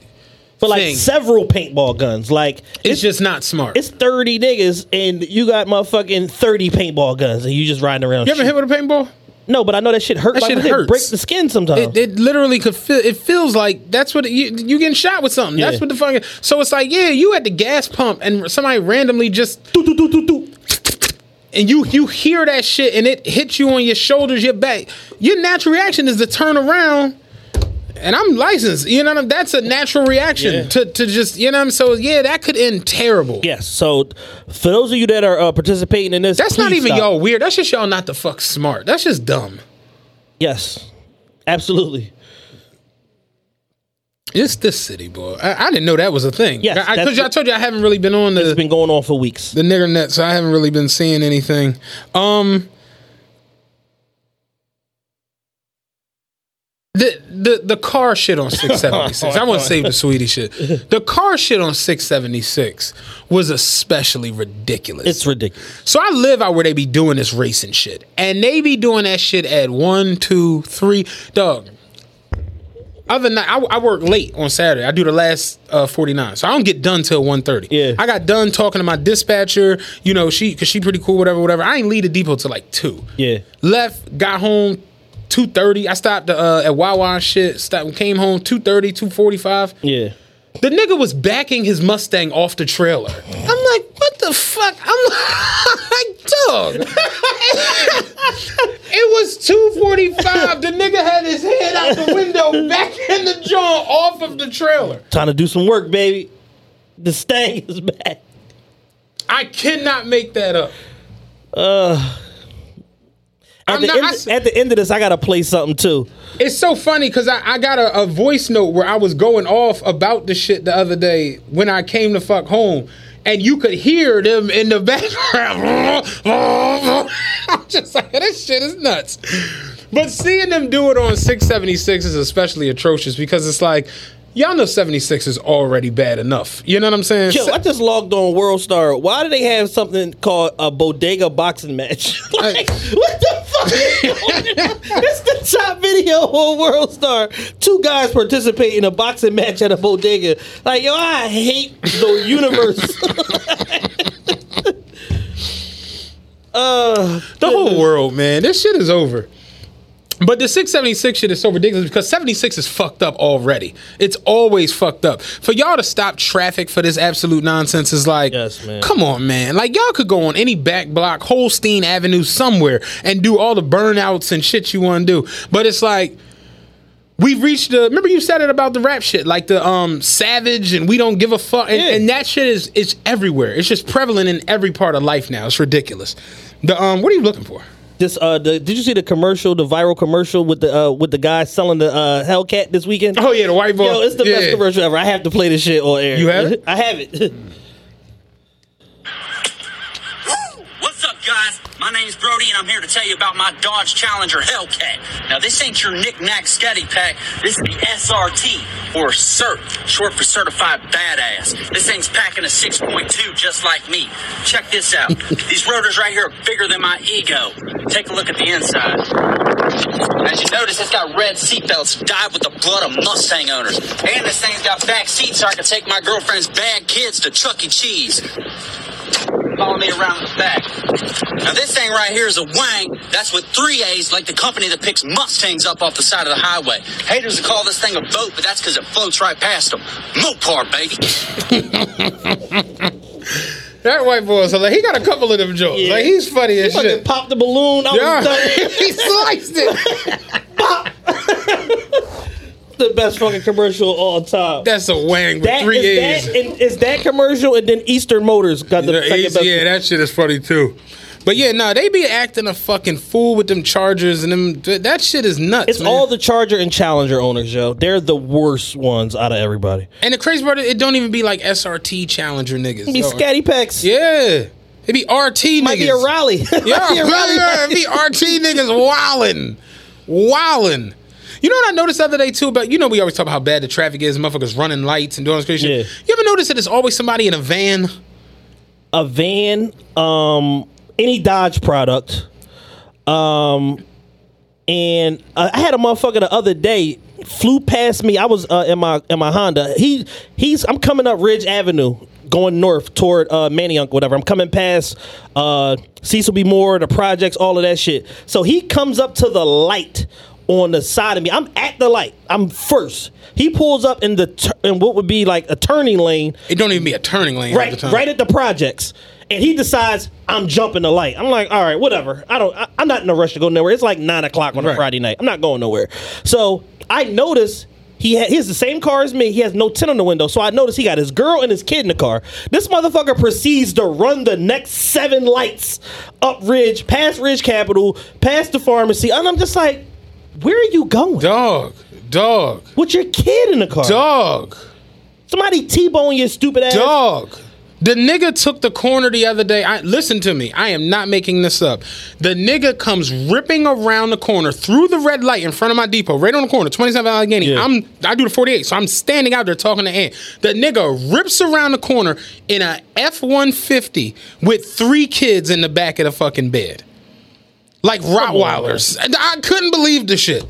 For like Thing. several paintball guns. Like it's just not smart. it's 30 niggas and you got motherfucking 30 paintball guns and you just riding around. you ever hit with a paintball? No, but I know that shit hurt. That like, shit it hurts. break the skin sometimes. It, it literally could feel. It feels like that's what it, you you getting shot with something. That's Yeah. what the fucking. So it's like, yeah, you at the gas pump and somebody randomly just Do, do, do, do, do. and you you hear that shit and it hits you on your shoulders, your back. Your natural reaction is to turn around. And I'm licensed, you know. What I mean? That's a natural reaction Yeah. to, to just, you know. I mean? So yeah, that could end terrible. Yes. So for those of you that are uh, participating in this, That's not even stop. y'all weird. That's just y'all not the fuck smart. That's just dumb. Yes, absolutely. It's this city, boy. I, I didn't know that was a thing. Yes, I, I, I told you I haven't really been on the It's been going on for weeks. the nigger net, so I haven't really been seeing anything. Um the the the car shit on 676. I want to save the sweetie shit. The car shit on 676 was especially ridiculous. It's ridiculous. So I live out where they be doing this racing shit. And they be doing that shit at one, two, three. Dog. Other night, I, I work late on Saturday. I do the last uh, 49. So I don't get done till 1.30. Yeah. I got done talking to my dispatcher. You know, she, because she pretty cool, whatever, whatever. I ain't leave the depot till like 2. Yeah. Left, got home 2.30. I stopped uh, at Wawa and shit. Stopped, came home 2.30, 2.45. Yeah. The nigga was backing his Mustang off the trailer. I'm like, what the fuck? I'm like, dog. It was 245. the nigga had his head out the window, back in the jaw, off of the trailer. Time to do some work, baby. The stang is back. I cannot make that up. Uh, at, the not- end, I at the end of this, I gotta play something too. It's so funny because I, I got a, a voice note where I was going off about the shit the other day when I came to fuck home. And you could hear them in the background. I'm just like, this shit is nuts. But seeing them do it on 676 is especially atrocious because it's like, y'all know 76 is already bad enough. You know what I'm saying? Yo, I just logged on World Star. Why do they have something called a bodega boxing match? like, what the fuck? it's the top video on World Star. Two guys participate in a boxing match at a bodega. Like, yo, I hate the universe. uh, the whole world, man. This shit is over. But the 676 shit is so ridiculous because 76 is fucked up already. It's always fucked up. For y'all to stop traffic for this absolute nonsense is like, man. come on, man. Like, y'all could go on any back block, Holstein Avenue, somewhere, and do all the burnouts and shit you want to do. But it's like, We've reached the. Remember you said it about the rap shit, like the um savage, and we don't give a fuck, and, and that shit is it's everywhere. It's just prevalent in every part of life now. It's ridiculous. The um, what are you looking for? This uh, the, did you see the commercial, the viral commercial with the uh, with the guy selling the uh, Hellcat this weekend? Oh yeah, the white boy. Yo, it's the Yeah. best commercial ever. I have to play this shit on air. You have it? I have it. What's up, guys? My name's Brody, and I'm here to tell you about my Dodge Challenger Hellcat. Now, this ain't your knick-knack scatty pack. This is the SRT, or CERT, short for Certified Badass. This thing's packing a 6.2 just like me. Check this out. These rotors right here are bigger than my ego. Take a look at the inside. As you notice, it's got red seatbelts dyed with the blood of Mustang owners. And this thing's got back seats so I can take my girlfriend's bad kids to Chuck E. Cheese. Follow me around the back. Now this thing right here is a Wang. That's with three A's, like the company that picks Mustangs up off the side of the highway. Haters will call this thing a boat, but that's because it floats right past them. Mopar, baby. That white boy, so like he got a couple of them jokes. Like he's funny as He fucking shit. popped the balloon. I Yeah. he sliced it. the best fucking commercial of all time. That's a wang with That three is A's. that, and is that commercial, and then Eastern Motors got the second A's- best. yeah, that shit is funny too. But yeah, no, they be acting a fucking fool with them Chargers and them. th- That shit is nuts. It's man. all the Charger and Challenger owners, yo. They're the worst ones out of everybody. And the crazy part, is it don't even be like SRT Challenger niggas. It be yo. scatty packs. Yeah. It be RT Might be a rally. Yeah, be a rally. yeah, it be RT niggas wildin'. Wildin'. You know what I noticed the other day too But you know we always talk about how bad the traffic is, motherfuckers running lights and doing all this crazy shit. You ever notice that there's always somebody in a van? a van, um, any Dodge product, um, and uh, I had a motherfucker the other day flew past me. I was uh, in my in my Honda. He he's I'm coming up Ridge Avenue. Going north toward uh, Manayunk, whatever. I'm coming past uh, Cecil B. Moore, the projects, all of that shit. So he comes up to the light on the side of me. I'm at the light. I'm first. He pulls up in the tur- in what would be like a turning lane. It don't even be a turning lane. Right, the time. right at the projects. And he decides I'm jumping the light. I'm like, all right, whatever. I don't. I, I'm not in a rush to go nowhere. It's like nine o'clock on a Friday night. I'm not going nowhere. So I notice he ha- he has the same car as me. He has no tint on the window. So I notice he got his girl and his kid in the car. This motherfucker proceeds to run the next seven lights up Ridge, past Ridge Capital, past the pharmacy, and I'm just like, where are you going, dog? Dog. With your kid in the car, Dog. Somebody t-bone your stupid ass. Dog. The nigga took the corner the other day. I listen to me. I am not making this up. The nigga comes ripping around the corner through the red light in front of my depot, right on the corner, 27 Allegheny. I'm I do the 48, so I'm standing out there talking to Ant. The nigga rips around the corner in a F-150 with three kids in the back of the fucking bed. Like Rottweilers. I couldn't believe the shit.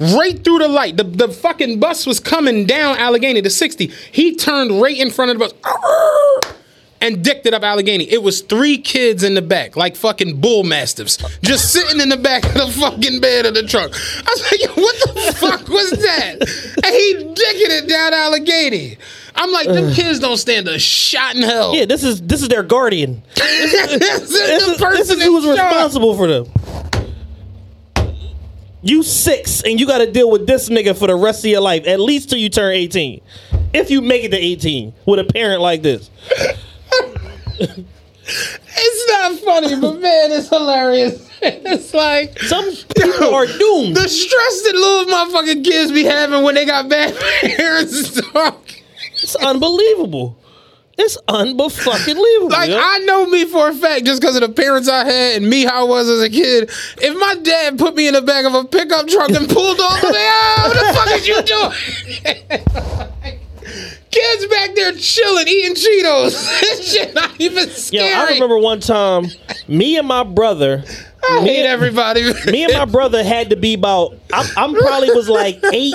Right through the light. The, the fucking bus was coming down Allegheny to 60. He turned right in front of the bus and dicked it up Allegheny. It was three kids in the back, like fucking bull mastiffs, just sitting in the back of the fucking bed of the truck. I was like, what the fuck was that? And he dicking it down Allegheny. I'm like, them kids don't stand a shot in hell. Yeah, this is this is their guardian. this is This the is, person this is who was responsible for them. You six, and you got to deal with this nigga for the rest of your life, at least till you turn 18. If you make it to 18 with a parent like this. It's not funny, but man, it's hilarious. It's like some people are doomed. The stress that little motherfucking kids be having when they got bad parents. It's unbelievable. It's unbelievable. Like I know me for a fact, just because of the parents I had and me how I was as a kid. If my dad put me in the back of a pickup truck and pulled off, I'm like, oh, what the fuck is you doing? Kids back there chilling, eating Cheetos. this shit not even scary. Yo. I remember one time, me and my brother. I me hate and- everybody. Me and my brother had to be about. I'm, I'm probably was like eight.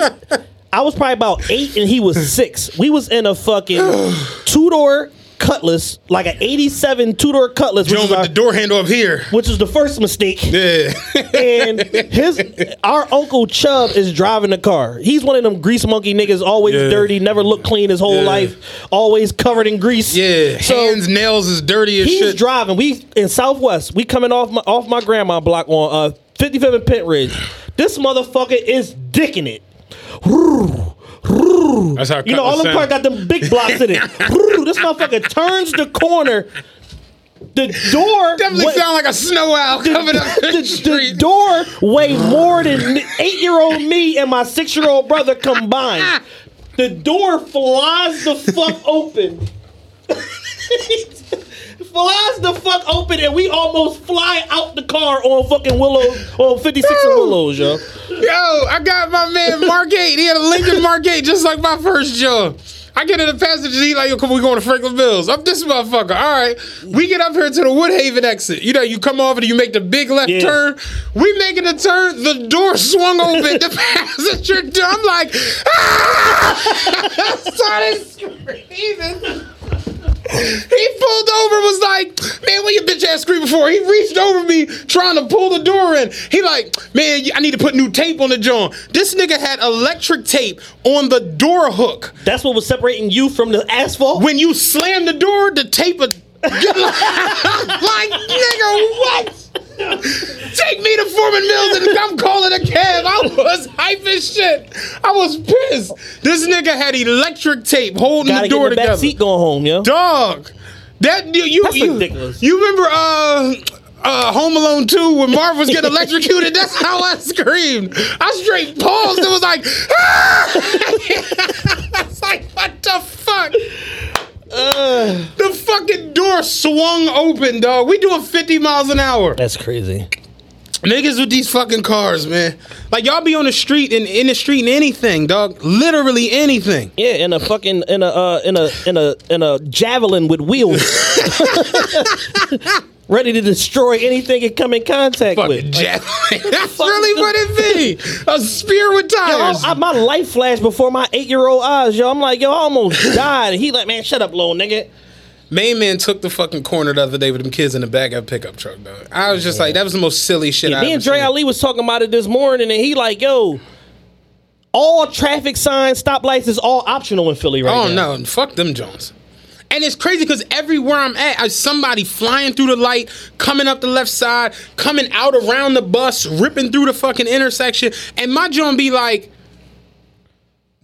I was probably about eight, and he was six. We was in a fucking two door Cutlass, like an '87 two door Cutlass, which is with our- the door handle up here. which is the first mistake. Yeah. and his our uncle Chubb is driving the car. He's one of them grease monkey niggas, always Yeah. dirty, never looked clean his whole Yeah. life, always covered in grease. Yeah, So hands, nails is dirty as he's shit. driving. We in Southwest. We coming off my off my grandma block on uh 55th and Pentridge. This motherfucker is dicking it. That's how You know, all them cars got them big blocks in it. this motherfucker turns the corner. The door Definitely wa- sound like a snow owl coming up the, the, street. the door weighed more than eight year old me and my six year old brother combined. The door flies the fuck open. flies the fuck open and we almost fly out the car on fucking Willows on 56 and Willows, yo. Yo, I got my man Mark 8. He had a Lincoln Mark 8 just like my first job. I get in the passenger seat like, yo, come we going to Franklin Mills. I'm this motherfucker. All right. We get up here to the Woodhaven exit. You know, you come over and you make the big left Yeah. turn. We making the turn. The door swung open. the passenger door. I'm like, ah! started screaming. He pulled over, was like, man, what your bitch ass screaming before? He reached over me trying to pull the door in. He like, man, I need to put new tape on the joint. This nigga had electric tape on the door hook. That's what was separating you from the asphalt? When you slam the door, the tape would like, nigga, what? Take me to Foreman Mills and I'm calling a cab. I was hype as shit. I was pissed. This nigga had electric tape holding Gotta the get door in the back seat going home, yo. Dog. That you you, That's you, ridiculous. you remember uh uh, Home Alone 2 when Marv was getting electrocuted. That's how I screamed. I straight paused and was like, ah! It's like, what the fuck? The fucking door swung open, dog. We doing 50 miles an hour. That's crazy. Niggas with these fucking cars, man. Like y'all be on the street and in the street and anything, dog. Literally anything. Yeah, in a fucking in a uh, in a in a in a javelin with wheels, ready to destroy anything it come in contact with. Fucking javelin. That's really what it be. A spear with Yo, tires. I, I- my life flashed before my eight year old eyes, yo. I'm like, yo, I almost died. And he like, man, shut up, little nigga. Main man took the fucking corner the other day with them kids in the back of a pickup truck, dog. I was just like, that was the most silly shit I me and Dre seen. Ali was talking about it this morning, and he like, yo, all traffic signs, stoplights is all optional in Philly right oh now. Oh, no, fuck them Jones. And it's crazy because everywhere I'm at, I somebody flying through the light, coming up the left side, coming out around the bus, ripping through the fucking intersection, and my John be like.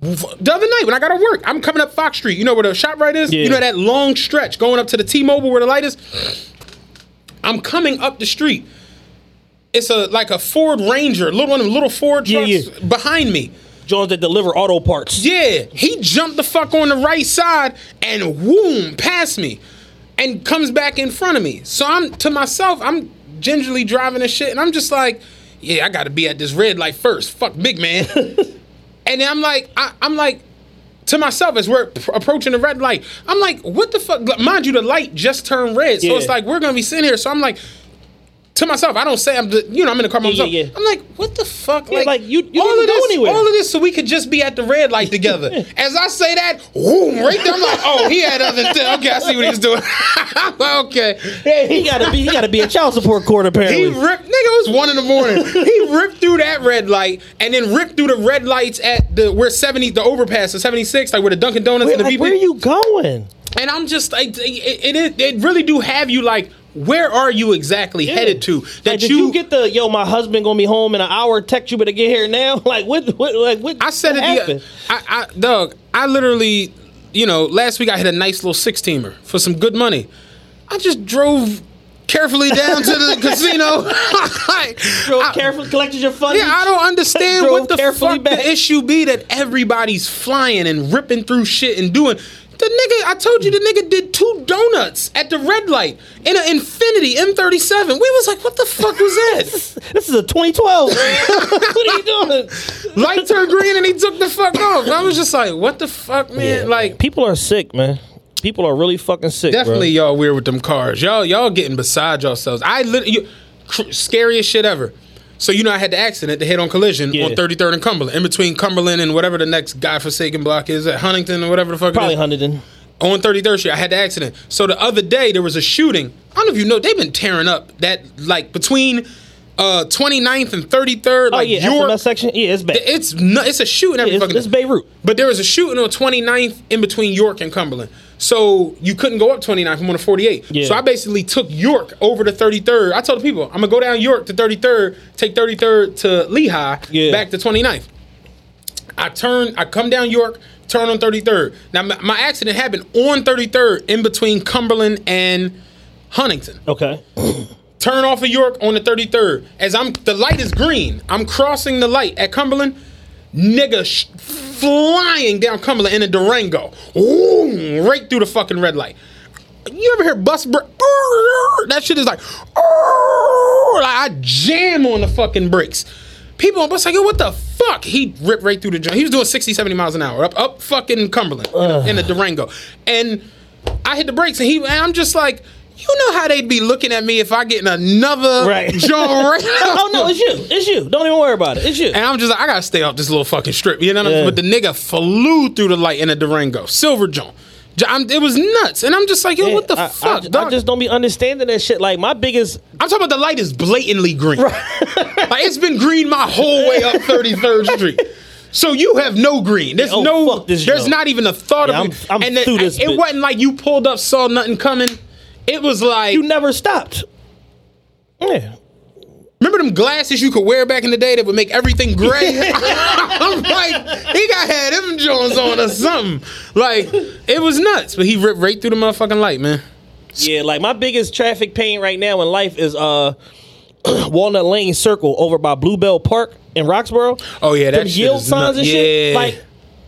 The other night when I got to work, I'm coming up Fox Street. You know where the shop right is? Yeah. You know that long stretch going up to the T-Mobile where the light is? I'm coming up the street. It's a like a Ford Ranger, little one of them little Ford Yeah, yeah. behind me. Jones that deliver auto parts. Yeah, he jumped the fuck on the right side and whoom past me, and comes back in front of me. So I'm to myself, I'm gingerly driving and shit, and I'm just like, yeah, I got to be at this red light first. Fuck, big man. and then I'm like, I, I'm like. To myself, as we're approaching the red light, I'm like, "What the fuck?" Mind you, the light just turned red, so Yeah. it's like we're gonna be sitting here. So I'm like, to myself, I don't say I'm, the, you know, I'm in the car by Yeah, myself. yeah, yeah. I'm like, what the fuck? Yeah, like, you- you all of this, anywhere. all of this, so we could just be at the red light together. As I say that, whoom, right there, I'm like, oh, he had other. Th- okay, I see what he's doing. Okay, he gotta be he gotta be a child support court apparently. he ripped. Nigga, it was one in the morning. he ripped through that red light and then ripped through the red lights at the where 70, the overpass, the 76, like where the Dunkin' Donuts Where, and the like, BP. where are you going? And I'm just like, it, it, it really do have you like, where are you exactly headed to? That Like, did you, get the yo? My husband gonna be home in an hour. Text you better get here now. Like what? What? Like what? I said what it. The, I, I, Doug, I literally, you know, last week I hit a nice little six teamer for some good money. I just drove carefully down to the casino. Like, Drove I- carefully, collected your funds. Yeah, I don't understand what the fuck back. the issue be that everybody's flying and ripping through shit and doing. The nigga, I told you, the nigga did two donuts at the red light in an Infiniti M37. We was like, what the fuck was that? This is a 2012. what are you doing? Light turned green and he took the fuck off. I was just like, what the fuck, man? like, people are sick, man. People are really fucking sick. Definitely, bro. y'all weird with them cars. Y'all, y'all getting beside yourselves. I literally, you, cr- scariest shit ever. So you know, I had the accident, the head-on collision Yeah. on 33rd and Cumberland, in between Cumberland and whatever the next godforsaken block is at Huntington or whatever the fuck. Probably it is. Huntington. On 33rd Street, I had the accident. So the other day there was a shooting. I don't know if you know, they've been tearing up that like between uh 29th and 33rd. Oh Like yeah, York, section. Yeah, it's bad. it's it's a shooting every Yeah, it's- fucking it's Beirut. But there was a shooting on 29th in between York and Cumberland. So you couldn't go up 29th from on the 48. Yeah. So I basically took York over to 33rd. I told the people, I'm gonna go down York to 33rd, take 33rd to Lehigh, Yeah. back to 29th. I turn, I come down York, turn on 33rd. Now my, my accident happened on 33rd in between Cumberland and Huntington Okay. turn off of York on the 33rd. As I'm, the light is green. I'm crossing the light at Cumberland. Nigga sh- flying down Cumberland in a Durango. Ooh, right through the fucking red light. You ever hear bus? That shit is like, like I jam on the fucking brakes. People on bus like, yo, what the fuck? He ripped right through the jump. He was doing 60, 70 miles an hour up, up fucking Cumberland in a- in a Durango. And I hit the brakes and he, and I'm just like, you know how they'd be looking at me if I get in another Right. John right oh no, it's you. It's you. Don't even worry about it. It's you. And I'm just like, I gotta stay off this little fucking strip. You know what I mean? Yeah. But the nigga flew through the light in a Durango. Silver John. I'm- it was nuts. And I'm just like, yo, what the I, fuck, I, I just don't be understanding that shit. Like my biggest. I'm talking about the light is blatantly green. like it's been green my whole way up 33rd Street. So you have no green. There's Oh, no. there's joint. not even a thought Yeah, of I'm- it. I'm and then through this it bitch. wasn't like you pulled up, saw nothing coming. It was like You never stopped. Yeah. Remember them glasses you could wear back in the day that would make everything gray? I'm like, he got had them Jones on or something. Like, it was nuts. But he ripped right through the motherfucking light, man. Yeah, like my biggest traffic pain right now in life is uh Walnut Lane Circle over by Bluebell Park in Roxborough. Oh, yeah, that Them shit yield is signs nut- and shit. yeah. Like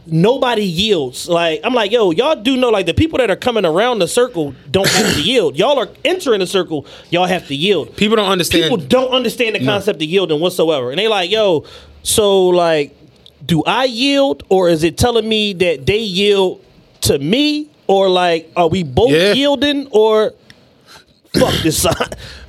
nobody yields. Like I'm like, yo, y'all do know like the people that are coming around the circle don't have to yield. Y'all are entering the circle, y'all have to yield. People don't understand. People don't understand the concept of yielding whatsoever. And they like, yo, so like, do I yield or is it telling me that they yield to me? Or like, are we both Yeah. yielding or fuck this sign?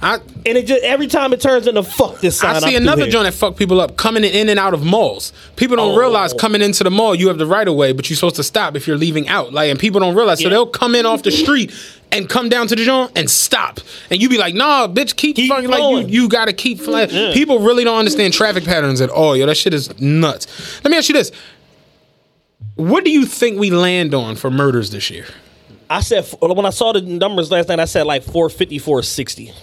I, and it just every time it turns into fuck this sign. I see another joint that fuck people up coming in and out of malls. People don't Oh. realize coming into the mall you have the right of way, but you're supposed to stop if you're leaving out. Like, and people don't realize, so they'll come in off the street and come down to the joint and stop, and you be like, "Nah, bitch, keep, Keep fucking like you. You gotta keep flying." Yeah. People really don't understand traffic patterns at all. Yo, that shit is nuts. Let me ask you this: What do you think we land on for murders this year? I said when I saw the numbers last night, I said like 450, 460.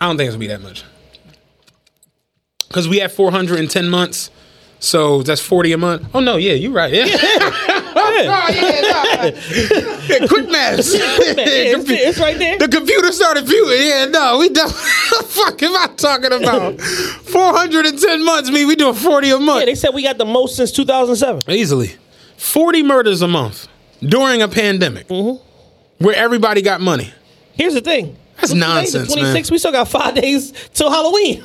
I don't think it's gonna be that much. Cause we have 410 months, so that's 40 a month. Oh no, yeah, you're right. Oh, yeah. oh, yeah, nah. Yeah, quick maths. it's, it's right there. The computer started viewing. Yeah, no, we done. fuck am I talking about? 410 months mean we doing 40 a month. Yeah, they said we got the most since 2007. Easily. 40 murders a month during a pandemic where everybody got money. Here's the thing. That's What's nonsense, man. 26th, we still got five days till Halloween.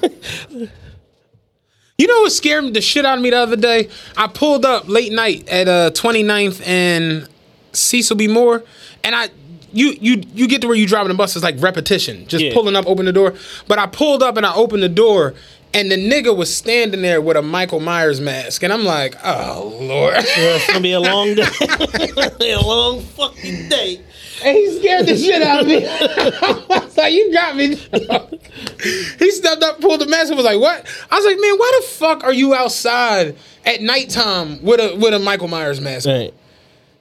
You know what scared the shit out of me the other day? I pulled up late night at uh 29th and Cecil B. Moore, and I you you you get to where you driving the bus, it's like repetition. Just Yeah. pulling up, open the door. But I pulled up and I opened the door, and the nigga was standing there with a Michael Myers mask. And I'm like, oh Lord. it's gonna be a long day. a long fucking day. And he scared the shit out of me. I was like, you got me. he stepped up, pulled the mask, and was like, what? I was like, man, why the fuck are you outside at nighttime with a with a Michael Myers mask? Right.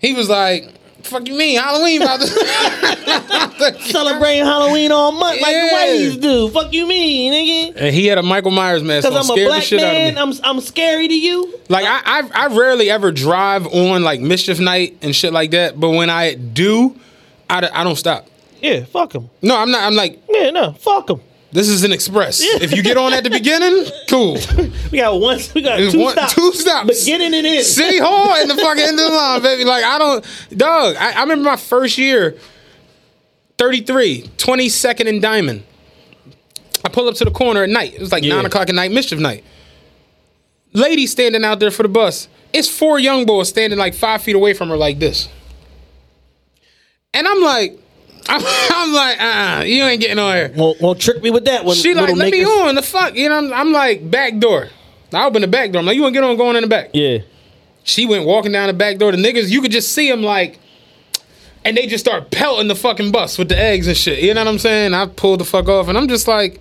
He was like, Fuck you mean Halloween about to Celebrating Halloween all month like the Yeah. whiteys do. Fuck you mean, nigga? And he had a Michael Myers mask on, Because I'm a scared the black shit out of man, me. I'm I'm scary to you. Like I, I, I rarely ever drive on like mischief night and shit like that. But when I do, I, d- I don't stop. Yeah, fuck him. No, I'm not. I'm like, Yeah, no, fuck him. This is an express. If you get on at the beginning, cool. We got one. We got two one- stops. two stops. Beginning and end. City Hall and the fucking end of the line, baby. Like I don't, dog. I, I remember my first year, 33, 22nd and Diamond. I pull up to the corner at night. It was like Yeah. nine o'clock at night, mischief night. Lady standing out there for the bus. It's four young boys standing like five feet away from her, like this. And I'm like, I'm, I'm like, uh, uh you ain't getting on here. Won't, won't trick me with that one. She like, let me niggas. on the fuck. You know, I'm, I'm like, back door. I open the back door. I'm like, you want to get on going in the back? Yeah. She went walking down the back door. The niggas, you could just see them like, and they just start pelting the fucking bus with the eggs and shit. You know what I'm saying? I pulled the fuck off, and I'm just like,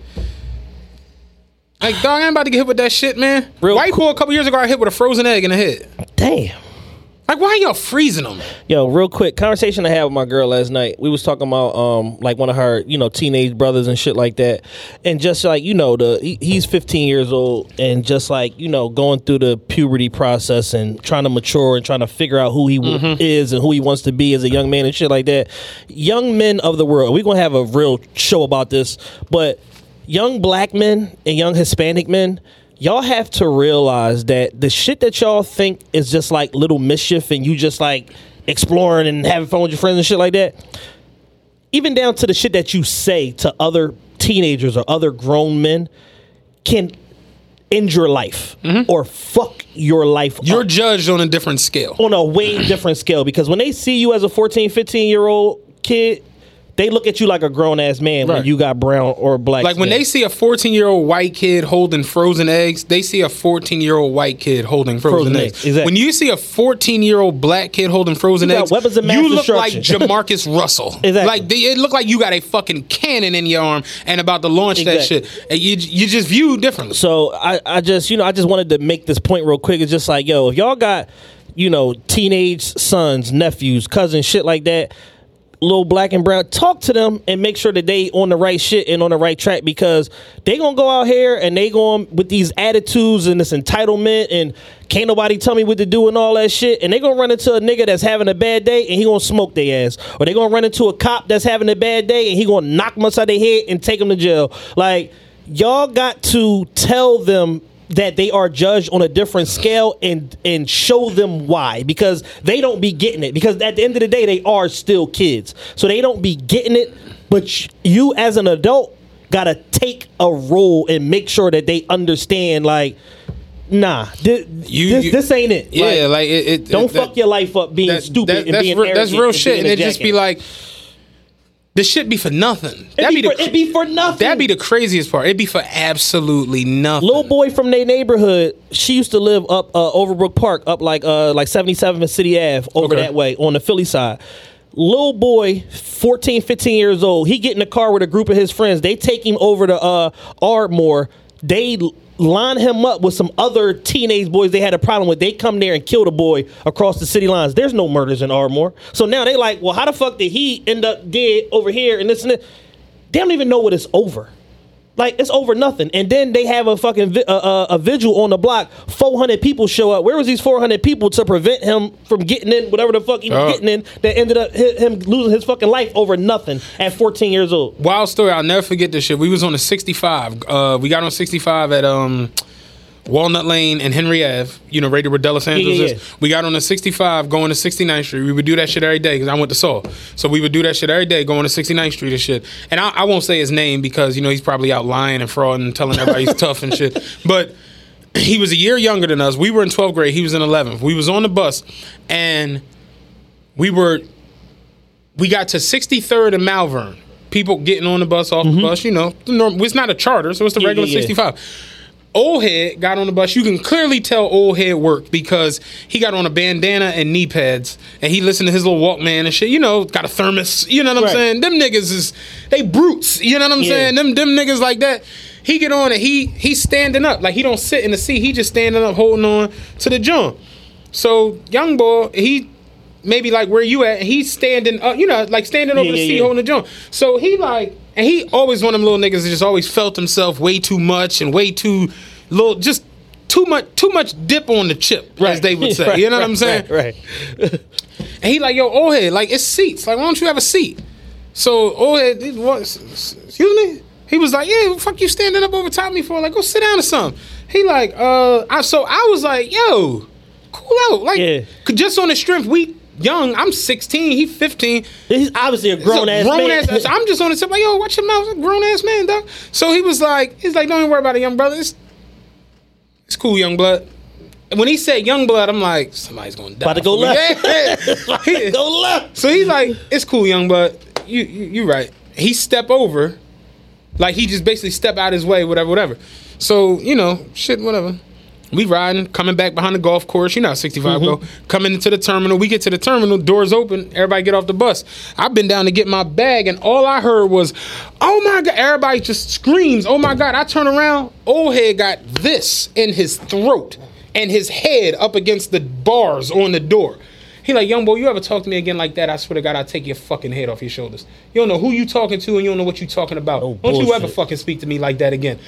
like, dog, I ain't about to get hit with that shit, man. Real White boy a couple years ago, I hit with a frozen egg in the head. Damn. Like, why are y'all freezing them? Yo, real quick, conversation I had with my girl last night. We was talking about um like one of her, you know, teenage brothers and shit like that. And just like, you know, the he, he's 15 years old and just like, you know, going through the puberty process and trying to mature and trying to figure out who he Mm-hmm. is and who he wants to be as a young man and shit like that. Young men of the world. We're going to have a real show about this, but young black men and young Hispanic men, y'all have to realize that the shit that y'all think is just like little mischief and you just like exploring and having fun with your friends and shit like that, even down to the shit that you say to other teenagers or other grown men can end your life mm-hmm. or fuck your life You're judged on a different scale. on a way different scale because when they see you as a 14 15 year old kid they look at you like a grown ass man when you got brown or black Like when they see a 14 year old white kid holding frozen eggs, they see a 14 year old white kid holding frozen, Frozen eggs. eggs, exactly. When you see a 14 year old black kid holding frozen You eggs, weapons of mass you look like. JaMarcus Russell. Exactly. Like they, it looked like you got a fucking cannon in your arm and about to launch Exactly. that shit. And you you just view differently. So I, I just, you know, I just wanted to make this point real quick. It's just like, yo, if y'all got, you know, teenage sons, nephews, cousins, shit like that, little black and brown, talk to them and make sure that they on the right shit and on the right track because they gonna go out here and they going with these attitudes and this entitlement and can't nobody tell me what to do and all that shit. And they gonna run into a nigga that's having a bad day and he gonna smoke their ass. Or they gonna run into a cop that's having a bad day and he gonna knock them upside their head and take them to jail. Like y'all got to tell them that they are judged on a different scale and and show them why. Because they don't be getting it. Because at the end of the day they are still kids. So they don't be getting it but you as an adult gotta take a role and make sure that they understand like nah thi- You- this, you- this ain't it. Yeah, like, it, it- don't that- fuck your life up being that- stupid that- and that's, being re- that's real shit. being And it just be like, this shit be for nothing. It'd be, for, it'd be for nothing That'd be the craziest part. It'd be for absolutely nothing. Little boy from their neighborhood, she used to live up uh, Overbrook Park, up like uh like 77th and City Ave, over Okay. that way on the Philly side. Little boy, 14, 15 years old, he get in the car with a group of his friends. They take him over to uh Ardmore. They line him up with some other teenage boys they had a problem with. They come there and kill the boy across the city lines. There's no murders in Ardmore. So now they like, well, how the fuck did he end up dead over here and this and that? They don't even know what it's over. Like it's over nothing, and then they have a fucking vi- uh, uh, a vigil on the block. Four hundred people show up. Where was these four hundred people to prevent him from getting in whatever the fuck he was Uh. getting in? That ended up hi- him losing his fucking life over nothing at fourteen years old. Wild story. I'll never forget this shit. We was on the 65. Uh, we got on 65 at um, Walnut Lane and Henry Ave. You know, right there where Delos Angeles yeah, is. yeah. We got on the 65 going to 69th Street. We would do that shit every day because I went to Saul. So we would do that shit every day going to 69th Street and shit. And I, I won't say his name because, you know, he's probably out lying and frauding and telling everybody he's tough and shit. But he was a year younger than us. We were in 12th grade. He was in 11th. We was on the bus and we were we got to 63rd and Malvern. People getting on the bus, off the bus, you know. norm- It's not a charter, so it's the Mm-hmm. Yeah, regular yeah, yeah. 65. Old head got on the bus. You can clearly tell old head worked because he got on a bandana and knee pads and he listened to his little Walkman and shit. You know, got a thermos. You know what I'm Right. saying? Them niggas is they brutes. You know what I'm Yeah. saying? Them them niggas like that. He get on and he he's standing up like he don't sit in the seat. He just standing up holding on to the jump. So young boy, he maybe like where you at, and he's standing up, you know, like standing over Yeah, the yeah, seat yeah. holding the joint. So he like, and he always one of them little niggas that just always felt himself way too much and way too little, just too much, too much dip on the chip, right. as they would say. Right, you know what I'm saying? Right. right. And he like, yo, old head, like it's seats. Like, why don't you have a seat? So old head, excuse me? He was like, yeah, what the fuck you standing up over top of me for? Like, go sit down or something. He like, uh, I, so I was like, yo, cool out. Like, Yeah. just on the strength, we young. I'm 16. He 15. He's obviously a grown ass grown man. ass. I'm just on the tip like, yo, watch your mouth, grown ass man, dog. So he was like, he's like, don't even worry about it, young brother. It's, it's cool, young blood. And when he said young blood, I'm like, somebody's gonna die. About to go left. Yeah, yeah. Go left. So he's like, it's cool, young blood. You, you, you right. He step over, like he just basically step out his way, whatever, whatever. So you know, shit, whatever. We riding, coming back behind the golf course. You know how 65 mm-hmm. go. Coming into the terminal. We get to the terminal, doors open, everybody get off the bus. I've been down to get my bag, and all I heard was, oh my God. Everybody just screams, oh my God. I turn around, old head got this in his throat and his head up against the bars on the door. He like, young boy, you ever talk to me again like that? I swear to God, I'll take your fucking head off your shoulders. You don't know who you talking to and you don't know what you talking about. don't you ever fucking speak to me like that again.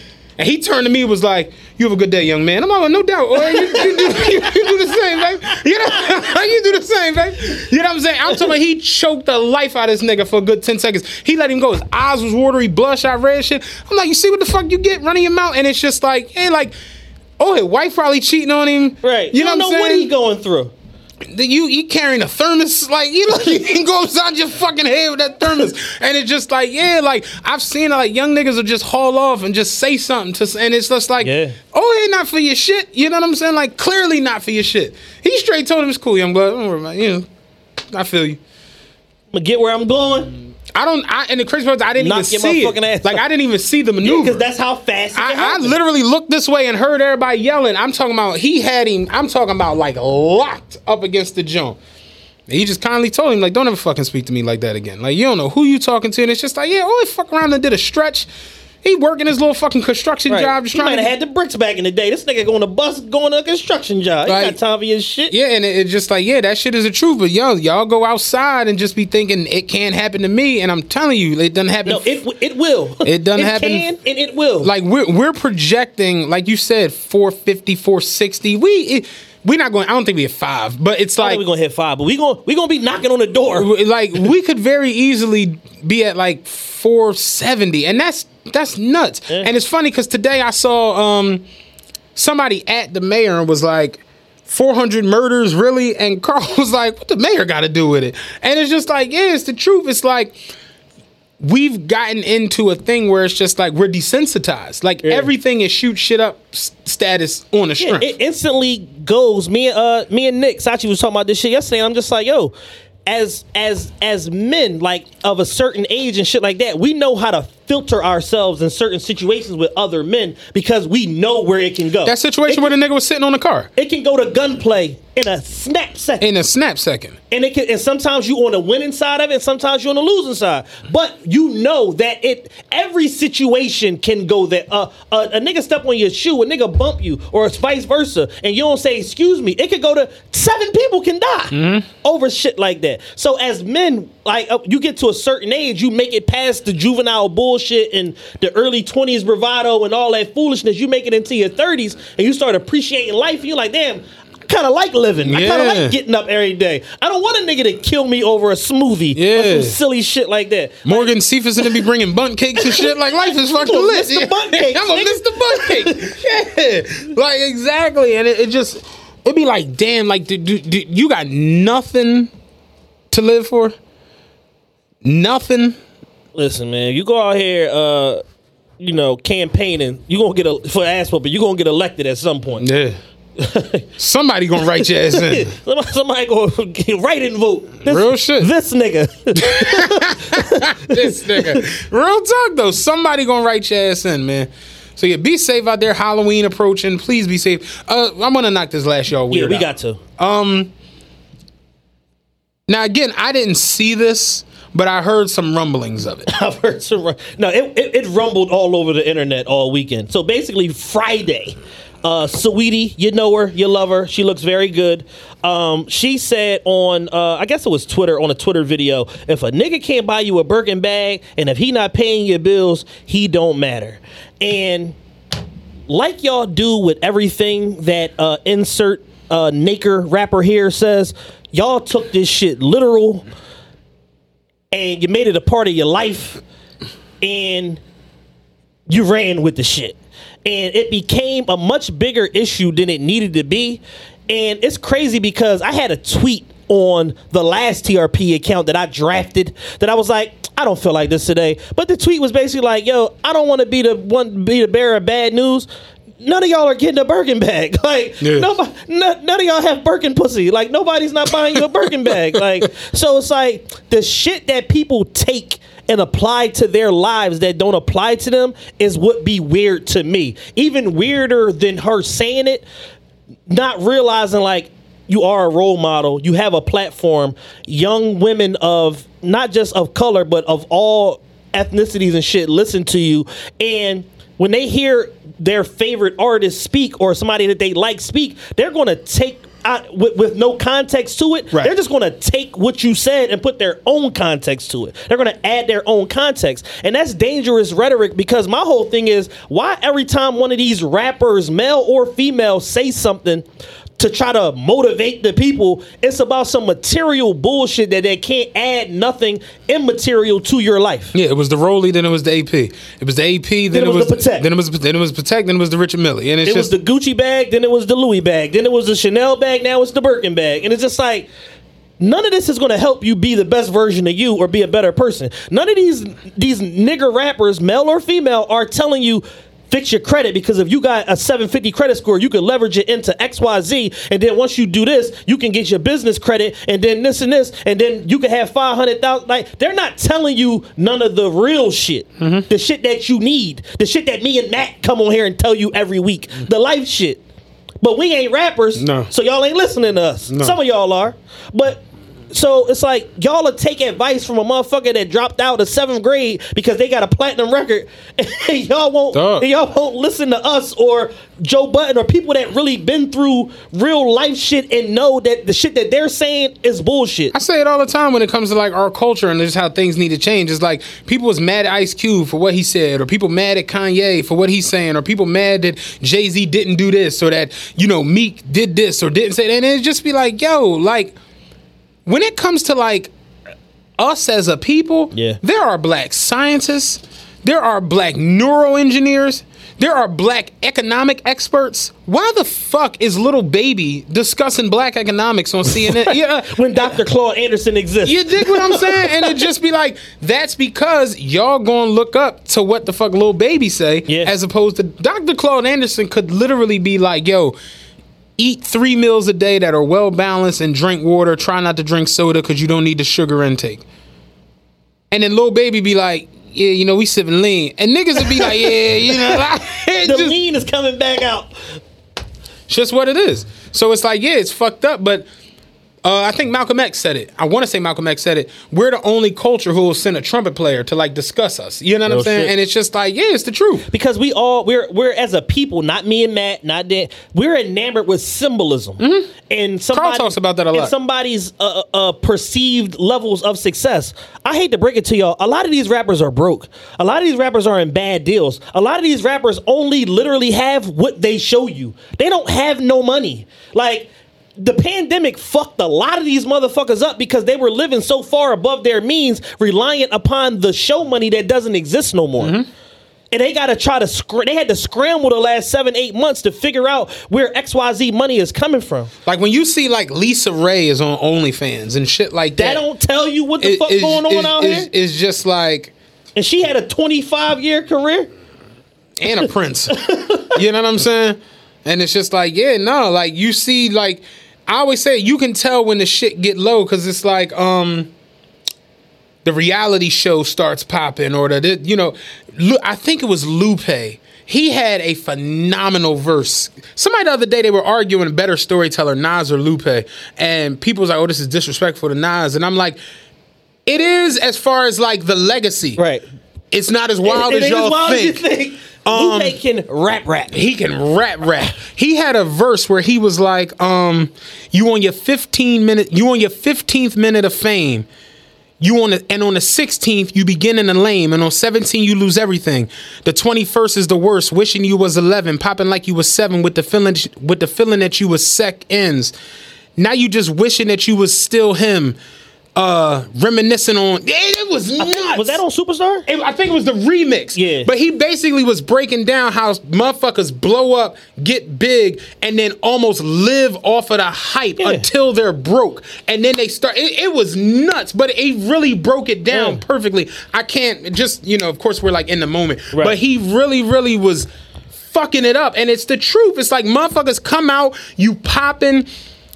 And he turned to me and was like, you have a good day, young man. I'm like, no doubt. Or you, you, do, you, do the same, babe. You know, you do the same, babe. You know what I'm saying? I'm talking about he choked the life out of this nigga for a good 10 seconds. He let him go. His eyes was watery, blush, I read shit. I'm like, you see what the fuck you get running your mouth? And it's just like, hey, like, oh, his wife probably cheating on him. Right. You, You, know don't what I'm know saying? what he going through. You you carrying a thermos? Like you know you can go upside your fucking head with that thermos. And it's just like yeah like I've seen like young niggas will just haul off and just say something to and it's just like Yeah. oh hey not for your shit. You know what I'm saying? Like clearly not for your shit. He straight told him it's cool. Young blood don't worry about it. you know I feel you. I'm gonna get where I'm going. I don't I and the crazy part is I didn't Knock even see it like. I didn't even see the maneuver Because that's how fast I, I literally looked this way and heard everybody yelling. I'm talking about he had him. I'm talking about like locked up against the jump. He just kindly told him like, "Don't ever fucking speak to me like that again." Like you don't know who you talking to, and it's just like, yeah, always fuck around and did a stretch. He working his little fucking construction Right. job, just he might have had the bricks back in the day. This nigga going to bus, going to a construction job. He got time for your shit. Yeah, and it- it's just like, yeah, that shit is the truth. But yo, y'all go outside and just be thinking it can't happen to me, and I'm telling you, it doesn't happen. No, it it will. It doesn't it happen- Can and it will. like we're we're projecting, like you said, 450, 460. We it, we're not going. I don't think we have five, but it's like we're gonna hit five, but we gonna we gonna be knocking on the door. like we could very easily be at like 470 and that's that's nuts and it's funny because today i saw um somebody at the mayor and was like 400 murders really and carl was like what the mayor got to do with it and it's just like yeah it's the truth it's like we've gotten into a thing where it's just like we're desensitized like everything is shoot shit up status on the Yeah, it instantly goes. Me and uh me and Nick Sachi was talking about this shit yesterday. And I'm just like, yo, as as as men like of a certain age and shit like that, we know how to filter ourselves in certain situations with other men because we know where it can go. that situation where the nigga was sitting on the car it can go to gunplay in a snap second. in a snap second and it can, and sometimes you on the winning side of it, and sometimes you're on the losing side. But you know that it every situation can go there. Uh, a, a nigga step on your shoe, a nigga bump you, or it's vice versa, and you don't say excuse me. It could go to seven people can die over shit like that. So as men, like uh, you get to a certain age, you make it past the juvenile bullshit and the early twenties bravado and all that foolishness. You make it into your thirties, and you start appreciating life. And you're like, damn. I kind of like living. I kind of like getting up every day. I don't want a nigga to kill me over a smoothie or some silly shit like that. Morgan Cephas gonna be bringing bunt cakes and shit. Like life is fucking lit. the bunt cakes, I'm gonna miss the bunt cake. yeah, like exactly. And it, it just it'd be like, damn, like do, you got nothing to live for. Nothing. Listen, man, you go out here, uh, you know, campaigning. you're gonna get a for ass whooping. you're gonna get elected at some point. Yeah. Somebody gonna write your ass in. somebody, somebody gonna write and vote. This, Real shit. This nigga. this nigga. Real talk though. Somebody gonna write your ass in, man. So yeah, be safe out there. Halloween approaching. Please be safe. Uh, I'm gonna knock this last y'all weird. yeah, we out. got to. Um. Now again, I didn't see this, but I heard some rumblings of it. I've heard some. No, it, it, it rumbled all over the internet all weekend. So basically, Friday, Uh, Sweetie, you know her, you love her. She looks very good. Um, she said on, uh, I guess it was Twitter, on a Twitter video, if a nigga can't buy you a Birkin bag and if he not paying your bills, he don't matter. And like y'all do with everything that uh, insert uh, Naker rapper here says, y'all took this shit literal and you made it a part of your life and you ran with the shit. And it became a much bigger issue than it needed to be. And it's crazy because I had a tweet on the last TRP account that I drafted that I was like, I don't feel like this today. But the tweet was basically like, yo, I don't want to be the one be the bearer of bad news. None of y'all are getting a Birkin bag. Like Yeah. nobody, none, none of y'all have Birkin pussy. Like nobody's not buying you a Birkin bag. Like so, it's like the shit that people take and apply to their lives that don't apply to them is what be weird to me. Even weirder than her saying it, not realizing like you are a role model, you have a platform, young women of not just of color but of all ethnicities and shit listen to you and when they hear their favorite artist speak or somebody that they like speak, they're going to take uh, with, with no context to it. They're just going to take what you said and put their own context to it. They're going to add their own context. And that's dangerous rhetoric because my whole thing is why every time one of these rappers, male or female, say something to try to motivate the people, it's about some material bullshit that they can't add nothing immaterial to your life. Yeah, it was the Roly, then it was the AP. It was the AP, then, it was the Patek. Then it was then it was Protect, then it was the Richard Mille, and it's it just was the Gucci bag, then it was the Louis bag, then it was the Chanel bag, now it's the Birkin bag. And it's just like none of this is going to help you be the best version of you or be a better person. None of these these nigger rappers, male or female, are telling you fix your credit because if you got a 750 credit score, you can leverage it into XYZ and then once you do this, you can get your business credit and then this and this and then you can have 500,000 like they're not telling you none of the real shit. Mm-hmm. The shit that you need. The shit that me and Matt come on here and tell you every week. Mm-hmm. The life shit. But we ain't rappers, No. so y'all ain't listening to us. No. Some of y'all are, but so it's like y'all will take advice from a motherfucker that dropped out of seventh grade because they got a platinum record, and y'all won't y'all won't listen to us or Joe Budden or people that really been through real life shit and know that the shit that they're saying is bullshit. I say it all the time when it comes to like our culture and just how things need to change. It's like people was mad at Ice Cube for what he said, or people mad at Kanye for what he's saying, or people mad that Jay Z didn't do this, or that you know Meek did this or didn't say that. And it just be like, yo, like when it comes to like us as a people, Yeah. there are black scientists, there are black neuroengineers. There are black economic experts. Why the fuck is Lil Baby discussing black economics on CNN? yeah, when Dr. Claude Anderson exists. you dig what I'm saying? And it just be like, that's because y'all gonna look up to what the fuck Lil Baby say, Yeah. as opposed to Dr. Claude Anderson could literally be like, yo, eat three meals a day that are well balanced and drink water. Try not to drink soda because you don't need the sugar intake. And then Lil Baby be like, yeah, you know, we sipping lean. And niggas would be like, yeah, you know, like, the just- lean is coming back out. it's just what it is. So it's like, yeah, it's fucked up, but uh, I think Malcolm X said it. I want to say Malcolm X said it. We're the only culture who will send a trumpet player to like discuss us. You know what Real I'm saying? shit. And it's just like, yeah, it's the truth. because we all we're we're as a people, not me and Matt, not Dan. We're enamored with symbolism, and somebody, talks about that a lot. somebody's uh, uh, perceived levels of success. I hate to break it to y'all. A lot of these rappers are broke. A lot of these rappers are in bad deals. A lot of these rappers only literally have what they show you. They don't have no money. Like. The pandemic fucked a lot of these motherfuckers up because they were living so far above their means, reliant upon the show money that doesn't exist no more mm-hmm. and they got to try to scr- they had to scramble the last seven eight months to figure out where xyz money is coming from Like when you see like Lisa Ray is on OnlyFans and shit like that that. don't tell you what the it- fuck going on out it's- here It's just like and she had a 25 year career and a prince. you know what I'm saying? And it's just like, yeah, no, like you see, like I always say, you can tell when the shit get low because it's like, um, the reality show starts popping, or the you know, Lu- I think it was Lupe. He had a phenomenal verse. Somebody the other day they were arguing better storyteller, Nas or Lupe, and people was like, "Oh, this is disrespectful to Nas," and I'm like, "It is as far as like the legacy, right? It's not as wild It- it as y'all as wild as you think. think. Um, Lupe can rap rap. He can rap rap. He had a verse where he was like, um, you on your 15 minute, you on your 15th minute of fame. You on the, and on the 16th, you begin in the lame, and on 17, you lose everything. The 21st is the worst, wishing you was 11, popping like you was seven with the feeling with the feeling that you was sec ends. Now you just wishing that you was still him. Uh, reminiscing on it, it was nuts. Was that on Superstar? It- I think it was the remix. Yeah. But he basically was breaking down how motherfuckers blow up, get big, and then almost live off of the hype Yeah. until they're broke. And then they start. It, it was nuts, but it really broke it down Yeah. perfectly. I can't just, you know, of course, we're like in the moment. Right. But he really, really was fucking it up. And it's the truth. It's like motherfuckers come out, you popping.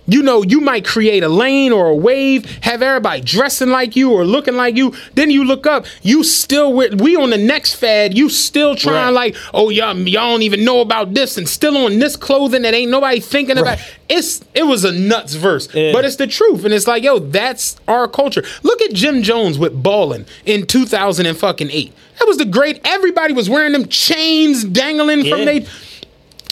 You know, you might create a lane or a wave, have everybody dressing like you or looking like you. Then you look up, you still with we on the next fad. You still trying Right. like, oh y'all, y'all don't even know about this, and still on this clothing that ain't nobody thinking about. It's it was a nuts verse, Yeah. but it's the truth, and it's like, yo, that's our culture. Look at Jim Jones with ballin' in two thousand and fucking eight. That was the great. Everybody was wearing them chains dangling from Yeah. they.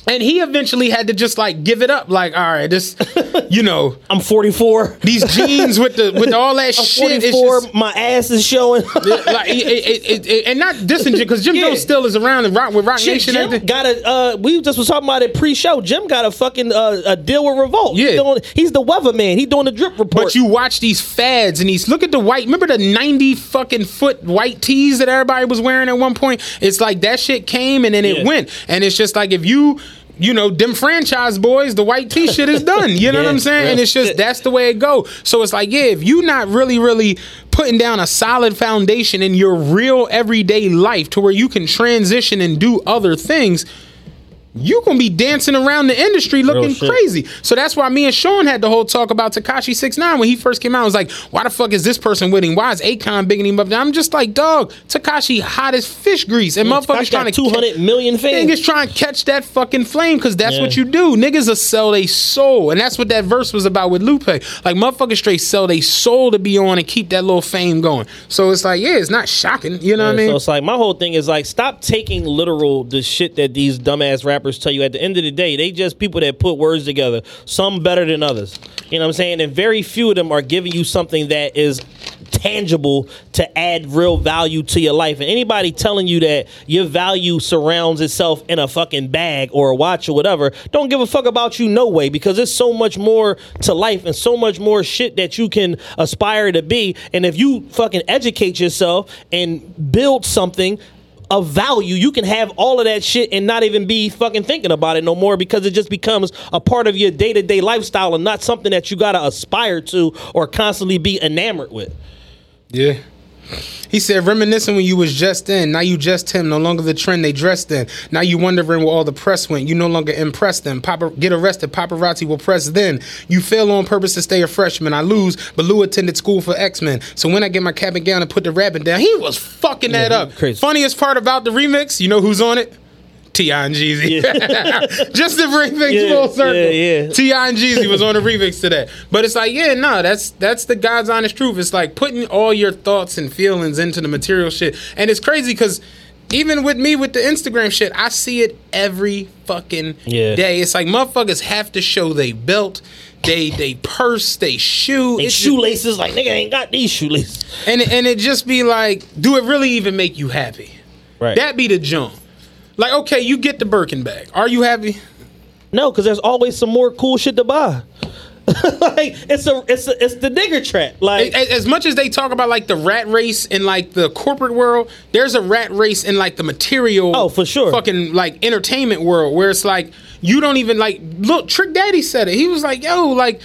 And he eventually had to just like give it up. Like, all right, this, you know, I'm 44. these jeans with the with all that I'm shit. It's 44. just, my ass is showing. like, it, it, it, it- and not dissing because Jim Yeah. Jones still is around and rock with Rock Shit, Nation. Jim got a. Uh, we just was talking about it pre-show. Jim got a fucking uh, a deal with Revolt. Yeah. he's, doing, he's the weatherman. He doing the drip report. But you watch these fads and these look at the white. Remember the ninety fucking foot white tees that everybody was wearing at one point? It's like that shit came and then it went, and it's just like if you. You know, them franchise boys, the white t shit is done. You know what I'm saying? And it's just shit. that's the way it go. So it's like, yeah, if you not really, really putting down a solid foundation in your real everyday life to where you can transition and do other things, you gonna be dancing around the industry looking crazy. So that's why me and Sean had the whole talk about Tekashi Six Nine when he first came out. I was like, why the fuck is this person winning? Why is Akon bigging him up? And I'm just like, dog, Tekashi hot as fish grease, and motherfuckers trying to 200 million fans. Niggas trying to catch that fucking flame because that's Yeah. what you do. Niggas will sell they soul, and that's what that verse was about with Lupe. Like motherfuckers straight sell they soul to be on and keep that little fame going. So it's like, yeah, it's not shocking. You know what I mean? So it's like my whole thing is like stop taking literal the shit that these dumbass rappers tell you. At the end of the day, they just people that put words together. Some better than others. You know what I'm saying? And very few of them are giving you something that is tangible to add real value to your life. And anybody telling you that your value surrounds itself in a fucking bag or a watch or whatever, don't give a fuck about you no way because there's so much more to life and so much more shit that you can aspire to be. And if you fucking educate yourself and build something of value, you can have all of that shit and not even be fucking thinking about it no more because it just becomes a part of your day to day lifestyle and not something that you gotta aspire to or constantly be enamored with. Yeah. He said, reminiscing when you was just in. Now you just him, no longer the trend they dressed in. Now you wondering where all the press went. You no longer impress them. Papa, get arrested, paparazzi will press then. You fail on purpose to stay a freshman. I lose, but Lou attended school for X-Men. So when I get my cap and gown and put the rapping down, he was fucking that up. Funniest part about the remix, you know who's on it? T.I. and Jeezy. Just to bring things Yeah, full circle. yeah, yeah. T.I. and Jeezy was on the remix to that. But it's like, yeah, no, that's that's the God's honest truth. It's like putting all your thoughts and feelings into the material shit. And it's crazy because even with me with the Instagram shit, I see it every fucking Yeah. day. It's like motherfuckers have to show they belt, they they purse, they shoe. They It's just- shoelaces, like nigga ain't got these shoelaces. and it- and it just be like, do it really even make you happy? Right. That be the jump. Like, okay, you get the Birkin bag. Are you happy? No, because there's always some more cool shit to buy. like it's a it's a, it's the nigger trap. Like as, as much as they talk about like the rat race in like the corporate world, there's a rat race in like the material. Oh, for sure. Fucking like entertainment world where it's like you don't even like look. Trick Daddy said it. He was like, "Yo, like."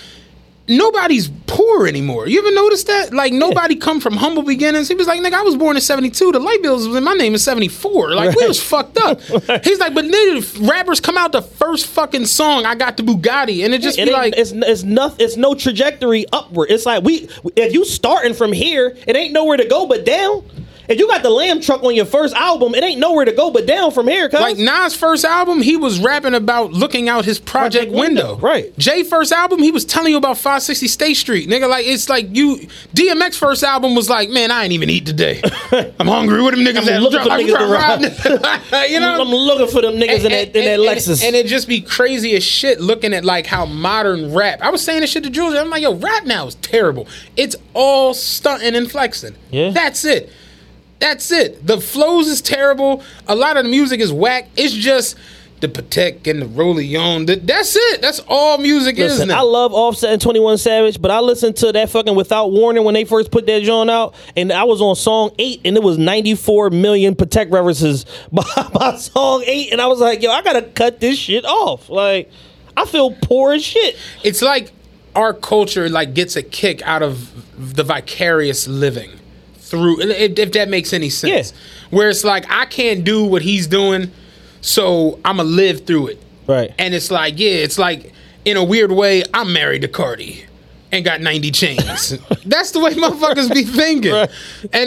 Nobody's poor anymore. You ever notice that? Like nobody come from humble beginnings. He was like, "Nigga, I was born in '72. The light bills was in my name in '74. Like we was fucked up." He's like, "But then rappers come out the first fucking song. I got the Bugatti, and it just it be like, it's it's nothing. It's no trajectory upward. It's like we if you starting from here, it ain't nowhere to go but down. If you got the Lamb Truck on your first album, it ain't nowhere to go but down from here. Cause Like Nas' first album, he was rapping about looking out his project, Project window. window, right. Jay first album, he was telling you about 560 State Street. Nigga, like it's like you DMX first album was like, man, I ain't even eat today. I'm hungry. What them niggas I'm at? looking for niggas to ride. you know? I'm looking for them niggas in that in that and, Lexus. And, it just be crazy as shit looking at like how modern rap. I was saying this shit to Jules. I'm like, yo, rap now is terrible. It's all stunting and flexing. Yeah. That's it. That's it. The flows is terrible. A lot of the music is whack. It's just the Patek and the Rolleon. That- That's it. That's all music is Listen, now. I love Offset and 21 Savage, but I listened to that fucking Without Warning when they first put that joint out, and I was on song eight, and it was 94 million Patek references by, by song eight, and I was like, yo, I gotta cut this shit off. Like, I feel poor as shit. it's like our culture like gets a kick out of the vicarious living through if, if that makes any sense. Where it's like i can't do what he's doing so i'ma live through it. Right. and it's like yeah it's like in a weird way i'm married to cardi and got 90 chains. That's the way motherfuckers be thinking. And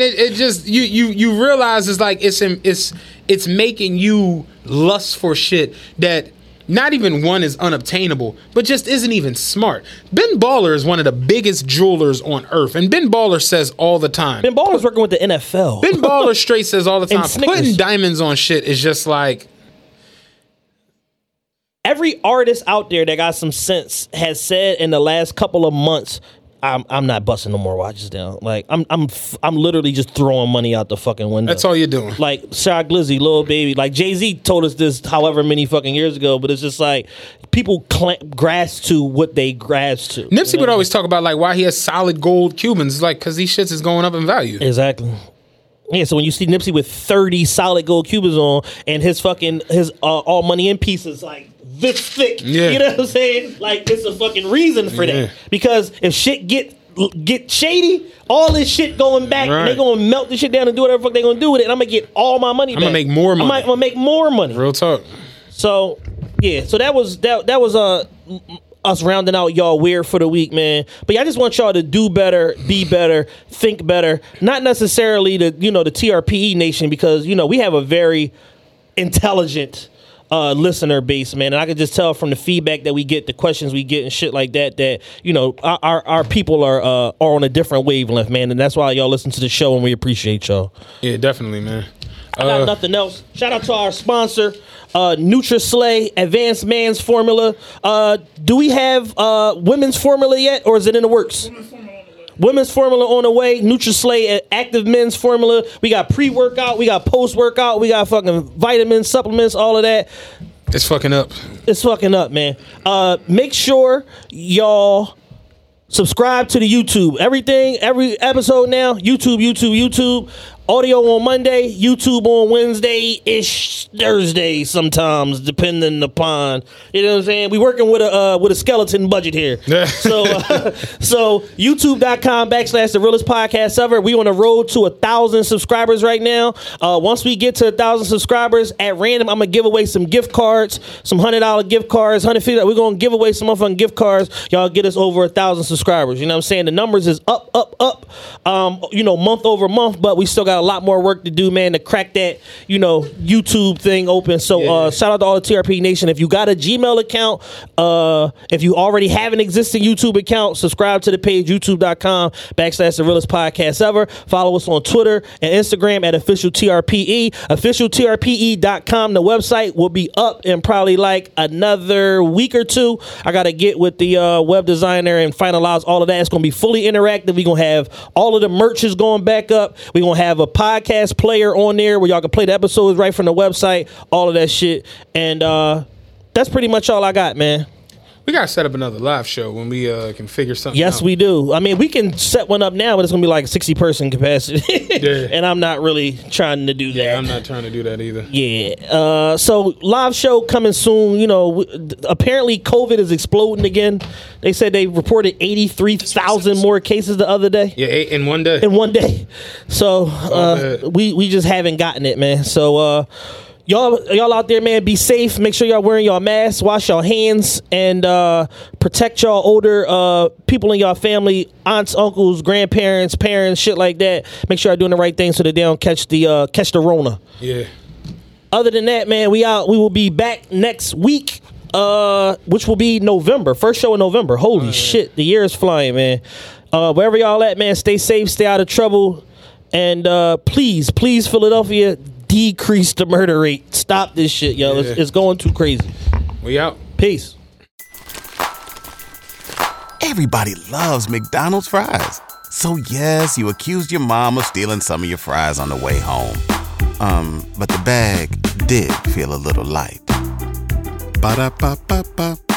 it, it just you you you realize it's like it's it's it's making you lust for shit that not even one is unobtainable, but just isn't even smart. Ben Baller is one of the biggest jewelers on earth, and Ben Baller says all the time. Ben Baller's working with the NFL. Ben Baller straight says all the time. Putting diamonds on shit is just like Every artist out there that got some sense has said in the last couple of months, I'm I'm not busting no more watches down. Like I'm I'm f- I'm literally just throwing money out the fucking window. that's all you're doing. like Shy Glizzy, Lil Baby, like Jay Z told us this however many fucking years ago, but it's just like people cl- grasp to what they grasp to. Nipsey would always talk about like why he has solid gold Cubans, like because these shits is going up in value. Exactly. Yeah, so when you see Nipsey with 30 solid gold Cubans on and his fucking his uh, all money in pieces like this thick, Yeah. you know what I'm saying? Like it's a fucking reason for Yeah. that. Because if shit get get shady, all this shit going back and they Right. gonna melt this shit down and do whatever the fuck they gonna do with it, and I'm gonna get all my money. I'm gonna make more money. I'm gonna make more money. Real talk. So yeah, so that was that that was uh us rounding out y'all weird for the week, man. But yeah, I just want y'all to do better, be better, think better. Not necessarily the you know the TRPE nation because you know we have a very intelligent uh, listener base, man. And I can just tell from the feedback that we get, the questions we get, and shit like that, that you know our our, our people are uh, are on a different wavelength, man. And that's why y'all listen to the show, and we appreciate y'all. Yeah, definitely, man. I got Uh, nothing else. Shout out to our sponsor, uh, NutriSlay Advanced Man's Formula. Uh, do we have uh, women's formula yet, or is it in the works? Women's formula on the way. NutriSlay uh, Active Men's Formula. We got pre workout. We got post workout. We got fucking vitamins, supplements, all of that. It's fucking up. It's fucking up, man. Uh, make sure y'all subscribe to the YouTube. Everything, every episode now, YouTube, YouTube, YouTube. Audio on Monday, YouTube on Wednesday ish, Thursday sometimes, depending upon you know what I'm saying. We working with a uh, with a skeleton budget here, so uh, so YouTube.com backslash the realest podcast ever. We on the road to a thousand subscribers right now. Uh, once we get to a thousand subscribers, at random, I'm gonna give away some gift cards, some hundred dollar gift cards, hundred fifty. We're gonna give away some motherfucking gift cards. Y'all get us over a thousand subscribers. You know what I'm saying? The numbers is up, up, up. Um, you know, month over month, but we still got a lot more work to do, man, to crack that you know YouTube thing open. So uh, shout out to all the TRP Nation. If you got a Gmail account, uh, if you already have an existing YouTube account, subscribe to the page youtube.com backslash the realest podcast ever. Follow us on Twitter and Instagram at official TRPE. Officialtrpe.com. The website will be up in probably like another week or two. I got to get with the uh, web designer and finalize all of that. It's going to be fully interactive. We're going to have all of the merch is going back up. We're going to have a podcast player on there where y'all can play the episodes right from the website, all of that shit. And uh, that's pretty much all I got, man. We gotta set up another live show when we uh, can figure something. Out. Yes, out. we do. I mean, we can set one up now, but it's gonna be like sixty person capacity, and I'm not really trying to do that. I'm not trying to do that either. Yeah. Uh, so live show coming soon. You know, w- apparently COVID is exploding again. They said they reported eighty three thousand more cases the other day. Yeah, eight in one day. In one day. So uh, we we just haven't gotten it, man. So. Y'all y'all out there, man, be safe. Make sure y'all wearing y'all masks, wash your hands, and uh, protect y'all older uh, people in y'all family, aunts, uncles, grandparents, parents, shit like that. Make sure y'all doing the right thing so that they don't catch the uh, catch the Rona. Yeah. Other than that, man, we out. We will be back next week, uh, which will be November. First show in November. Holy shit, the year is flying, man. Uh, wherever y'all at, man, stay safe, stay out of trouble, and uh, please, please, Philadelphia, decrease the murder rate. Stop this shit, yo. It's, it's going too crazy. We out. Peace. Everybody loves McDonald's fries. So yes, you accused your mom of stealing some of your fries on the way home. Um, but the bag did feel a little light. Ba-da-ba-ba-ba.